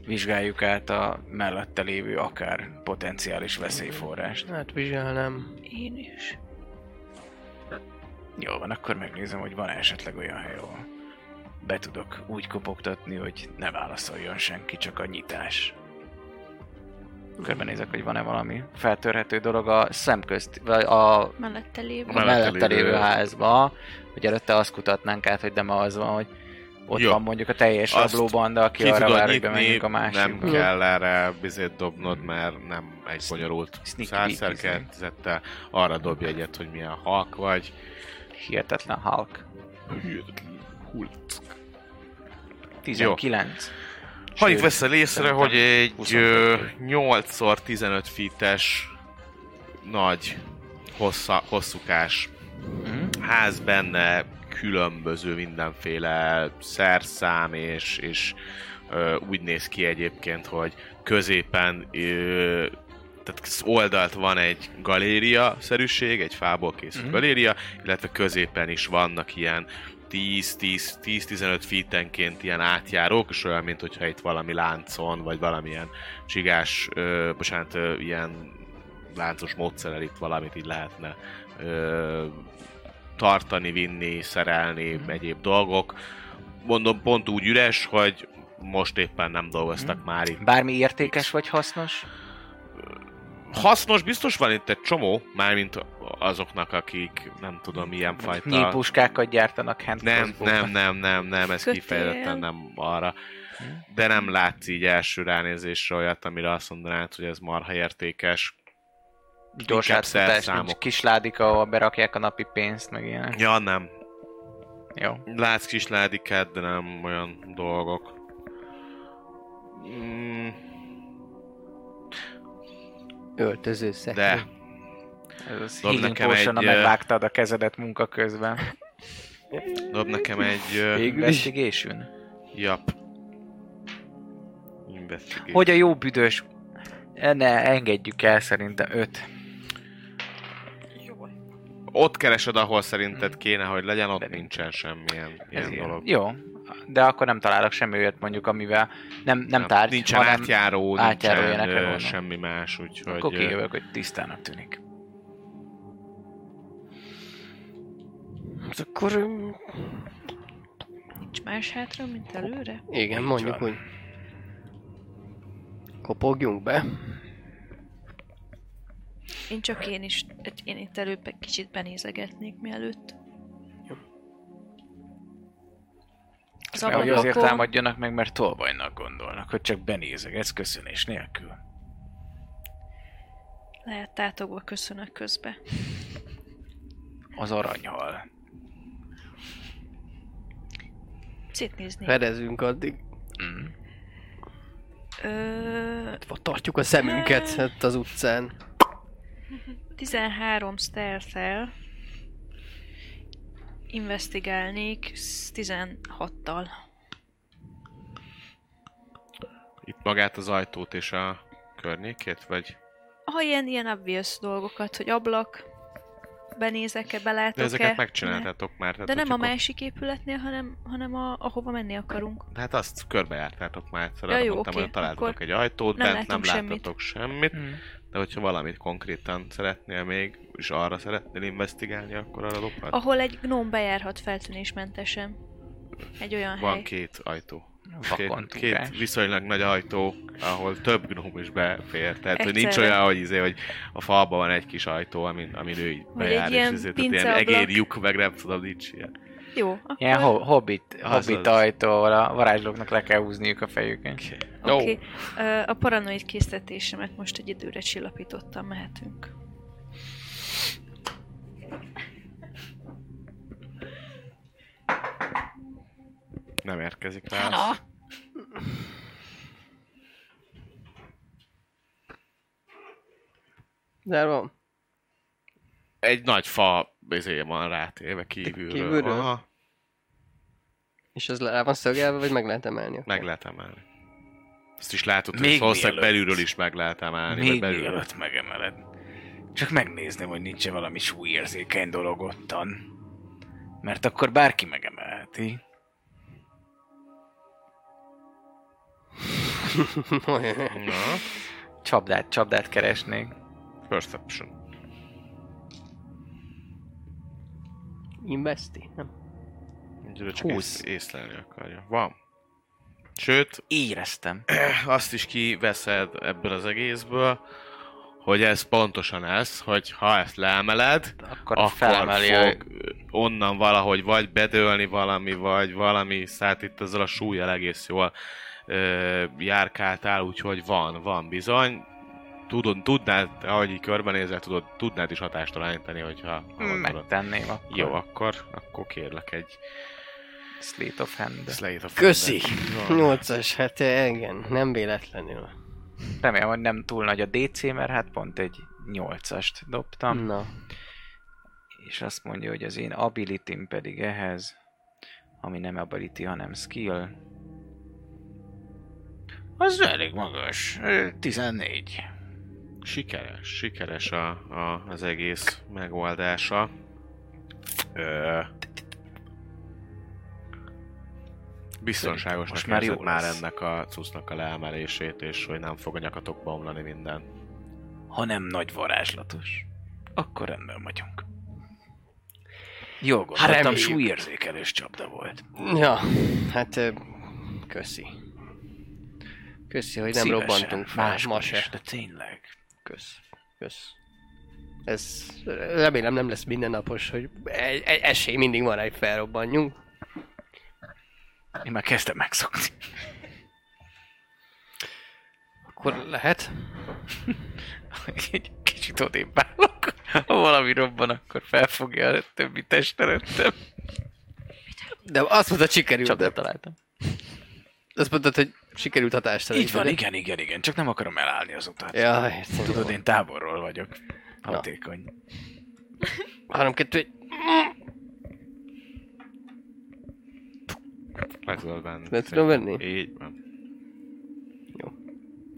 vizsgáljuk át a mellette lévő akár potenciális veszélyforrást. Hát vizsgálnám. Én is. Jó van, akkor megnézem, hogy van esetleg olyan hely, ahol be tudok úgy kopogtatni, hogy ne válaszoljon senki, csak a nyitás. Körbenézek, hogy van-e valami feltörhető dolog a szemközt, vagy a Mellette lévő. A mellette lévő lévő- házba, hogy előtte azt kutatnánk át, hogy nem az van, hogy ott Jó. van mondjuk a teljes Azt rablóbanda, aki Ki arra vár, hogy bemenjünk a másikba. nem kell erre bizét dobnod, mert nem egy bonyolult szárszerkezettel. Arra dobj egyet, hogy milyen halk vagy. Hihetetlen Hulk. Hulc. 19. Hagyjuk Sőt, veszel észre, hogy egy 22. 8x15 feet-es nagy hossza, hosszúkás Mhm. ház benne különböző mindenféle szerszám, és, és ö, úgy néz ki egyébként, hogy középen ö, tehát oldalt van egy galéria-szerűség, egy fából készült Mhm. galéria, illetve középen is vannak ilyen 10-10-15 feetenként ilyen átjárók, és olyan, mint hogyha itt valami láncon, vagy valamilyen csigás, ö, bocsánat, ö, ilyen láncos módszerrel itt valamit így lehetne ö, tartani, vinni, szerelni, Mhm. egyéb dolgok. Mondom, pont úgy üres, hogy most éppen nem dolgoztak Mhm. már itt. Bármi értékes vagy hasznos? Hasznos biztos van itt egy csomó, mármint azoknak, akik nem tudom, milyen fajta... Nyílpuskákat gyártanak hand Nem, nem, nem, nem, nem, ez Kötél. kifejezetten nem arra. De nem látsz így első ránézésre olyat, amire azt mondanád, hogy ez marha értékes. Gyors átfutás, nincs kisládik, ahol berakják a napi pénzt, meg ilyenek. Ja, nem. Jó. Látsz kis ládikát, de nem olyan dolgok. Mm, Öltöző szekrény. de Ez az nekem potion egy, megvágtad a kezedet munka közben. dob nekem egy... Investigation. Jap. Hogy a jó büdös... Ne, engedjük el szerintem öt. Ott keresed, ahol szerinted kéne, hogy legyen, ott De nincsen semmilyen ilyen dolog. Jó, de akkor nem találok semmi olyat mondjuk, amivel nem, nem tárgy, Nincsen hanem átjáró, átjáró nincsen ö, semmi más, úgyhogy... akkor kijövök, hogy tisztának tűnik. Hát akkor... Nincs más hátra, mint előre? Igen, mondjuk úgy. Kopogjunk be. Én csak én is, én itt előbb egy kicsit benézegetnék mielőtt. Az Mert hogy azért ablakokon támadjanak meg, mert tolvajnak gondolnak, hogy csak benézegetsz köszönés nélkül. lehet tátogva köszönök közbe. Az aranyhal. Szétnézni. Fedezünk addig. Mm. Ö, Tartjuk a szemünket ott az utcán. 13 stealth investigálnék s- 16-tal. Itt magát az ajtót és a környékét, vagy? Ha ilyen, ilyen obvious dolgokat, hogy ablak, benézek-e, De belátok-e. ezeket megcsináltátok már. De tehát nem a másik épületnél, hanem, hanem a, ahova menni akarunk. Hát azt körbejártátok már egyszer, Ja, jó, mondtam, oké, hogy találtatok akkor egy ajtót, nem bent nem látunk semmit. láttatok semmit. Mm. De hogyha valamit konkrétan szeretnél még, és arra szeretnél investigálni, akkor arra dobhat. Ahol egy gnóm bejárhat feltűnésmentesen. Egy olyan Van hely. két ajtó. Két, két viszonylag nagy ajtó, ahol több gnóm is befér. Tehát, hogy nincs olyan, hogy, izé, hogy a falban van egy kis ajtó, amin, amin ő így bejár, ilyen és izé, tehát ilyen egérlyuk, meg nem tudom, nincs ilyen. Jó, akkor... Ilyen ho- hobbit, hobbit az. ajtó, ahol a varázslóknak le kell húzniuk a fejüken. Oké. Okay. A paranoid késztetésemet most egy időre csillapítottam, mehetünk. Nem érkezik rá. Zárva. Egy nagy fa izé van rátéve kívülről. Kívülről? Aha. És ez le van szögelve, vagy meg lehet emelni? akkor? Meg lehet emelni. Ezt is látod, hogy Még ezt valószínűleg belülről is meg lehet emelni. Még belülről. mielőtt megemeled. Csak megnézném, hogy nincs valami súlyérzékeny dolog ottan. Mert akkor bárki megemelheti. Na, Csapdát, csapdát keresnék. perception. Investi? Nem? Egyre csak Húsz. ész, észlelni akarja. Van. Sőt, Éreztem. azt is kiveszed ebből az egészből, hogy ez pontosan ez, hogy ha ezt leemeled, Akkor, akkor a... fog onnan valahogy vagy bedőlni valami, vagy valami, szóval itt ezzel a súlyjal egész jól ö, járkáltál, úgyhogy van, van bizony. Tudod, tudnád, ahogy így körbenézel, tudod, tudnád is hatástalanítani, hogyha ha. Megtenném akkor. Jó, akkor, akkor kérlek egy Slate of Hand. Slate of Köszi! Handet. Van. Nyolcas, hát igen, nem véletlenül. Remélem, hogy nem túl nagy a DC, mert hát pont egy 8-ast dobtam. Na, És azt mondja, hogy az én ability pedig ehhez, ami nem ability, hanem skill, az elég magas. Ö, 14. Sikeres, sikeres a, a, az egész megoldása. Ö, biztonságosnak Most már jó már ennek a cuccnak a leemelését, és hogy nem fog a nyakatokba omlani minden. Ha nem nagy varázslatos, akkor rendben vagyunk. Jól gondoltam, reméljük. súlyérzékelős csapda volt. ja, hát köszi. Köszi, hogy nem Szívesen, robbantunk fel, ma is, se. De tényleg. Kösz. Kösz. Ez remélem nem lesz mindennapos, hogy egy, egy esély mindig van, hogy felrobbanjunk. Én már kezdtem megszokni. Akkor lehet. Egy kicsit odébb állok. Ha valami robban, akkor felfogja a többi test előttem. De azt mondtad, sikerült. Csapdát De találtam. azt mondtad, hogy sikerült hatást Így van, igen, igen, igen. Csak nem akarom elállni az utat. Ja, értem. Tudod, én távolról vagyok. Hatékony. 3, 2, 1. Le tudod venni. Le tudom venni? Így van.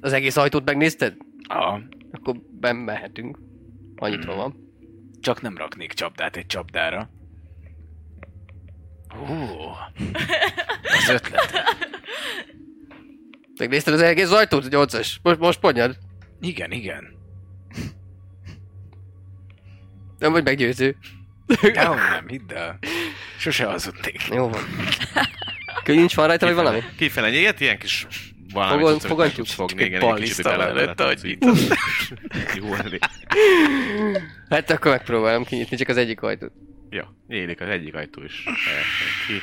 Az egész ajtót megnézted? Ah, Akkor bemehetünk. Ha nyitva van. csak nem raknék csapdát egy csapdára. Ó, az ötlet. Megnézted az egész ajtót, 8-as? Most, most ponnyad. Igen, igen. Nem vagy meggyőző. Nem, nem, hidd el. Sose hazudnék. Jó van. Könyvincs van rajta, vagy valami? Kifele nyílt, ilyen kis valami Fogon- tudsz fogni, igen, egy kicsit balliszta bele mellett, bele hogy így nyúlni. Hát akkor megpróbálom kinyitni csak az egyik ajtót. Jó, nyílik az egyik ajtó is. Ki.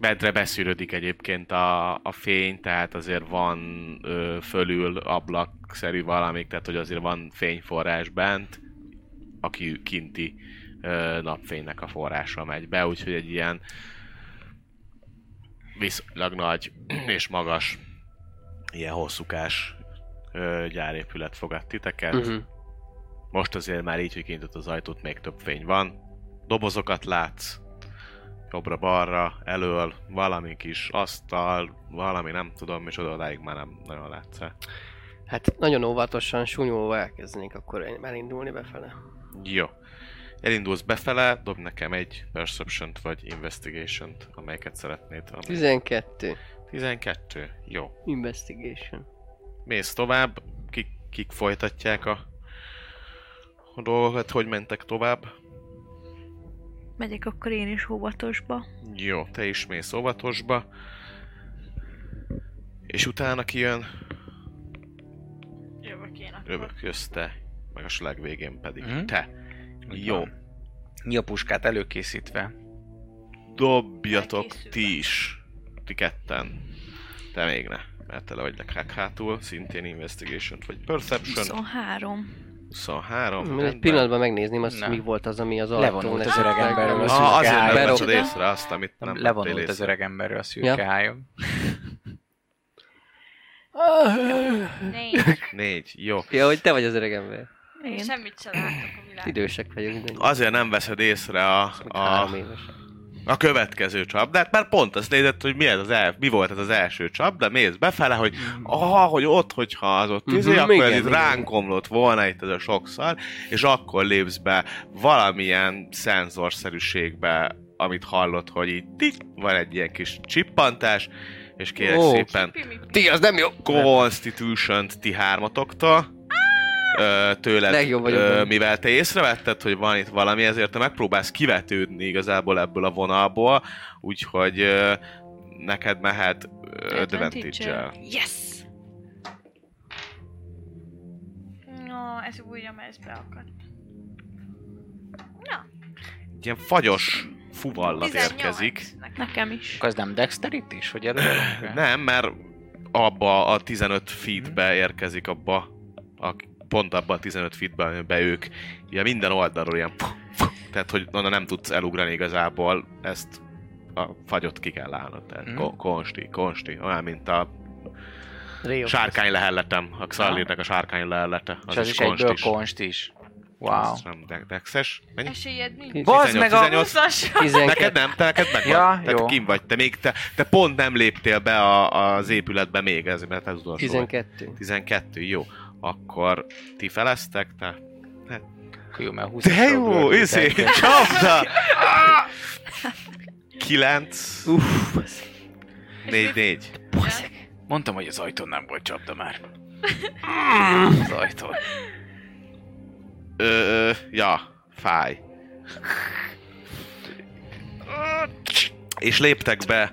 Bedre beszűrődik egyébként a, a fény, tehát azért van ö, fölül ablakszerű valamik, tehát hogy azért van fényforrás bent, aki kinti ö, napfénynek a forrása megy be, úgyhogy egy ilyen viszonylag nagy és magas, ilyen hosszúkás ö, gyárépület fogad titeket. Uh-huh. Most azért már így, hogy kinyitott az ajtót, még több fény van. Dobozokat látsz, jobbra-balra, elől, valami kis asztal, valami nem tudom, és odadáig már nem nagyon látsz. Hát nagyon óvatosan, súnyolva elkezdenék akkor elindulni befele. Jó. Elindulsz befele, dob nekem egy perception vagy investigation amelyiket szeretnéd. Amely... 12. 12. Jó. Investigation. Mész tovább, kik, kik folytatják a, a dolgokat, hogy mentek tovább. Megyek akkor én is óvatosba. Jó, te is mész óvatosba. És utána kijön, Jövök én akkor. rövök jössz te, meg a legvégén pedig Mhm. te. Jó. Mi a puskát előkészítve? dobjatok ti is. Ti ketten. Te még ne, mert te le vagy leghák hátul, szintén investigation vagy perception. 23. 23. Egy rendben. pillanatban megnézném azt, Na. mi volt az, ami az ajtón Levonult az öreg emberről Ah, azért nem veszed hájon. észre azt, amit nem Nem, levonult észre. az öreg emberről a szürke Ja. Négy. Négy, jó. Ja, hogy te vagy az öreg ember. Én. Semmit sem látok a világon. Idősek vagyunk. De Azért nem veszed észre a, a... a, következő csapdát, mert pont azt nézett, hogy mi, ez az el, mi volt ez az első csapda, mész befele, hogy ah, hogy ott, hogyha az ott Mhm, izé, akkor igen, ez itt ránk omlott volna itt ez a sok szar, és akkor lépsz be valamilyen szenzorszerűségbe, amit hallott, hogy itt tik, van egy ilyen kis csippantás, és kérek Ó. szépen. Ti, az nem jó. Constitution-t ti hármatoktól, tőled, Legjobb vagyok ö, mivel te észrevetted, hogy van itt valami, ezért te megpróbálsz kivetődni igazából ebből a vonalból, úgyhogy ö, neked mehet ö, advantage-el. Yes! No, ez újra ez beakadt. Na, Ilyen fagyos fuvallat 18. érkezik. Nekem. Is. Akkor az nem dexterity is, hogy? Nem, mert abba a 15 feetbe érkezik abba, a, pont abba a 15 feetbe, amiben ők ilyen minden oldalról ilyen tehát, hogy onnan nem tudsz elugrani igazából, ezt a fagyot ki kell állnod. Tehát ko- konsti, konsti, olyan, mint a Réó. sárkány lehelletem, a Xallirnek a sárkány lehellete. És az is egyből konst is. Wow. Az nem de- dexes. Mennyi? Esélyed nincs. Bazd meg a... 18. 20-as. 12. Neked nem, te neked meg Ja, van. Tehát jó. kim vagy, te még, te, te pont nem léptél be a, az épületbe még, ez, mert ez utolsó vagy. 12. 12, jó. Akkor ti feleztek, te... Jó, mert 20 De jó, izé, csapda! 9, Uff, 4, 4. Mondtam, hogy az ajtón nem volt csapda már. az ajtón. Ö, ja, fáj. És léptek be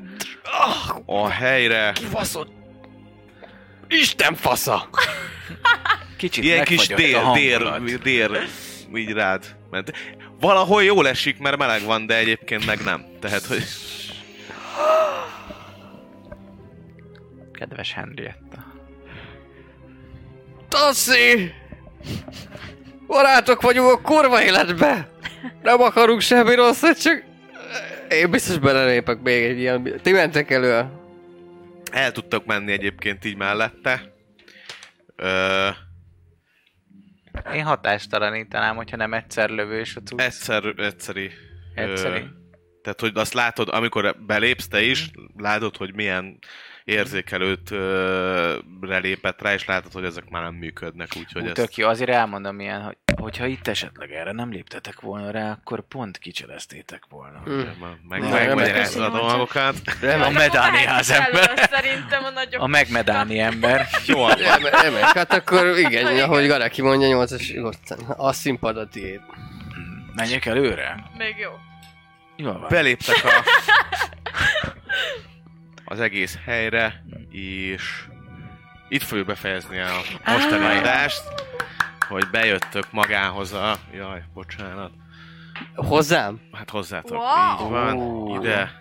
a helyre. Faszod! Isten fasza! Kicsit Ilyen kis dél, dél, dél, így rád ment. Valahol jól esik, mert meleg van, de egyébként meg nem. Tehát, hogy Kedves Henrietta. Tasszi! Barátok vagyunk a kurva életbe! Nem akarunk semmi rosszat, csak... Én biztos belelépek még egy ilyen... Ti mentek elő. El tudtak menni egyébként így mellette. Ö, Én hatástalanítanám, hogyha nem egyszer lövős a cucc. egyszer, egyszeri. Egyszeri. Ö, tehát, hogy azt látod, amikor belépsz te is, látod, hogy milyen érzékelőt relépett rá, és látod, hogy ezek már nem működnek, úgyhogy Ú, ezt... tök jó, azért elmondom ilyen, hogy hogyha itt esetleg erre nem léptetek volna rá, akkor pont kicseleztétek volna. Hm. Meg, megmagyarázod a dolgokat. A medáni az ember. Szerintem a nagyobb. A megmedáni ember. Jó, nem, hát akkor igen, ahogy Garaki mondja, 8-as nyugodtan. A színpad a tiéd. Menjek előre? Még jó. Jól van. beléptek a, az egész helyre, és itt fogjuk befejezni a mostani adást, hogy bejöttök magához a... Jaj, bocsánat. Hozzám? Hát hozzátok. Wow. Így van. Ide.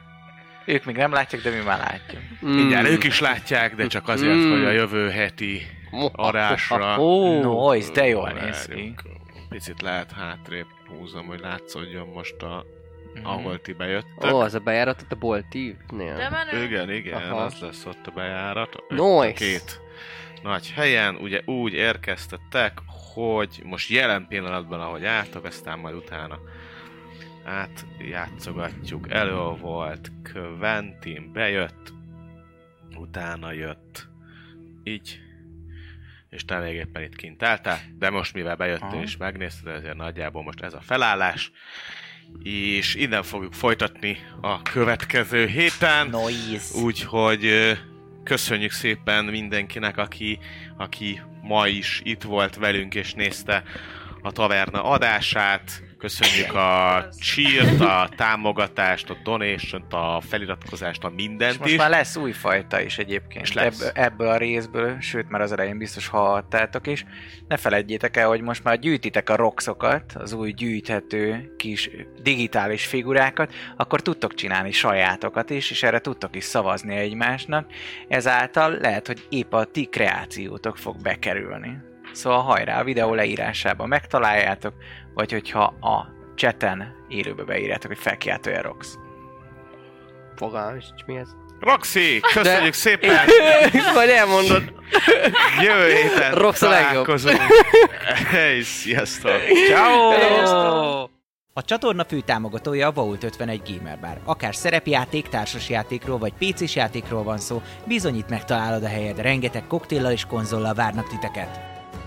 Ők még nem látják, de mi már látjuk. Mm. Mindjárt ők is látják, de csak azért, Mm. hogy a jövő heti adásra... Ó, Noise, de jól néz ki. Picit lehet hátrébb húzom, hogy látszódjon most a, Mhm. ahol ti bejöttök. Ó, az a bejárat ott a boltívnél. De menő. Igen, igen, Aha. az lesz ott a bejárat. Nice. A két nagy helyen, ugye úgy érkeztetek, hogy most jelen pillanatban, ahogy álltok, aztán majd utána átjátszogatjuk. Elő volt Quentin, bejött, utána jött így, és te még éppen itt kint álltál, de most mivel bejöttél Aha. és megnézted, ezért nagyjából most ez a felállás, és innen fogjuk folytatni a következő héten. Noise. Úgyhogy köszönjük szépen mindenkinek, aki, aki ma is itt volt velünk és nézte a taverna adását. Köszönjük a cheert, a támogatást, a donation a feliratkozást, a És mindent most is. már lesz új fajta is egyébként. És lesz. Ebből, ebből a részből, sőt már az elején biztos hallhattátok is. Ne feledjétek el, hogy most már gyűjtitek a roxokat, az új gyűjthető kis digitális figurákat, akkor tudtok csinálni sajátokat is, és erre tudtok is szavazni egymásnak. Ezáltal lehet, hogy épp a ti kreációtok fog bekerülni. Szóval hajrá, a videó leírásában megtaláljátok, vagy hogyha a chaten élőbe beírjátok, hogy felkiáltója Rox. Fogalmam is, mi ez? Roxy, köszönjük De- szépen! Vagy elmondod. Jövő héten Rox a legjobb. találkozunk. Hey, sziasztok! Ciao! A csatorna fő támogatója a Vault 51 Gamer Bar. Akár szerepjáték, társasjátékról vagy pc játékról van szó, bizonyít megtalálod a helyed, rengeteg koktéllal és konzollal várnak titeket.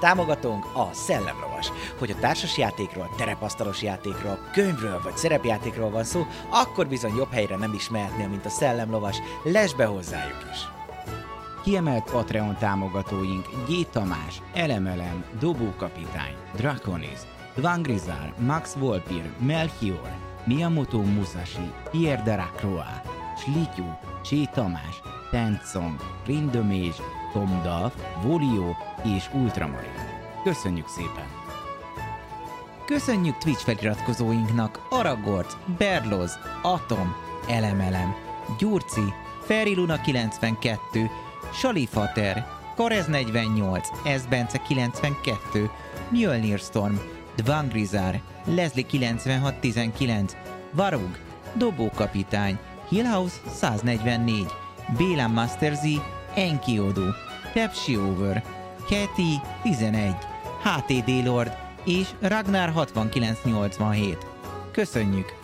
Támogatónk a Szellemlovas. Hogy a társasjátékról, terepasztalos játékról, könyvről vagy szerepjátékról van szó, akkor bizony jobb helyre nem is mehetnél, mint a Szellemlovas. Lesz be hozzájuk is! Kiemelt Patreon támogatóink G. Tamás, Elemelem, Dobókapitány, Draconis, Dvangrizar, Max Volpir, Melchior, Miyamoto Musashi, Pierre Daracroix, Slityu, Csé Tamás, Tencong, Rindomés, Tomdalf, Volio és Ultramarin. Köszönjük szépen! Köszönjük Twitch feliratkozóinknak Aragorc, Berloz, Atom, Elemelem, Gyurci, Feriluna 92, Salifater, Karez 48, Esbence 92, Mjölnir Storm, Dvangrizar, Leslie 9619, Varug, Dobókapitány, Hillhouse 144, Béla Master Z, Enkiodu, Pepsi Over, Keti 11, HTD Lord és Ragnar 6987. Köszönjük!